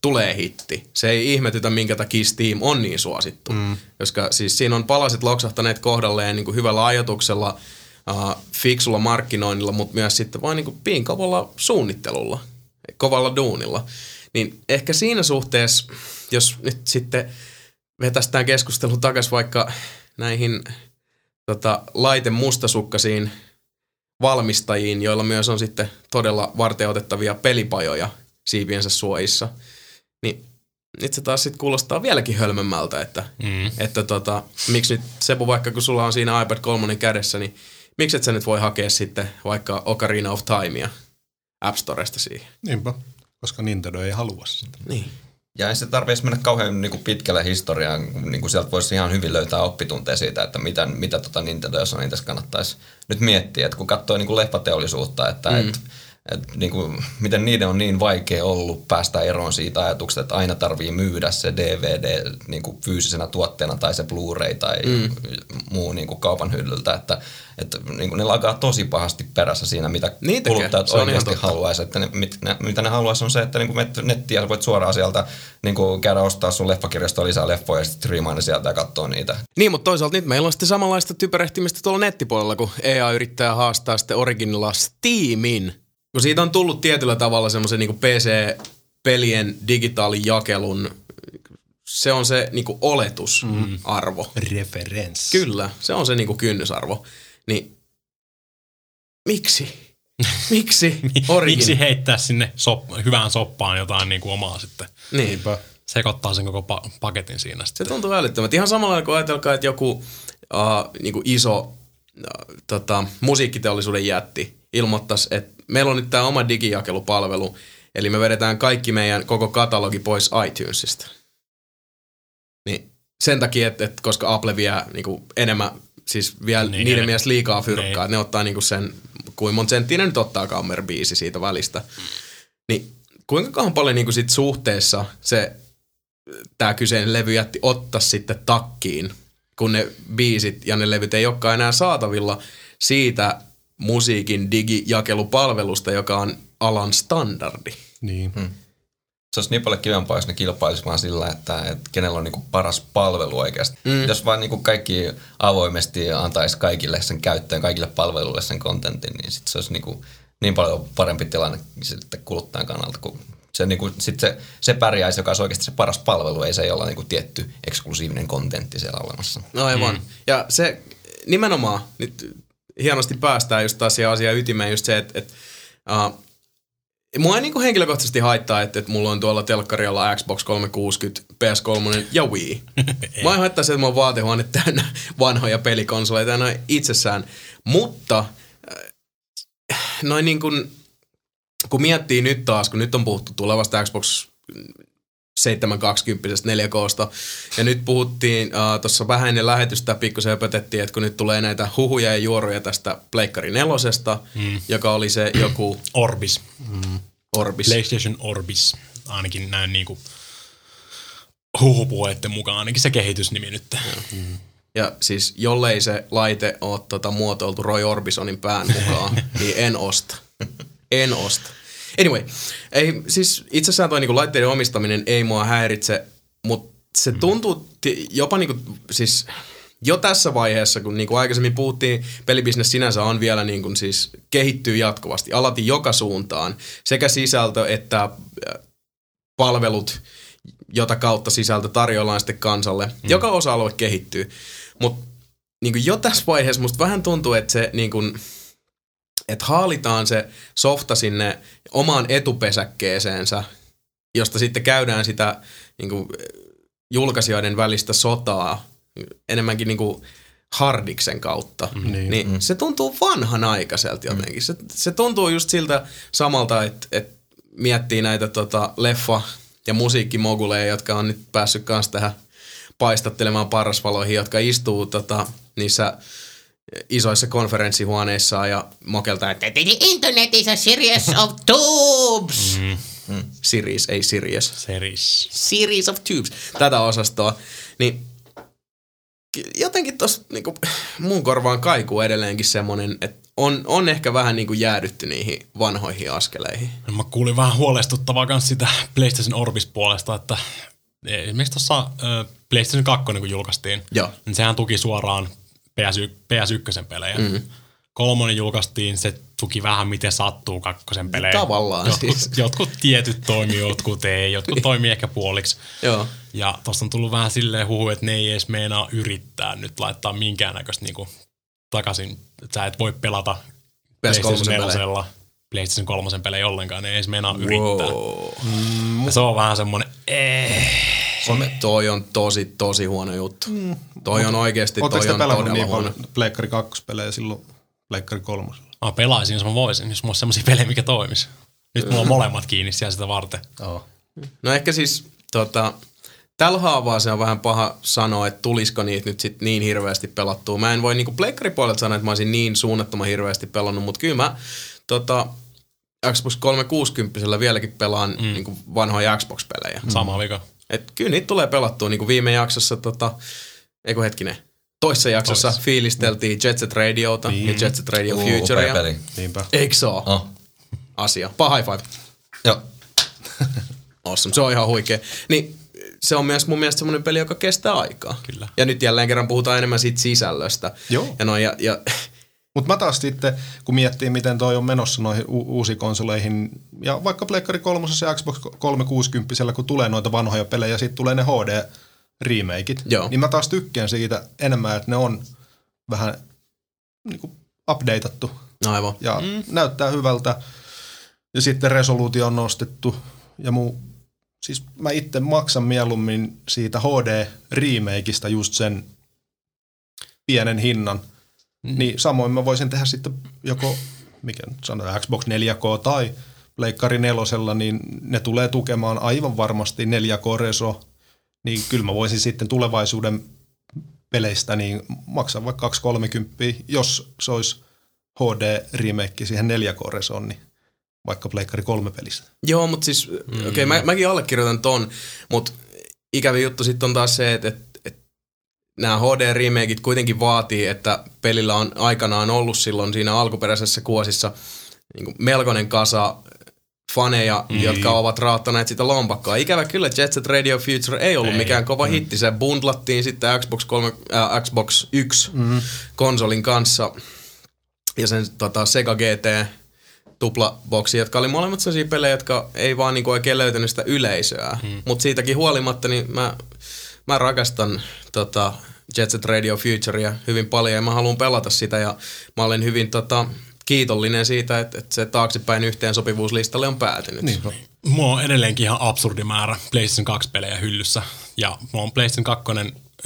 Speaker 1: tulee hitti. Se ei ihmetytä, minkä takia Steam on niin suosittu. Mm. Koska siis siinä on palaset loksahtaneet kohdalleen niin kuin hyvällä ajatuksella, uh, fiksulla markkinoinnilla, mutta myös sitten vain niin kuin piinkovalla suunnittelulla, kovalla duunilla. Niin ehkä siinä suhteessa, jos nyt sitten vetästään keskustelu takaisin vaikka näihin tota, laite mustasukkaisiin valmistajiin, joilla myös on sitten todella varteutettavia pelipajoja siipiensä suojissa, niin nyt se taas sitten kuulostaa vieläkin hölmömmältä, että,
Speaker 2: Mm.
Speaker 1: että tota, miksi nyt Sepu, vaikka kun sulla on siinä iPad 3 kädessä, niin miksi et sä nyt voi hakea sitten vaikka Ocarina of Timea App Storesta siihen?
Speaker 4: Niinpä, koska Nintendo ei halua sitä.
Speaker 1: Niin.
Speaker 3: Ja ei se tarvitsisi mennä kauhean niin kuin pitkälle historiaan, niin kuin sieltä voisi ihan hyvin löytää oppitunteja siitä, että mitä, mitä tota Nintendo ja Sony tässä kannattaisi nyt miettiä, että kun katsoo niin kuin leffateollisuutta, että mm. et, et, niin kuin, miten niiden on niin vaikea ollut päästä eroon siitä ajatuksesta, että aina tarvii myydä se DVD niin kuin fyysisenä tuotteena tai se Blu-ray tai mm. muu niin kuin kaupan hyllyltä, että, että niin kuin ne lagaa tosi pahasti perässä siinä, mitä
Speaker 1: Niin tekee.
Speaker 3: kuluttajat
Speaker 1: Se
Speaker 3: oikeasti
Speaker 1: totta.
Speaker 3: haluaisi. Että ne, mit, ne, mitä ne haluaisi on se, että niin kuin nettiä voit suoraan sieltä niin kuin käydä ostaa sun leffakirjastoon lisää leffoja ja sitten striimaa ne sieltä ja katsoa niitä.
Speaker 1: Niin, mutta toisaalta nyt meillä on sitten samanlaista typerehtimistä tuolla nettipuolella, kun EA yrittää haastaa sitten Originalla Steamin. Kun siitä on tullut tietyllä tavalla semmoisen niin PC-pelien digitaalijakelun, se on se niin oletusarvo.
Speaker 4: Referenssi.
Speaker 1: Kyllä, se on se niin kynnysarvo. Niin miksi? Miksi Origin?
Speaker 2: Miksi heittää sinne sop- hyvään soppaan jotain niin kuin omaa sitten?
Speaker 1: Niin.
Speaker 4: Niinpä.
Speaker 2: Sekoittaa sen koko pa- paketin siinä
Speaker 1: Se
Speaker 2: sitten.
Speaker 1: tuntuu älyttömältä. Ihan samalla kuin ajatelkaa, että joku uh, niin kuin iso uh, tota, musiikkiteollisuuden jätti ilmoittaisi, että meillä on nyt tämä oma digijakelupalvelu, eli me vedetään kaikki meidän koko katalogi pois iTunesista. Niin sen takia, että, että koska Apple vie niin kuin enemmän, siis vielä
Speaker 2: Niin,
Speaker 1: niin, niiden
Speaker 2: eli-
Speaker 1: mielestä liikaa fyrkkaa,
Speaker 2: niin.
Speaker 1: että ne ottaa niin kuin sen, kuinka monta senttiä ne nyt ottaa Kammer biisi siitä välistä. Niin kuinka paljon niin kuin sit suhteessa se tämä kyseinen levyjätti ottaa sitten takkiin, kun ne biisit ja ne levyt ei olekaan enää saatavilla siitä musiikin digijakelupalvelusta, joka on alan standardi.
Speaker 4: Niin. Hmm.
Speaker 3: Se olisi niin paljon kivempaa, jos ne kilpailisi vaan sillä, että, että kenellä on niin paras palvelu oikeasti. Mm. Jos vaan niin kaikki avoimesti antaisi kaikille sen käyttöön, kaikille palveluille sen kontentin, niin sit se olisi niin, kuin niin paljon parempi tilanne sitten kuluttajan kannalta, kun se, niin kuin, sit se, se pärjäisi, joka olisi oikeasti se paras palvelu, ei se ei olla niin kuin tietty eksklusiivinen kontentti siellä olemassa.
Speaker 1: No aivan. Mm. Ja se nimenomaan, nyt hienosti päästään just taas siihen asiaan ytimeen, just se, että, että uh, Mua ei niinku henkilökohtaisesti haittaa, että, että mulla on tuolla telkkarialla Xbox 360, PS3 ja Wii. Mua ei haittaa se, että mulla on vaatehuone täynnä vanhoja pelikonsoleita noin itsessään. Mutta äh, noin niin kuin, kun miettii nyt taas, kun nyt on puhuttu tulevasta Xbox 720 4Ksta. Ja nyt puhuttiin, uh, tuossa vähän ennen lähetystä pikkusen öpötettiin, että kun nyt tulee näitä huhuja ja juoruja tästä Pleikkari nelosesta, mm. joka oli se joku
Speaker 2: Orbis.
Speaker 1: Orbis.
Speaker 2: PlayStation Orbis. Ainakin näin niinku huhupuheiden mukaan ainakin se kehitysnimi nyt.
Speaker 1: Ja siis jollei se laite ole tota muotoiltu Roy Orbisonin pään mukaan, niin en osta. En osta. Anyway, ei, siis itsessään toi niinku laitteiden omistaminen ei mua häiritse, mutta se tuntuu ti- jopa niinku, siis jo tässä vaiheessa, kun niinku aikaisemmin puhuttiin, pelibisnes sinänsä on vielä niinku siis kehittyy jatkuvasti, alati joka suuntaan, sekä sisältö että äh, palvelut, jota kautta sisältö tarjoillaan sitten kansalle. Mm. Joka osa-alue kehittyy. Mutta niin jo tässä vaiheessa musta vähän tuntuu, että se niin kuin, että haalitaan se softa sinne omaan etupesäkkeeseensä, josta sitten käydään sitä niin kuin, julkaisijoiden välistä sotaa enemmänkin niin kuin hardiksen kautta. Mm, niin, niin mm. se tuntuu vanhanaikaiselta jotenkin. Se, se tuntuu just siltä samalta, että, että miettii näitä tota, leffa- ja musiikkimoguleja, jotka on nyt päässyt kanssa tähän paistattelemaan parasvaloihin, jotka istuu tota, niissä isoissa konferenssihuoneissa ja mokeltaa, että
Speaker 5: The internet is a series of tubes.
Speaker 1: mm. series, ei Sirius.
Speaker 2: Seris.
Speaker 1: Series of Tubes, tätä osastoa, niin ki- jotenkin tuossa niinku, mun korvaan kaikuu edelleenkin semmonen, että on, on ehkä vähän niinku jäädytty niihin vanhoihin askeleihin.
Speaker 2: No Mä kuulin vähän huolestuttavaa myös sitä PlayStation Orbis puolesta, että esimerkiksi tuossa PlayStation 2 kun julkaistiin,
Speaker 1: Joo.
Speaker 2: niin sehän tuki suoraan PS1, PS1 pelejä. Mm. Kolmonen julkaistiin, se tuki vähän miten sattuu kakkosen pelejä.
Speaker 1: Tavallaan
Speaker 2: jotkut,
Speaker 1: siis.
Speaker 2: Jotkut tietyt toimii, jotkut ei, jotkut toimii ehkä puoliksi.
Speaker 1: Joo.
Speaker 2: Ja tosta on tullut vähän silleen huhu, että ne ei edes meinaa yrittää nyt laittaa minkäännäköistä niinku takaisin. Että sä et voi pelata
Speaker 1: PS3
Speaker 2: PlayStation
Speaker 1: pelejä.
Speaker 2: 4 PlayStation 3 pelejä ollenkaan, ne ei edes meinaa yrittää.
Speaker 1: Wow.
Speaker 2: Ja se on vähän semmonen, eh,
Speaker 1: On, toi on tosi, tosi huono juttu. Mm. Toi on oikeasti,
Speaker 4: Oletteko
Speaker 1: toi
Speaker 4: te
Speaker 1: on
Speaker 4: pelannut
Speaker 1: todella
Speaker 4: niin
Speaker 1: huono.
Speaker 4: paljon Pleikkari 2-pelejä silloin Pleikkari kolmosella.
Speaker 2: Mä pelaisin, jos mä voisin, jos mulla olisi semmosia pelejä, mikä toimisi. Nyt mulla on molemmat kiinni siellä sitä varten.
Speaker 4: Joo.
Speaker 1: No ehkä siis tota, tällä haavaa se on vähän paha sanoa, että tulisiko niitä nyt sit niin hirveästi pelattua. Mä en voi niinku pleikkaripuolelta sanoa, että mä olisin niin suunnattoman hirveästi pelannut, mutta kyllä mä tota, Xbox 360 vieläkin pelaan mm. niinku vanhoja Xbox-pelejä.
Speaker 2: Sama vika.
Speaker 1: Et kyllä niitä tulee pelattua, niin kuin viime jaksossa, tota, eikö hetkinen, toissa jaksossa
Speaker 2: Toissa.
Speaker 1: fiilisteltiin Jet Set Radiota
Speaker 4: Niin.
Speaker 1: ja Jet Set Radio
Speaker 3: Uu,
Speaker 1: Futurea.
Speaker 3: upea peli.
Speaker 4: Niinpä.
Speaker 1: Eikö se ole?
Speaker 3: Oh.
Speaker 1: Asia. Paha high five.
Speaker 3: Joo.
Speaker 1: Awesome. Se on ihan huikea. Niin se on myös mun mielestä semmoinen peli, joka kestää aikaa.
Speaker 2: Kyllä.
Speaker 1: Ja nyt jälleen kerran puhutaan enemmän siitä sisällöstä.
Speaker 4: Joo.
Speaker 1: Ja, no, ja, ja
Speaker 4: Mutta mä taas sitten, kun miettii, miten toi on menossa noihin u- uusiin konsoleihin, ja vaikka Pleikkari 3 ja Xbox 360, kun tulee noita vanhoja pelejä, sitten tulee ne HD-remakeit,
Speaker 1: Joo.
Speaker 4: niin mä taas tykkään siitä enemmän, että ne on vähän niin kuin updateattu
Speaker 1: no aivan.
Speaker 4: ja mm. näyttää hyvältä. Ja sitten resoluutio on nostettu ja muu. Siis mä itse maksan mieluummin siitä HD-remakeista just sen pienen hinnan. Mm. Niin samoin mä voisin tehdä sitten joko, mikä nyt sanoo, Xbox 4K tai Pleikkari nelosella, niin ne tulee tukemaan aivan varmasti 4K-reso. Niin kyllä mä voisin sitten tulevaisuuden peleistä niin maksaa vaikka 230, jos se olisi HD-remake siihen 4K-resoon, niin vaikka Pleikkari 3 pelissä.
Speaker 1: Joo, mutta siis, mm. okei, okay, mä, mäkin allekirjoitan ton, mutta ikävä juttu sitten on taas se, että, nämä HD-remakeit kuitenkin vaatii, että pelillä on aikanaan ollut silloin siinä alkuperäisessä kuosissa niin kuin melkoinen kasa faneja, mm. jotka ovat raattaneet sitä lompakkoa. Ikävä kyllä Jet Set Radio Future ei ollut ei. mikään kova mm. hitti. Se bundlattiin sitten Xbox, 3, äh, Xbox 1 mm. konsolin kanssa ja sen tota, Sega GT tuplaboksi, jotka oli molemmat sellaisia pelejä, jotka ei vaan niinku oikein löytänyt sitä yleisöä. Mm. Mutta siitäkin huolimatta, niin mä, mä rakastan tota, Jet Set Radio Futurea hyvin paljon ja mä haluan pelata sitä ja mä olen hyvin tota, kiitollinen siitä, että, että se taaksepäin yhteen sopivuuslistalle on päätynyt.
Speaker 4: Niin.
Speaker 2: Mulla on edelleenkin ihan absurdi määrä PlayStation 2 pelejä hyllyssä. Ja mulla on PlayStation 2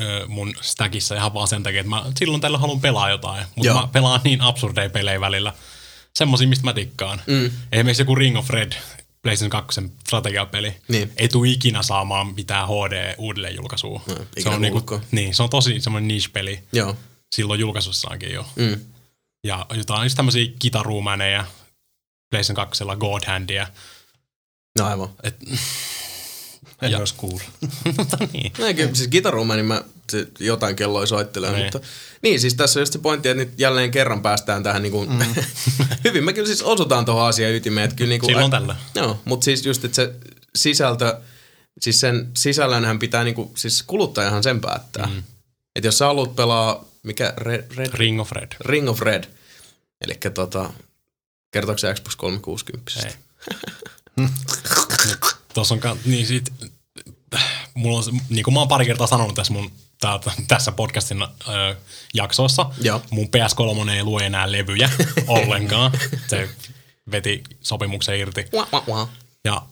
Speaker 2: ö, mun stackissa ihan vaan sen takia, että mä silloin tällä haluan pelaa jotain. Mutta
Speaker 1: Joo.
Speaker 2: mä pelaan niin absurdeja pelejä välillä. Semmosia, mistä mä tikkaan. Mm. Esimerkiksi joku Ring of Red, PlayStation 2 strategiapeli.
Speaker 1: Niin.
Speaker 2: Ei tule ikinä saamaan mitään HD uudelleenjulkaisua.
Speaker 1: No,
Speaker 2: se on niinku, niin, se on tosi semmoinen niche-peli.
Speaker 1: Joo.
Speaker 2: Silloin julkaisussaankin jo.
Speaker 1: Mm.
Speaker 2: Ja jotain just tämmöisiä kitaruumäneja, PlayStation 2 God Handia.
Speaker 1: No aivan.
Speaker 2: Et,
Speaker 4: En
Speaker 2: Ja-
Speaker 4: olisi kuulla.
Speaker 2: mutta niin.
Speaker 1: No, kyllä, siis kitaruuma, niin mä jotain kelloa soittelen,
Speaker 2: Niin.
Speaker 1: mutta niin, siis tässä on just se pointti, että nyt jälleen kerran päästään tähän niin kuin, mm. hyvin me kyllä siis osutaan tuohon asian ytimeen, että kyllä niin kuin,
Speaker 2: Silloin tällä.
Speaker 1: Joo, mutta siis just, että se sisältö, siis sen sisällönhän pitää niin kuin, siis kuluttajahan sen päättää. Mm. Että jos sä haluat pelaa, mikä, Red, Red,
Speaker 2: Ring of Red.
Speaker 1: Ring of Red, eli tota, kertooko se Xbox 360?
Speaker 2: Ei. Tuossa on, niin sit, mulla on, niin kuin mä oon pari kertaa sanonut tässä mun täältä, tässä podcastin ö, jaksoissa,
Speaker 1: Joo.
Speaker 2: mun PS3 ei lue enää levyjä ollenkaan. Se veti sopimuksen irti.
Speaker 1: Wah, wah, wah.
Speaker 2: Ja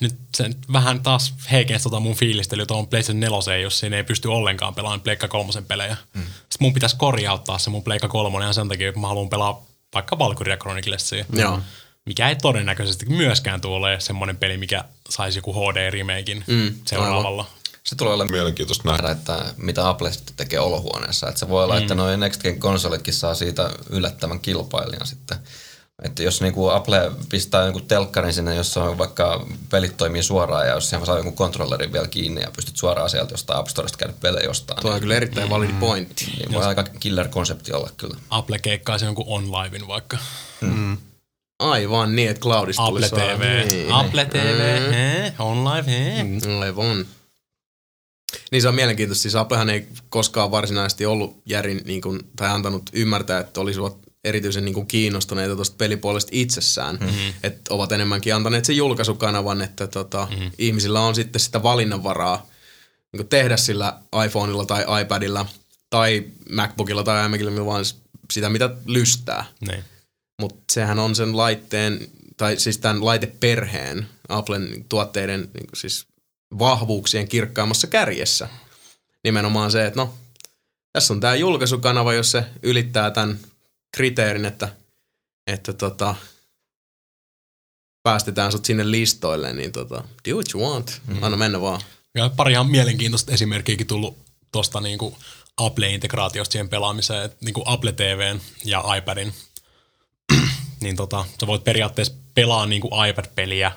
Speaker 2: nyt se nyt vähän taas heikensi tota mun fiilistelyä tuohon PlayStation 4, jos siinä ei pysty ollenkaan pelaamaan Pleikka 3 pelejä. Mm. Sitten mun pitäisi korjauttaa se mun Pleikka 3 ihan sen takia, että mä haluan pelaa vaikka Valkyria Chroniclesia.
Speaker 1: Joo.
Speaker 2: Mikä ei todennäköisesti myöskään tule olemaan semmoinen peli, mikä saisi joku HD-remakein mm, seuraavalla.
Speaker 3: Se tulee olemaan
Speaker 6: Mielenkiintoista nähdä.
Speaker 3: että mitä Apple sitten tekee olohuoneessa. Että se voi olla, että noin Next Gen konsolitkin saa siitä yllättävän kilpailijan sitten. Että jos niinku Apple pistää jonkun telkkarin sinne, jossa on vaikka pelit toimii suoraan ja jos siihen saa jonkun kontrollerin vielä kiinni ja pystyt suoraan sieltä jostain App Storesta käydä pelejä jostain,
Speaker 1: Tuo on
Speaker 3: niin,
Speaker 1: kyllä erittäin validi pointti.
Speaker 3: niin voi aika killer-konsepti olla kyllä.
Speaker 2: Apple keikkaisi jonkun OnLivein vaikka.
Speaker 1: Aivan niin, että Cloudista
Speaker 2: Apple
Speaker 1: vaan-
Speaker 2: TV.
Speaker 1: Niin.
Speaker 2: Apple TV, he, OnLive, he.
Speaker 1: Aivan. Niin se on mielenkiintoista. Siis Applehan ei koskaan varsinaisesti ollut järin niin kuin, tai antanut ymmärtää, että olisivat erityisen niin kuin, kiinnostuneita tuosta pelipuolesta itsessään. Mm-hmm. Että ovat enemmänkin antaneet sen julkaisukanavan, että tota, mm-hmm. ihmisillä on sitten sitä valinnanvaraa niin kuin tehdä sillä iPhoneilla tai iPadilla tai MacBookilla tai iMacilla, vaan sitä mitä lystää.
Speaker 2: Niin.
Speaker 1: Mutta sehän on sen laitteen, tai siis tämän laiteperheen, Applen tuotteiden siis vahvuuksien kirkkaammassa kärjessä. Nimenomaan se, että no, tässä on tämä julkaisukanava, jos se ylittää tämän kriteerin, että, että tota, päästetään sut sinne listoille, niin tota, do what you want. Anna mennä vaan.
Speaker 2: Ja pari ihan mielenkiintoista esimerkkiäkin tullut tuosta niinku Apple-integraatiosta siihen pelaamiseen, että niinku Apple TVn ja iPadin, niin tota, sä voit periaatteessa pelaa niinku iPad-peliä,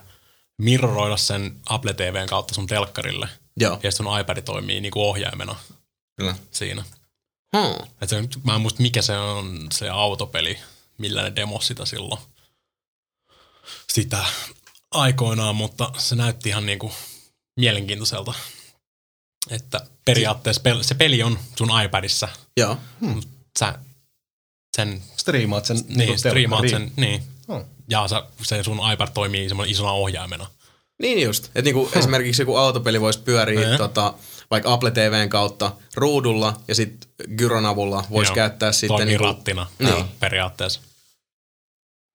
Speaker 2: mirroroida sen Apple TVn kautta sun telkkarille,
Speaker 1: Joo.
Speaker 2: ja sun iPad toimii niinku ohjaimena
Speaker 3: Kyllä.
Speaker 2: siinä.
Speaker 1: Hmm.
Speaker 2: Et se, mä en muista mikä se on se autopeli, millä ne demos sitä silloin. Sitä aikoinaan, mutta se näytti ihan niinku mielenkiintoiselta. Että periaatteessa pel- se peli on sun iPadissa.
Speaker 1: Joo.
Speaker 2: Sä sen,
Speaker 4: Striimaat sen
Speaker 2: niin,
Speaker 4: niinku
Speaker 2: striimaat sen, niin.
Speaker 4: Oh.
Speaker 2: Ja sä, se sun iPad toimii semmoinen isona ohjaimena.
Speaker 1: Niin just. Että niinku esimerkiksi joku autopeli voisi pyöriä
Speaker 2: Niin.
Speaker 1: tota, vaikka Apple TVn kautta ruudulla ja sitten Gyron avulla voisi
Speaker 2: Joo.
Speaker 1: käyttää sitten
Speaker 2: Toimii
Speaker 1: niinku,
Speaker 2: rattina
Speaker 1: Niin.
Speaker 2: periaatteessa.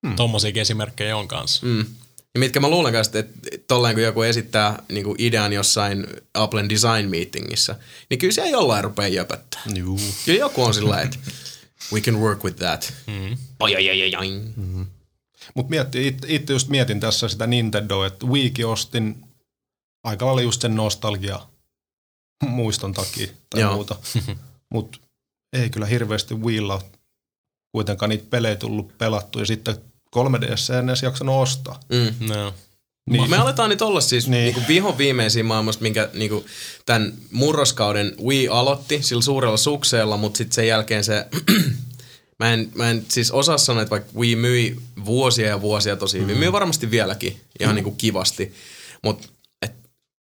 Speaker 4: Hmm.
Speaker 2: Tommosiakin esimerkkejä on kanssa.
Speaker 1: Mm. Ja mitkä mä luulen kanssa, että tolleen kun joku esittää niinku idean jossain Applen design meetingissä, niin kyllä se jollain rupeaa jöpöttää.
Speaker 4: Juu.
Speaker 1: Kyllä joku on sillä että we can work with that.
Speaker 2: Mm.
Speaker 1: Pajajajajain.
Speaker 4: Mutta itse just mietin tässä sitä Nintendoa, että Wiikin ostin aika lailla just sen nostalgia muiston takia tai
Speaker 1: Joo.
Speaker 4: muuta. Mutta ei kyllä hirveästi Wiilla kuitenkaan niitä pelejä tullut pelattu ja sitten 3DS en edes jaksanut ostaa.
Speaker 1: Mm.
Speaker 2: No.
Speaker 1: Niin. Me aletaan nyt olla siis niin.
Speaker 4: Niin.
Speaker 1: niinku vihon viimeisiä maailmasta, minkä niinku tämän murroskauden Wii aloitti sillä suurella sukseella, mutta sitten sen jälkeen se... mä, en, mä en siis osaa sanoa, että vaikka Wii myi vuosia ja vuosia tosi hyvin. Mm. Myy varmasti vieläkin ihan mm. niinku kivasti, mutta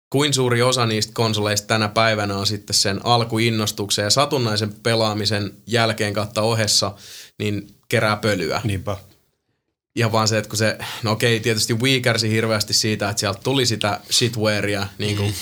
Speaker 1: kuin suuri osa niistä konsoleista tänä päivänä on sitten sen alkuinnostuksen ja satunnaisen pelaamisen jälkeen kautta ohessa, niin kerää pölyä.
Speaker 4: Niinpä.
Speaker 1: Ihan vaan se, että kun se, no okei, tietysti Wii kärsi hirveästi siitä, että sieltä tuli sitä shitwarea niin kuin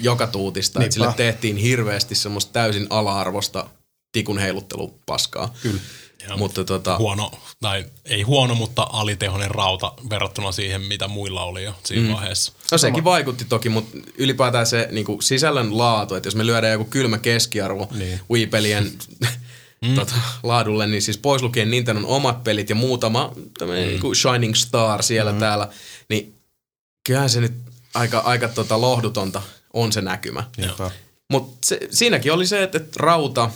Speaker 1: joka tuutista. Että sille tehtiin hirveästi semmoista täysin ala-arvosta tikun heiluttelupaskaa.
Speaker 4: Kyllä.
Speaker 2: Ja
Speaker 1: Mutta tota,
Speaker 2: huono, tai ei huono, mutta alitehonen rauta verrattuna siihen, mitä muilla oli jo siinä mm. vaiheessa.
Speaker 1: no sekin vaikutti toki, mutta ylipäätään se niin kuin sisällön laatu, että jos me lyödään joku kylmä keskiarvo
Speaker 4: Niin.
Speaker 1: Wii-pelien tota, laadulle, niin siis pois lukien Nintendon omat pelit ja muutama tämmöinen niin kuin Shining Star siellä täällä, niin kyllähän se nyt aika, aika tota lohdutonta on se näkymä. Mutta siinäkin oli se, että, että rauta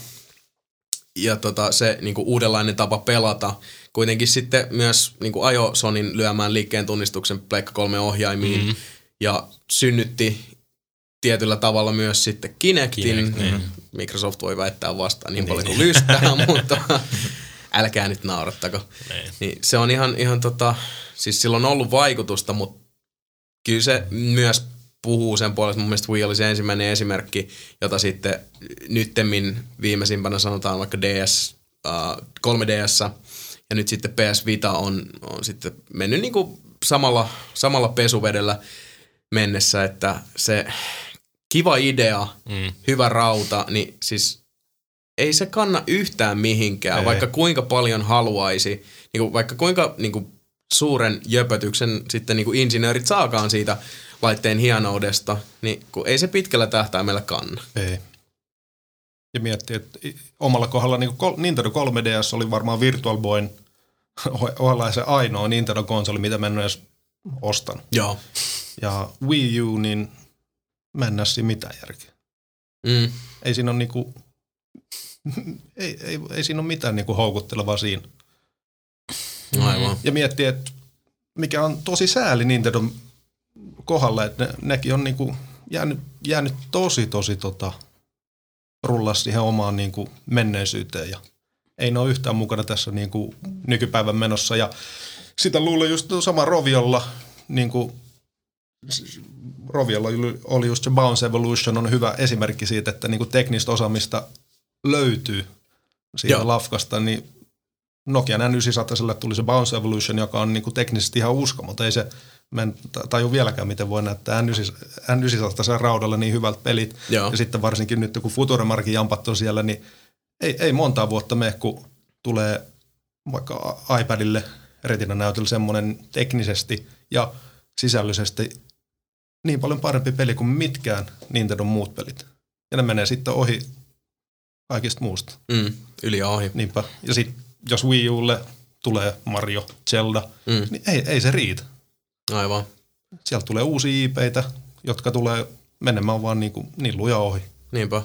Speaker 1: ja tota, se niinku uudenlainen tapa pelata. Kuitenkin sitten myös niinku ajo Sonin lyömään liikkeen tunnistuksen Pleikka 3 ohjaimiin mm-hmm. ja synnytti tietyllä tavalla myös sitten Kinectin.
Speaker 2: Kinect, niin.
Speaker 1: Microsoft voi väittää vastaan niin, paljon kuin lystää, mutta älkää nyt naurattako.
Speaker 2: Niin.
Speaker 1: Niin se on ihan, ihan tota, siis sillä on ollut vaikutusta, mutta kyllä se myös puhuu sen puolesta. Mun mielestä Wii oli se ensimmäinen esimerkki, jota sitten nyttemmin viimeisimpänä sanotaan vaikka DS, äh, 3DS ja nyt sitten PS Vita on, on sitten mennyt niinku samalla, samalla pesuvedellä mennessä, että se kiva idea,
Speaker 2: Mm.
Speaker 1: hyvä rauta, niin siis ei se kanna yhtään mihinkään,
Speaker 4: Ei.
Speaker 1: vaikka kuinka paljon haluaisi, niin kuin, vaikka kuinka niin kuin, suuren jöpötyksen sitten niin kuin insinöörit saakaan siitä laitteen hienoudesta, niin kun ei se pitkällä tähtäimellä kanna.
Speaker 4: Ei. Ja miettii, että omalla kohdalla niin Nintendo 3DS oli varmaan Virtual Boyn ohella se ainoa Nintendo-konsoli, mitä mä en edes ostanut.
Speaker 1: Joo.
Speaker 4: Ja Wii U, niin mä en näe siinä mitään järkeä.
Speaker 1: Mm.
Speaker 4: Ei siinä ole niinku, ei, ei, ei siinä ole mitään niinku houkuttelevaa siinä.
Speaker 1: Aivan.
Speaker 4: Ja miettii, että mikä on tosi sääli Nintendon kohdalla, että ne, nekin on niinku jäänyt, jäänyt tosi, tosi tota, rullaa siihen omaan niinku menneisyyteen ja ei ne ole yhtään mukana tässä niinku nykypäivän menossa ja sitä luulen just sama Roviolla, niinku, Roviolla oli- just se Bounce Evolution on hyvä esimerkki siitä, että niinku teknistä osaamista löytyy siitä
Speaker 1: Joo.
Speaker 4: lafkasta, niin Nokian N900 tuli se Bounce Evolution, joka on niinku teknisesti ihan uskomaton. Ei se, mä en ta- taju vieläkään, miten voi näyttää N900 raudalla niin hyvältä pelit.
Speaker 1: Joo.
Speaker 4: Ja sitten varsinkin nyt, kun Futuremarkin jampat on siellä, niin ei, ei montaa vuotta mene, kun tulee vaikka iPadille retina-näytöllä semmoinen teknisesti ja sisällöllisesti niin paljon parempi peli kuin mitkään Nintendo muut pelit. Ja ne menee sitten ohi kaikista muusta.
Speaker 1: Mm. Yli ja ohi.
Speaker 4: Niinpä. Ja sitten jos Wii Ulle tulee Mario, Zelda, mm. niin ei, ei se riitä.
Speaker 1: Aivan.
Speaker 4: Sieltä tulee uusia IPitä, jotka tulee menemään vaan niin kuin nilluja ohi.
Speaker 1: Niinpä.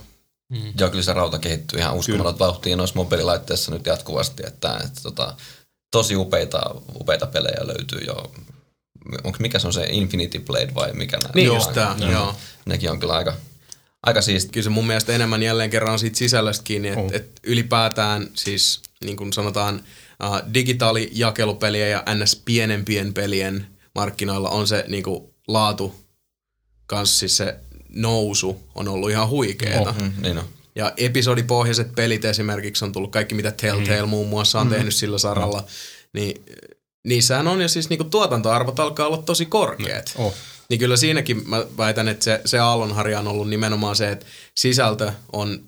Speaker 3: Joo, kyllä se rauta kehittyy ihan uskomaton vauhtiin noissa mobiililaitteissa nyt jatkuvasti, että, että tota, tosi upeita, upeita pelejä löytyy jo. Onko mikä se on se Infinity Blade vai mikä nämä?
Speaker 1: Niin
Speaker 3: Joo.
Speaker 1: just tää, joo.
Speaker 3: Nekin on kyllä aika, aika siisti.
Speaker 1: Kyllä se mun mielestä enemmän jälleen kerran on siitä sisällöstä kiinni, että
Speaker 4: On.
Speaker 1: et ylipäätään siis niin kuin sanotaan uh, digitaalijakelupelien ja ns. pienempien pelien markkinoilla on se niin kuin laatu kanssa siis se nousu on ollut ihan huikeeta.
Speaker 3: Mm, niin on.
Speaker 1: Ja episodipohjaiset pelit esimerkiksi on tullut, kaikki mitä Telltale mm. muun muassa on mm. tehnyt sillä saralla, mm. niin niissähän on jo siis niinku tuotantoarvot alkaa olla tosi korkeat.
Speaker 4: Oh.
Speaker 1: Niin kyllä siinäkin mä väitän, että se, se aallonharja on ollut nimenomaan se, että sisältö on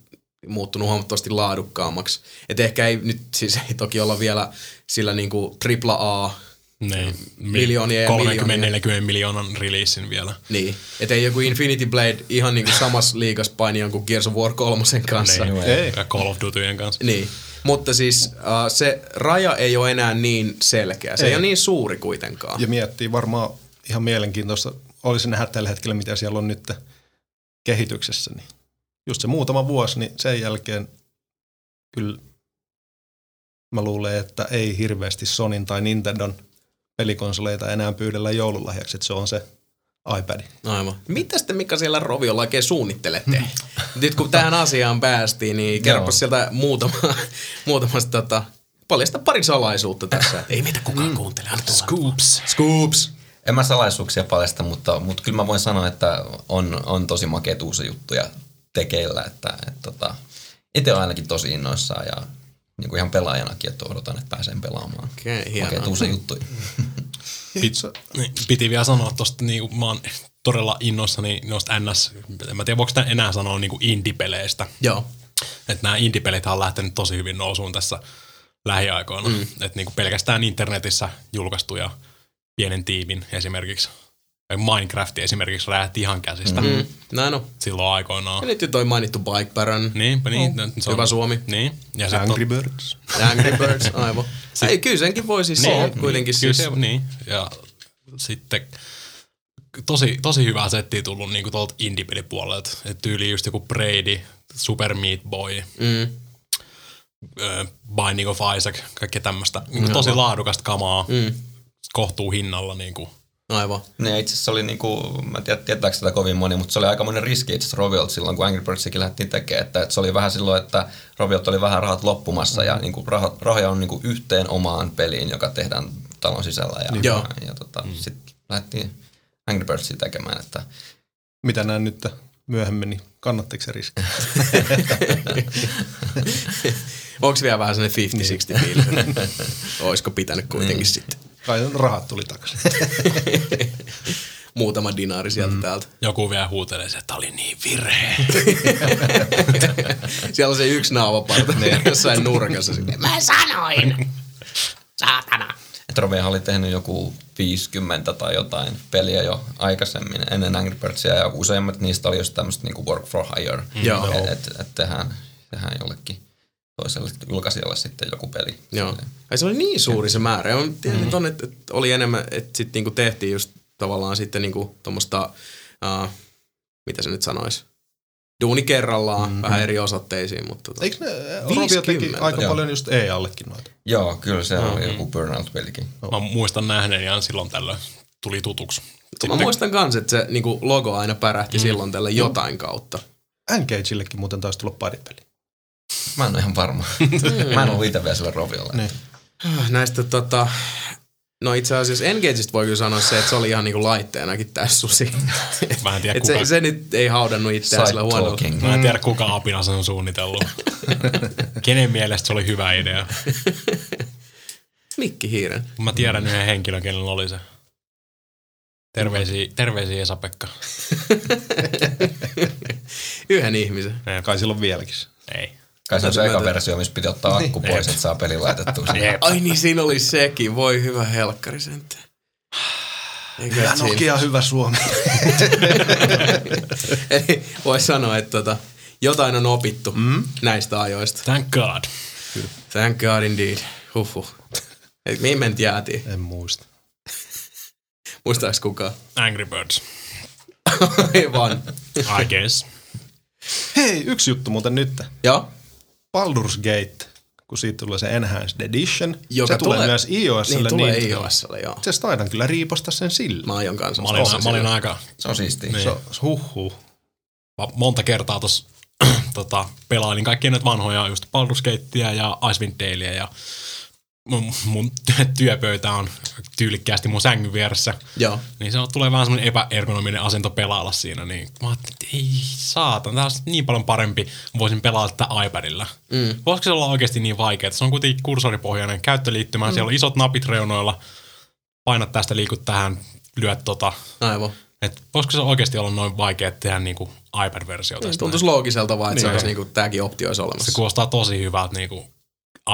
Speaker 1: muuttunut huomattavasti laadukkaammaksi. Että ehkä ei nyt siis ei toki olla vielä sillä niinku tripla A,
Speaker 2: Niin.
Speaker 1: Miljoonien ja miljoonien.
Speaker 2: 30-40 miljoonan releasin vielä.
Speaker 1: niin. Että ei joku Infinity Blade ihan niinku samassa liigas paini jonkun Gears of War kolmosen kanssa.
Speaker 2: Niin.
Speaker 4: Ei.
Speaker 2: Ja Call of Dutyjen kanssa.
Speaker 1: Niin, mutta siis uh, se raja ei ole enää niin selkeä. Se ei,
Speaker 4: Ei.
Speaker 1: ole niin suuri kuitenkaan.
Speaker 4: Ja miettii varmaan ihan mielenkiintoista, olisi nähdä tällä hetkellä, mitä siellä on nyt kehityksessä. Niin just se muutama vuosi, niin sen jälkeen kyllä mä luulen, että ei hirveästi Sonin tai Nintendon pelikonsoleita enää pyydellä joululahjaksi, että se on se iPad.
Speaker 1: Aivan. Mitä sitten Mika siellä Roviolla oikein suunnittelette? Nyt kun tähän asiaan päästiin, niin kerropa sieltä muutama, muutamasta tota, paljasta pari salaisuutta tässä. Ei meitä kukaan mm. kuuntele.
Speaker 2: Scoops.
Speaker 1: Scoops.
Speaker 3: En mä salaisuuksia paljasta, mutta, mutta kyllä mä voin sanoa, että on, on tosi makeat uusia juttuja tekeillä. Että, että, tota, itse olen ainakin tosi innoissaan ja niin kuin ihan pelaajanakin, että odotan, että pääsen pelaamaan.
Speaker 1: Okei, hienoa.
Speaker 3: Makeat uusia juttuja.
Speaker 2: Pit, niin, piti vielä sanoa tosta, niin kuin mä oon todella innoissani noista NS, en mä tiedä voiko sitä enää sanoa niin kuin indie-peleistä.
Speaker 1: Joo.
Speaker 2: Että nämä indie-pelit on lähtenyt tosi hyvin nousuun tässä lähiaikoina. Mm. Että niin kuin pelkästään internetissä julkaistuja pienen tiimin esimerkiksi. Minecraft esimerkiksi räjähti ihan käsistä mm.
Speaker 1: Näin on.
Speaker 2: silloin aikoinaan.
Speaker 1: Ja nyt jo toi mainittu Bike Baron.
Speaker 2: Niin, niin, no. se on,
Speaker 1: Hyvä Suomi.
Speaker 2: Niin. Ja sit
Speaker 4: Angry Birds.
Speaker 1: Angry Birds, aivan. Ei, kyllä senkin voi siis olla kuitenkin
Speaker 2: kyllä
Speaker 1: siis.
Speaker 2: se, niin. Ja sitten tosi, tosi hyvää settiä tullut niinku tuolta indie-pelipuolelta. Et tyyli just joku Brady, Super Meat Boy,
Speaker 1: Mm.
Speaker 2: äh, Binding of Isaac, kaikkea tämmöistä. Niinku tosi laadukasta kamaa
Speaker 1: Mm.
Speaker 2: kohtuu hinnalla. Niinku.
Speaker 1: Aivan.
Speaker 3: Ne itse asiassa oli niinku, mä en tiedä tietääkö sitä kovin moni, mutta se oli aika monen riski itse asiassa Roviolta silloin, kun Angry Birdsikin lähdettiin tekemään. Että, että se oli vähän silloin, että Roviolta oli vähän rahat loppumassa ja niinku rahat, rahoja on niinku yhteen omaan peliin, joka tehdään talon sisällä. Ja, ja, ja tota, mm. sitten lähdettiin Angry Birdsia tekemään. Että
Speaker 4: Mitä näen nyt myöhemmin, niin kannatteko se riski?
Speaker 1: Onko vielä vähän sellainen 50-60 fiilis? Olisiko pitänyt kuitenkin sitten
Speaker 4: Kai rahat tuli takaisin.
Speaker 1: muutama dinaari sieltä mm. täältä.
Speaker 2: Joku vielä huutelee, että oli niin virhe.
Speaker 1: Siellä on se yksi naavaparta jossain nurkassa. Sinne.
Speaker 5: Mä sanoin. Saatana.
Speaker 3: että Rovihan oli tehnyt joku 50 tai jotain peliä jo aikaisemmin ennen Angry Birdsia ja useimmat niistä oli just tämmöistä niinku work for hire.
Speaker 1: Joo.
Speaker 3: Että et, et tehdään, tehdään jollekin toiselle julkaisijalle sitten joku peli.
Speaker 1: Joo. Ai se oli niin suuri se määrä. Ja tiedän, mm. ton, että, että oli enemmän, että sitten niinku tehtiin just tavallaan sitten niinku tuommoista, uh, mitä se nyt sanoisi, duuni kerrallaan, mm. vähän eri osoitteisiin, mutta tota,
Speaker 4: Eikö ne Rovio teki
Speaker 1: 50,
Speaker 4: aika
Speaker 3: joo.
Speaker 4: paljon just EA-allekin noita?
Speaker 3: Joo, kyllä se oli joku Burnout-pelikin.
Speaker 2: Mä muistan nähneen ja silloin tällöin tuli tutuksi.
Speaker 1: mä muistan kans, että se niinku logo aina pärähti mm. silloin tällä jotain kautta.
Speaker 4: Engageillekin muuten taisi tulla paripeli.
Speaker 3: Mä en ole ihan varma. Mä en ollut itse vielä sillä Roviolla.
Speaker 4: Niin.
Speaker 1: Näistä tota, no itse asiassa Engageista voi kyllä sanoa se, että se oli ihan niinku laitteenakin tässä susi.
Speaker 2: Mä en tiedä,
Speaker 1: Et se,
Speaker 2: kuka,
Speaker 1: se nyt ei haudannut itseään sillä huonolla.
Speaker 2: mä en tiedä kuka apina sen on suunnitellut. Kenen mielestä se oli hyvä idea.
Speaker 1: Mikki Hiiren.
Speaker 2: Mä tiedän yhden henkilön, kenellä oli se. Terveisiä, terveisiä Esa-Pekka.
Speaker 1: Yhden ihmisen.
Speaker 4: Kai silloin vieläkin.
Speaker 2: Ei.
Speaker 3: Kai se on se eka versio, missä piti ottaa akku pois, että saa peli laitettua. sinne.
Speaker 1: Ai niin, siinä oli sekin. Voi hyvä helkkari sentään. Siinä?
Speaker 4: Nokia hyvä Suomi.
Speaker 1: Eli voi sanoa, että tota, jotain on opittu mm? näistä ajoista.
Speaker 2: Thank God.
Speaker 1: Thank God indeed. Huhhuh. Et mihin me nyt jäätiin?
Speaker 4: En muista.
Speaker 1: Muistaaks kukaan?
Speaker 2: Angry Birds.
Speaker 1: Ei vaan.
Speaker 2: I guess.
Speaker 4: Hei, yksi juttu muuten nyt.
Speaker 1: Joo.
Speaker 4: Baldur's Gate, kun siitä tulee se Enhanced Edition.
Speaker 1: Joka
Speaker 4: se tulee,
Speaker 1: tulee-
Speaker 4: myös iOSille.
Speaker 1: Niin, tulee
Speaker 4: niin
Speaker 1: iOSlle, joo.
Speaker 4: Se taidan kyllä riipasta sen sillä.
Speaker 1: Mä aion kanssa.
Speaker 2: Mä olin, mä olin aika
Speaker 3: Se on siistiä.
Speaker 2: Niin.
Speaker 4: Se on huh
Speaker 2: mä monta kertaa tuossa tota, pelailin kaikkia näitä vanhoja just Baldur's Gatea ja Icewind Dalea ja mun, mun työpöytä on tyylikkäästi mun sängyn vieressä.
Speaker 1: Joo.
Speaker 2: Niin se on, tulee vähän semmoinen epäergonominen asento pelailla siinä, niin mä ajattelin, että ei saatan, tää on niin paljon parempi, voisin pelailla tätä iPadilla. Mm. Voisiko se olla oikeasti niin vaikeaa? Se on kuitenkin kursoripohjainen käyttöliittymä, mm. siellä on isot napit reunoilla, painat tästä, liikut tähän, lyöt tota.
Speaker 1: Aivan.
Speaker 2: Et voisiko se oikeasti olla noin vaikea tehdä niinku iPad-versio tästä?
Speaker 1: Tuntuisi loogiselta vaan, että se
Speaker 2: Niin.
Speaker 1: olisi niinku, tääkin optio olisi
Speaker 2: Se
Speaker 1: olemassa.
Speaker 2: kuulostaa tosi hyvältä niinku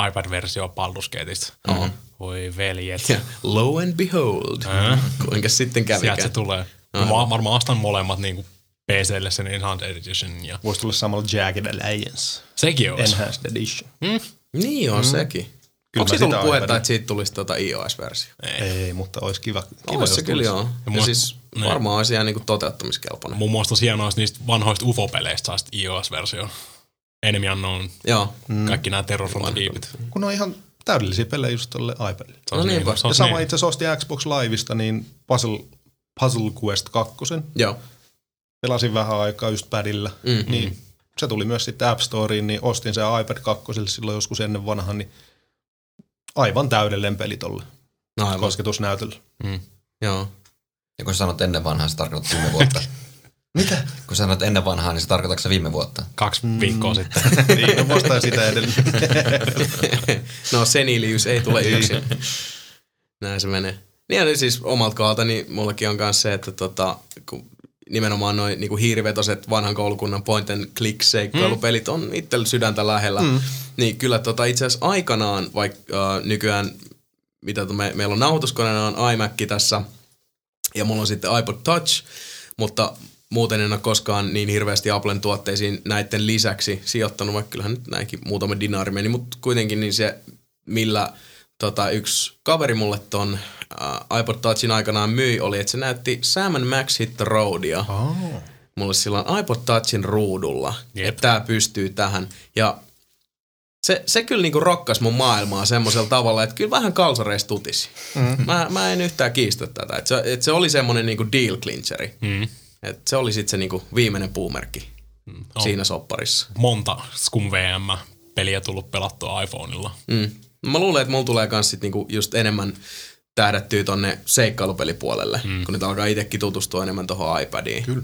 Speaker 2: iPad-versio Gateista.
Speaker 1: Oho.
Speaker 2: Voi veljet.
Speaker 1: Ja Lo and behold.
Speaker 2: Äh.
Speaker 1: Kuinka sitten
Speaker 2: Sieltä se tulee. Mä varmaan ostan molemmat niinku PClle sen Enhanced Edition ja
Speaker 4: Voisi tulla samalla Jagged Alliance.
Speaker 2: sekin olisi.
Speaker 4: Enhanced Edition.
Speaker 1: Niin on sekin.
Speaker 4: Kyllä
Speaker 1: Onko siitä ollut puhetta,
Speaker 4: iPadin-
Speaker 1: että siitä tulisi tuota iOS-versio?
Speaker 4: Ei, mutta olisi kiva. kiva
Speaker 1: Olisi
Speaker 4: jos
Speaker 1: se kyllä joo. Ja
Speaker 2: mua-
Speaker 1: siis
Speaker 2: niin.
Speaker 1: varmaan olisi ihan niinku toteuttamiskelpoinen.
Speaker 2: Mun mielestä olisi hienoa, jos niistä vanhoista UFO-peleistä saisi iOS-versio. Enemy Unknown,
Speaker 1: Joo.
Speaker 2: mm. kaikki nämä terrorfrontaliipit.
Speaker 4: Kun on ihan täydellisiä pelejä just tolle iPadille.
Speaker 2: Se
Speaker 1: No niinpä.
Speaker 2: niin, se
Speaker 4: Ja sama
Speaker 2: niin.
Speaker 4: itse asiassa ostin Xbox Liveista, niin Puzzle, Puzzle Quest 2.
Speaker 1: Joo.
Speaker 4: Pelasin vähän aikaa just padilla.
Speaker 1: Mm.
Speaker 4: Niin se tuli myös sitten App Storeen, niin ostin sen iPad 2 silloin joskus ennen vanhan, niin aivan täydellinen peli tolle
Speaker 1: No aivan.
Speaker 4: kosketusnäytöllä.
Speaker 2: Mm.
Speaker 1: Joo.
Speaker 3: Ja kun sä sanot ennen vanhaa, se tarkoittaa viime vuotta. Mitä? Kun sanot ennen vanhaa, niin se tarkoitatko se viime vuotta?
Speaker 2: Kaksi viikkoa sitten.
Speaker 4: niin, no vastaan sitä edelleen.
Speaker 1: no seniliys ei tule yksin. Näin se menee. Niin ja siis omalta kohdalta, niin mullakin on myös se, että tota, kun nimenomaan noin niinku hiirivetoset vanhan koulukunnan point and click seikkailupelit on itsellä sydäntä lähellä. Mm. Niin kyllä tota, itse asiassa aikanaan, vaikka äh, nykyään, mitä to, me, meillä on nauhoituskoneena on iMac tässä, ja mulla on sitten iPod Touch, mutta muuten en ole koskaan niin hirveästi Applen tuotteisiin näiden lisäksi sijoittanut, vaikka kyllähän nyt näinkin muutama dinaari meni, mutta kuitenkin niin se, millä tota, yksi kaveri mulle ton uh, iPod Touchin aikanaan myi, oli, että se näytti Sam Max Hit Roadia
Speaker 4: Oh.
Speaker 1: mulle silloin iPod Touchin ruudulla,
Speaker 2: Jep.
Speaker 1: että tämä pystyy tähän. Ja se, se kyllä niinku rokkas mun maailmaa semmoisella tavalla, että kyllä vähän kalsareista tutisi. Mm. Mä, mä en yhtään kiistä tätä. Että se, et se oli semmoinen niinku deal clincheri.
Speaker 2: Mm.
Speaker 1: Et se oli sitten se niinku viimeinen puumerkki
Speaker 2: On
Speaker 1: siinä sopparissa.
Speaker 2: monta Scum VM-peliä tullut pelattua iPhoneilla.
Speaker 1: Mm. Mä luulen, että mulla tulee kans sit niinku just enemmän tähdättyä tonne seikkailupelipuolelle, mm. kun nyt alkaa itsekin tutustua enemmän tohon iPadiin.
Speaker 4: Kyllä.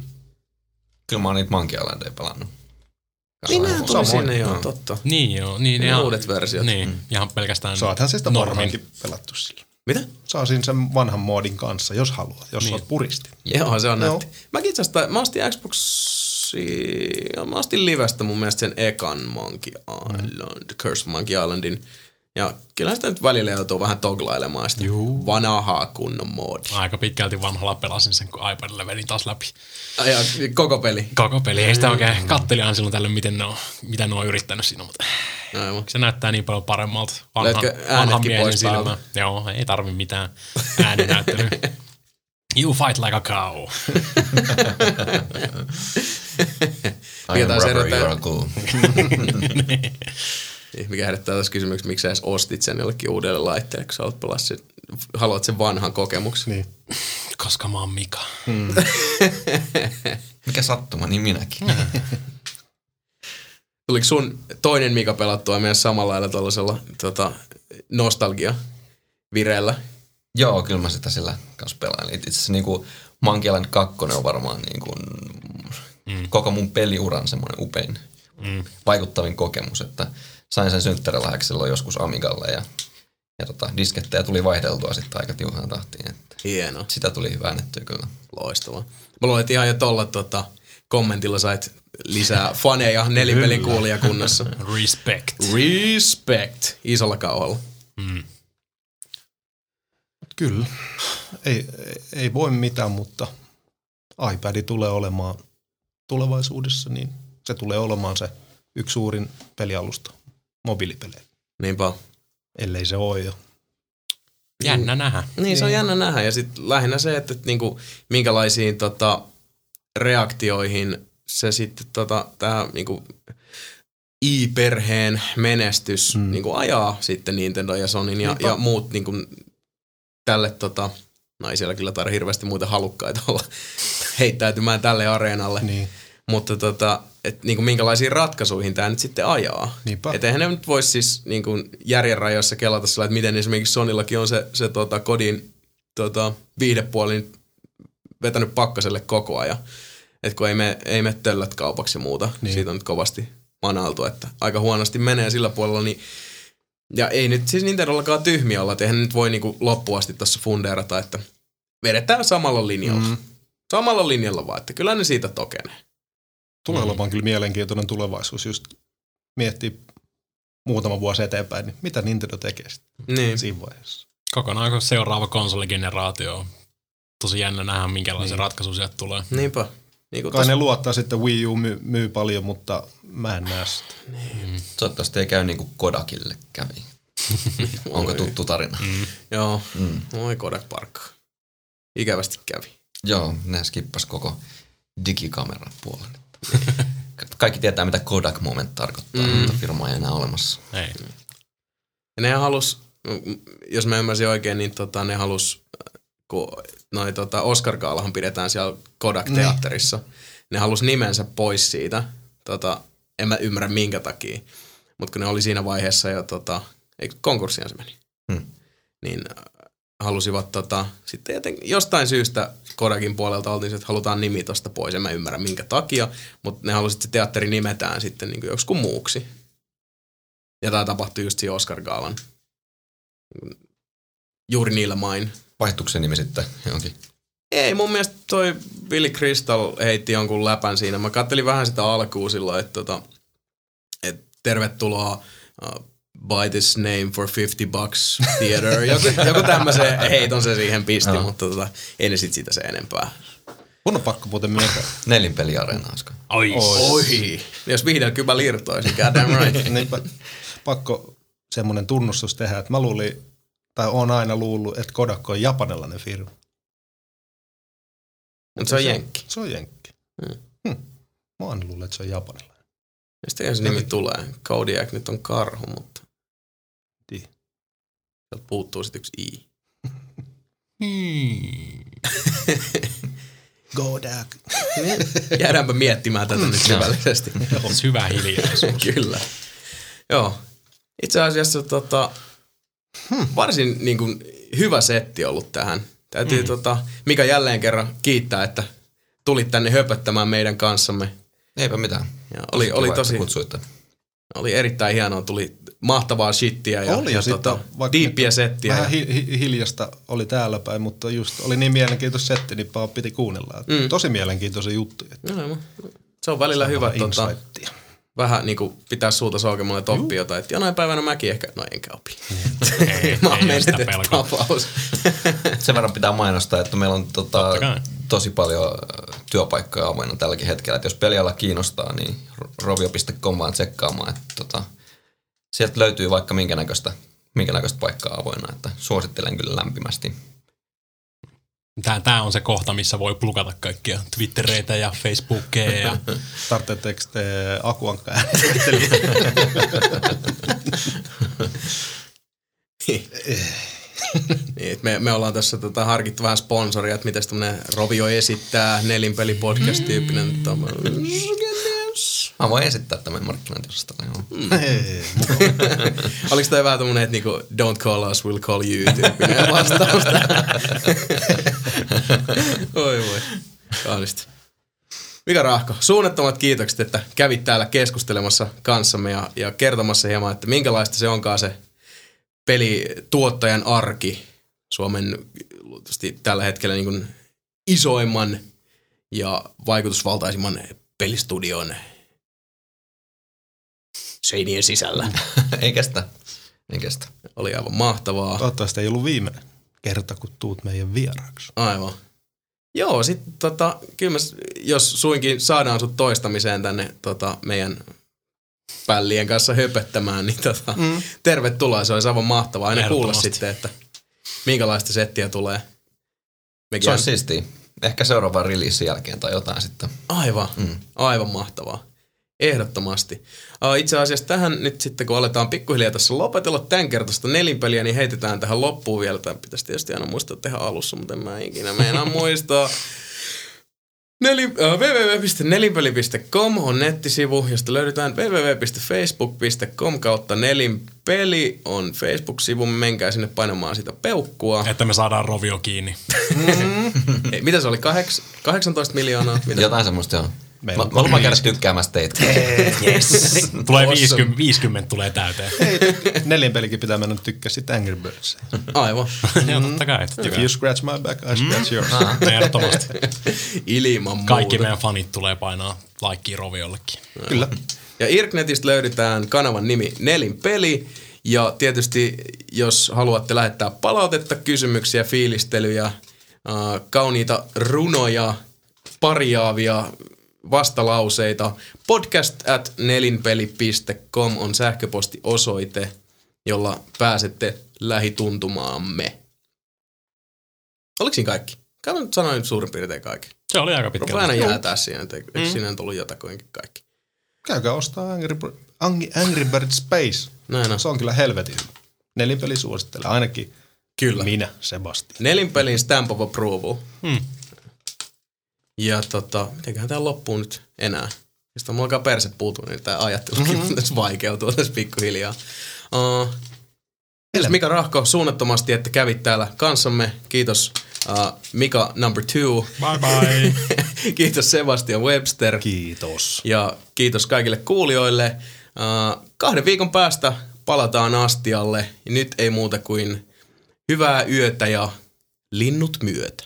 Speaker 3: Kyllä mä oon niitä Monkey Islandeja pelannut.
Speaker 1: Niin tuli sinne, joo, totta.
Speaker 2: Niin joo, niin
Speaker 1: Ne
Speaker 2: ihan,
Speaker 1: uudet versiot.
Speaker 2: Niin, ihan pelkästään
Speaker 4: Saathan se sitä
Speaker 2: normin.
Speaker 4: pelattu sillä.
Speaker 1: Mitä?
Speaker 4: Saasin sen vanhan moodin kanssa, jos haluat, jos niin. oot puristi.
Speaker 1: Joo, se on
Speaker 4: Joo.
Speaker 1: nätti. Mäkin itse asiassa, mä ostin Xboxia, mä ostin livestä mun mielestä sen ekan Monkey Island, Curse Monkey Islandin. Ja kyllä sitä nyt välillä joutuu vähän toglailemaan sitä Juu. vanhaa kunnon moodia.
Speaker 2: Aika pitkälti vanhalla pelasin sen, kun iPadilla vedin taas läpi.
Speaker 1: Ai Ja koko peli.
Speaker 2: Koko peli. Ei sitä oikein katteli aina silloin tällöin, miten ne on, mitä ne on yrittänyt siinä, mutta
Speaker 1: Aivan.
Speaker 2: se näyttää niin paljon paremmalta vanhan, vanhan
Speaker 1: äänetkin
Speaker 2: miehen
Speaker 1: pois päältä?
Speaker 2: silmään. Joo, ei tarvi mitään ääninäyttelyä. You fight like a cow.
Speaker 3: I am rubber, you are glue.
Speaker 1: Mikä herättää tässä kysymyksi, miksi sä edes ostit sen jollekin uudelle laitteelle, kun sä haluat, pelaa sen, haluat sen vanhan kokemuksen.
Speaker 4: Niin.
Speaker 2: Koska mä oon Mika.
Speaker 3: Mikä sattuma, niin minäkin.
Speaker 1: Tuliko sun toinen Mika pelattua myös samalla lailla tuollaisella tota, nostalgia vireellä?
Speaker 3: Joo, kyllä mä sitä sillä kanssa pelailin. Itse asiassa niinku Monkey Island 2 on varmaan niinku, mm. koko mun peliuran semmoinen upein, mm. vaikuttavin kokemus, että sain sen synttärilahjaksi silloin joskus Amigalle ja, ja tota, diskettejä tuli vaihdeltua sitten aika tiuhaan tahtiin. Että
Speaker 1: Hienoa.
Speaker 3: sitä tuli väännettyä kyllä.
Speaker 1: Loistavaa. Mä luulen, että ihan jo tolla tota, kommentilla sait lisää faneja nelipelin kuulijakunnassa.
Speaker 2: Respect.
Speaker 1: Respect. Isolla kauhalla.
Speaker 4: Kyllä. Ei, ei, ei voi mitään, mutta iPad tulee olemaan tulevaisuudessa, niin se tulee olemaan se yksi suurin pelialusta mobiilipeleille.
Speaker 1: Niinpä.
Speaker 4: ellei se ole jo.
Speaker 2: Jännä nähdä.
Speaker 1: Niin, se on jännä nähdä. Ja sitten lähinnä se, että niinku, minkälaisiin tota, reaktioihin se sitten tota, tämä niinku, i-perheen menestys mm. niinku, ajaa sitten Nintendo ja Sonyn ja, ja muut niinku, tälle tota, no ei siellä kyllä taida hirveästi muuten halukkaita olla heittäytymään tälle areenalle.
Speaker 4: Niin.
Speaker 1: Mutta tota, et niinku minkälaisiin ratkaisuihin tämä nyt sitten ajaa.
Speaker 4: Niinpä.
Speaker 1: Et eihän ne nyt voisi siis niinku järjen rajoissa kelata sillä, että miten esimerkiksi Sonillakin on se, se tota, kodin tota, viihdepuoli vetänyt pakkaselle koko ajan. Et kun ei me, ei me töllät kaupaksi ja muuta. Niin. Siitä on nyt kovasti manailtu, että aika huonosti menee sillä puolella, niin ja ei nyt siis Nintendollakaan tyhmiä olla, että eihän nyt voi niinku loppuasti tuossa fundeerata, että vedetään samalla linjalla. Mm. Samalla linjalla vaan, että kyllä ne siitä tokenee.
Speaker 4: Tulee mm. olemaan kyllä mielenkiintoinen tulevaisuus just miettii muutama vuosi eteenpäin, niin mitä Nintendo tekee sitten
Speaker 1: Niin.
Speaker 4: siinä vaiheessa.
Speaker 2: Kokonaan seuraava konsoligeneraatio. Tosi jännä nähdä, minkälaisia
Speaker 4: Niin.
Speaker 2: niin. ratkaisuja sieltä tulee.
Speaker 1: Niinpä. Niin
Speaker 4: Kai
Speaker 1: tos,
Speaker 4: ne luottaa sitten Wii U myy, myy paljon, mutta mä en näe sitä.
Speaker 3: Toivottavasti ei käy niin kuin Kodakille kävi. Onko tuttu tarina? Mm.
Speaker 1: joo, mm. oi Kodak Park. Ikävästi kävi.
Speaker 3: Joo, ne skippas koko digikameran puolen. Kaikki tietää, mitä Kodak Moment tarkoittaa, mm. mutta firma ei enää olemassa.
Speaker 2: Ei.
Speaker 1: Ja ne halus, jos mä ymmärsin oikein, niin tota, ne halus, kun noi tota Oscar Gaalahan pidetään siellä Kodak-teatterissa, ne halus nimensä pois siitä. Tota, en mä ymmärrä minkä takia. Mutta kun ne oli siinä vaiheessa jo, tota, konkurssiin se meni,
Speaker 3: Hmm.
Speaker 1: niin halusivat tota, sitten joten, jostain syystä Kodakin puolelta oltiin, että halutaan nimi tosta pois. En mä ymmärrä minkä takia, mutta ne halusivat, että se teatteri nimetään sitten niin joksikin muuksi. Ja tämä tapahtui just siinä Oscar Gaalan juuri niillä main.
Speaker 3: Vaihtuuko se nimi sitten johonkin?
Speaker 1: Ei, mun mielestä toi Billy Crystal heitti jonkun läpän siinä. Mä kattelin vähän sitä alkuun silloin, että tota, et tervetuloa uh, buy this name for 50 bucks theater. Joku, joku tämmöisen heiton se siihen pisti,
Speaker 3: Joo.
Speaker 1: mutta tota, ei ne sit sitä se enempää.
Speaker 4: Mun on pakko muuten myöntää.
Speaker 3: Nelinpeliareena, olisiko?
Speaker 2: Oi.
Speaker 1: Oi! Jos vihdoin kybä lirtoisi, god damn right.
Speaker 4: Niinpä pakko semmoinen tunnustus tehdä, että mä luulin, tai on aina luullut, että Kodak on japanilainen firma.
Speaker 1: Mutta se on jenkki.
Speaker 4: Se on jenkki.
Speaker 1: Hmm.
Speaker 4: Hmm. Mä aina luullut, että se on japanilainen.
Speaker 1: Ja sitten se nimi tulee. Kodiak nyt on karhu, mutta. Sieltä puuttuu sitten yksi i.
Speaker 2: Hmm.
Speaker 4: Kodak.
Speaker 1: Jäädäänpä miettimään tätä nyt syvällisesti.
Speaker 2: Syvä hiljaisuus.
Speaker 1: Kyllä. Joo. Itse asiassa tota, varsin niin kuin, hyvä setti ollut tähän. Täytyy mm. tota, Mika jälleen kerran kiittää, että tulit tänne höpöttämään meidän kanssamme.
Speaker 3: Eipä mitään.
Speaker 1: Ja oli,
Speaker 3: Kiva,
Speaker 1: oli tosi,
Speaker 3: Kutsuitte.
Speaker 1: oli erittäin hienoa, tuli mahtavaa shittiä ja,
Speaker 4: Oli
Speaker 1: ja
Speaker 4: ja
Speaker 1: tota,
Speaker 4: vaikka
Speaker 1: diippiä settiä.
Speaker 4: Vähän
Speaker 1: Ja,
Speaker 4: hi- hi- hiljasta oli täällä päin, mutta just oli niin mielenkiintoinen setti, niin vaan piti kuunnella.
Speaker 1: Mm.
Speaker 4: Tosi mielenkiintoisia juttuja.
Speaker 1: no, se on välillä hyvä
Speaker 4: Vähän
Speaker 1: tota,
Speaker 4: insightia.
Speaker 1: vähän niin kuin pitää suuta soukemalla, että oppii jotain. Että jonain päivänä mäkin ehkä, no enkä opi.
Speaker 2: Ei,
Speaker 1: Mä oon menetetty
Speaker 2: pelkoa.
Speaker 1: tapaus.
Speaker 3: Sen verran pitää mainostaa, että meillä on tota, tosi paljon työpaikkoja avoinna tälläkin hetkellä. Että jos peliala kiinnostaa, niin ro- rovio.com vaan tsekkaamaan. Että, tota, sieltä löytyy vaikka minkä näköistä, minkä näköistä paikkaa avoinna. Että suosittelen kyllä lämpimästi.
Speaker 2: Tää, tää on se kohta, missä voi plukata kaikkia Twittereitä ja Facebookia ja
Speaker 4: te Akuankka
Speaker 1: Niin, me, me ollaan tässä tota, harkittu vähän sponsoria, että miten tämmöinen Rovio esittää nelinpeli podcast tyyppinen.
Speaker 3: Mä voin esittää tämän markkinointiosastolla. Joo.
Speaker 1: Oliko toi vähän tämmöinen, että niinku, don't call us, we'll call you tyyppinen vastaus? Oi voi, kaunista. Mika Rahko, suunnattomat kiitokset, että kävit täällä keskustelemassa kanssamme ja, ja kertomassa hieman, että minkälaista se onkaan se pelituottajan arki Suomen luultavasti tällä hetkellä niin kuin isoimman ja vaikutusvaltaisimman pelistudion seinien sisällä.
Speaker 3: Ei kestä. Ei kestä.
Speaker 1: Oli aivan mahtavaa.
Speaker 4: Toivottavasti ei ollut viimeinen kerta, kun tuut meidän vieraaksi.
Speaker 1: Aivan. Joo, sitten tota, kyllä mä, jos suinkin saadaan sut toistamiseen tänne tota, meidän pällien kanssa höpöttämään, niin tota, mm. tervetuloa. Se olisi aivan mahtavaa aina kuulla sitten, että minkälaista settiä tulee. Mekin
Speaker 3: Se olisi siistiä. Ehkä seuraavan releasin jälkeen tai jotain sitten.
Speaker 1: Aivan, mm. aivan mahtavaa. Ehdottomasti. Uh, itse asiassa tähän nyt sitten, kun aletaan pikkuhiljaa tässä lopetella tämän kertaista nelinpeliä, niin heitetään tähän loppuun vielä. Tämä pitäisi tietysti aina muistaa tehdä alussa, mutta en mä ikinä meinaa muistaa. Neli, äh, www.nelinpeli.com on nettisivu, josta löydetään www.facebook.com kautta nelinpeli on Facebook-sivu. Menkää sinne painamaan sitä peukkua.
Speaker 2: Että me saadaan rovio kiinni.
Speaker 1: Ei, mitä se oli? Kaheks, 18 miljoonaa? Mitä?
Speaker 3: Jotain semmoista joo.
Speaker 4: Meillä
Speaker 3: Mä, mä lupaan käydä tykkäämässä teitä.
Speaker 2: Yes. Tulee 50, 50 tulee täyteen.
Speaker 4: Ei, nelinpelikin pitää mennä tykkää sitten Angry Birds.
Speaker 1: Aivan.
Speaker 2: Joo, totta kai. Totta
Speaker 4: If you scratch my back, I scratch yours.
Speaker 2: Ehdottomasti.
Speaker 1: Ilman
Speaker 2: Kaikki
Speaker 1: muuta.
Speaker 2: meidän fanit tulee painaa laikkiin roviollekin.
Speaker 4: Kyllä.
Speaker 1: Ja Irknetistä löydetään kanavan nimi Nelin peli. Ja tietysti, jos haluatte lähettää palautetta, kysymyksiä, fiilistelyjä, äh, kauniita runoja, parjaavia vastalauseita, podcast at nelinpeli.com on sähköpostiosoite, jolla pääsette lähituntumaamme. Oliko siinä kaikki? Kai mä nyt sanoin suurin piirtein kaikki.
Speaker 2: Se oli aika pitkä.
Speaker 1: aina jäätää siinä, että eikö siinä nyt ollut jotakuinkin kaikki.
Speaker 4: Käykää ostaa Angry, Angry, Angry Bird Space.
Speaker 1: Näin on.
Speaker 4: Se on kyllä helvetin hyvä. Nelinpeli suosittelee. Ainakin
Speaker 1: Kyllä.
Speaker 4: minä, Sebastian.
Speaker 1: Nelinpelin stamp of approval.
Speaker 2: Hmm.
Speaker 1: Ja tota, mitenköhän tää loppuu nyt enää? Sitten mulla alkaa perse puutua, niin tää ajattelukin mm-hmm. tässä vaikeutuu tässä pikkuhiljaa. Uh, kiitos Mika Rahko suunnattomasti, että kävit täällä kanssamme. Kiitos uh, Mika number two.
Speaker 2: Bye bye.
Speaker 1: kiitos Sebastian Webster.
Speaker 4: Kiitos.
Speaker 1: Ja kiitos kaikille kuulijoille. Uh, kahden viikon päästä palataan astialle. Ja nyt ei muuta kuin hyvää yötä ja linnut myötä.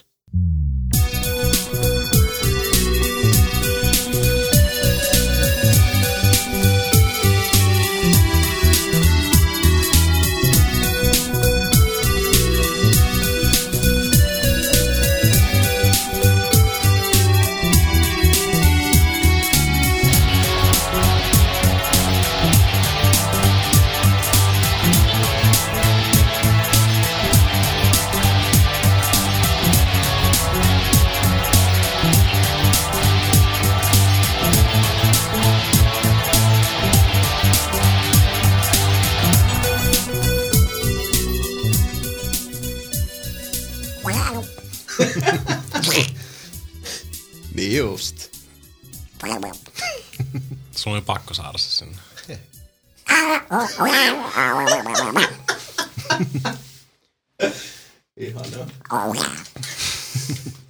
Speaker 1: Just.
Speaker 2: Sun oli pakko saada se sinne.
Speaker 1: Ihanaa.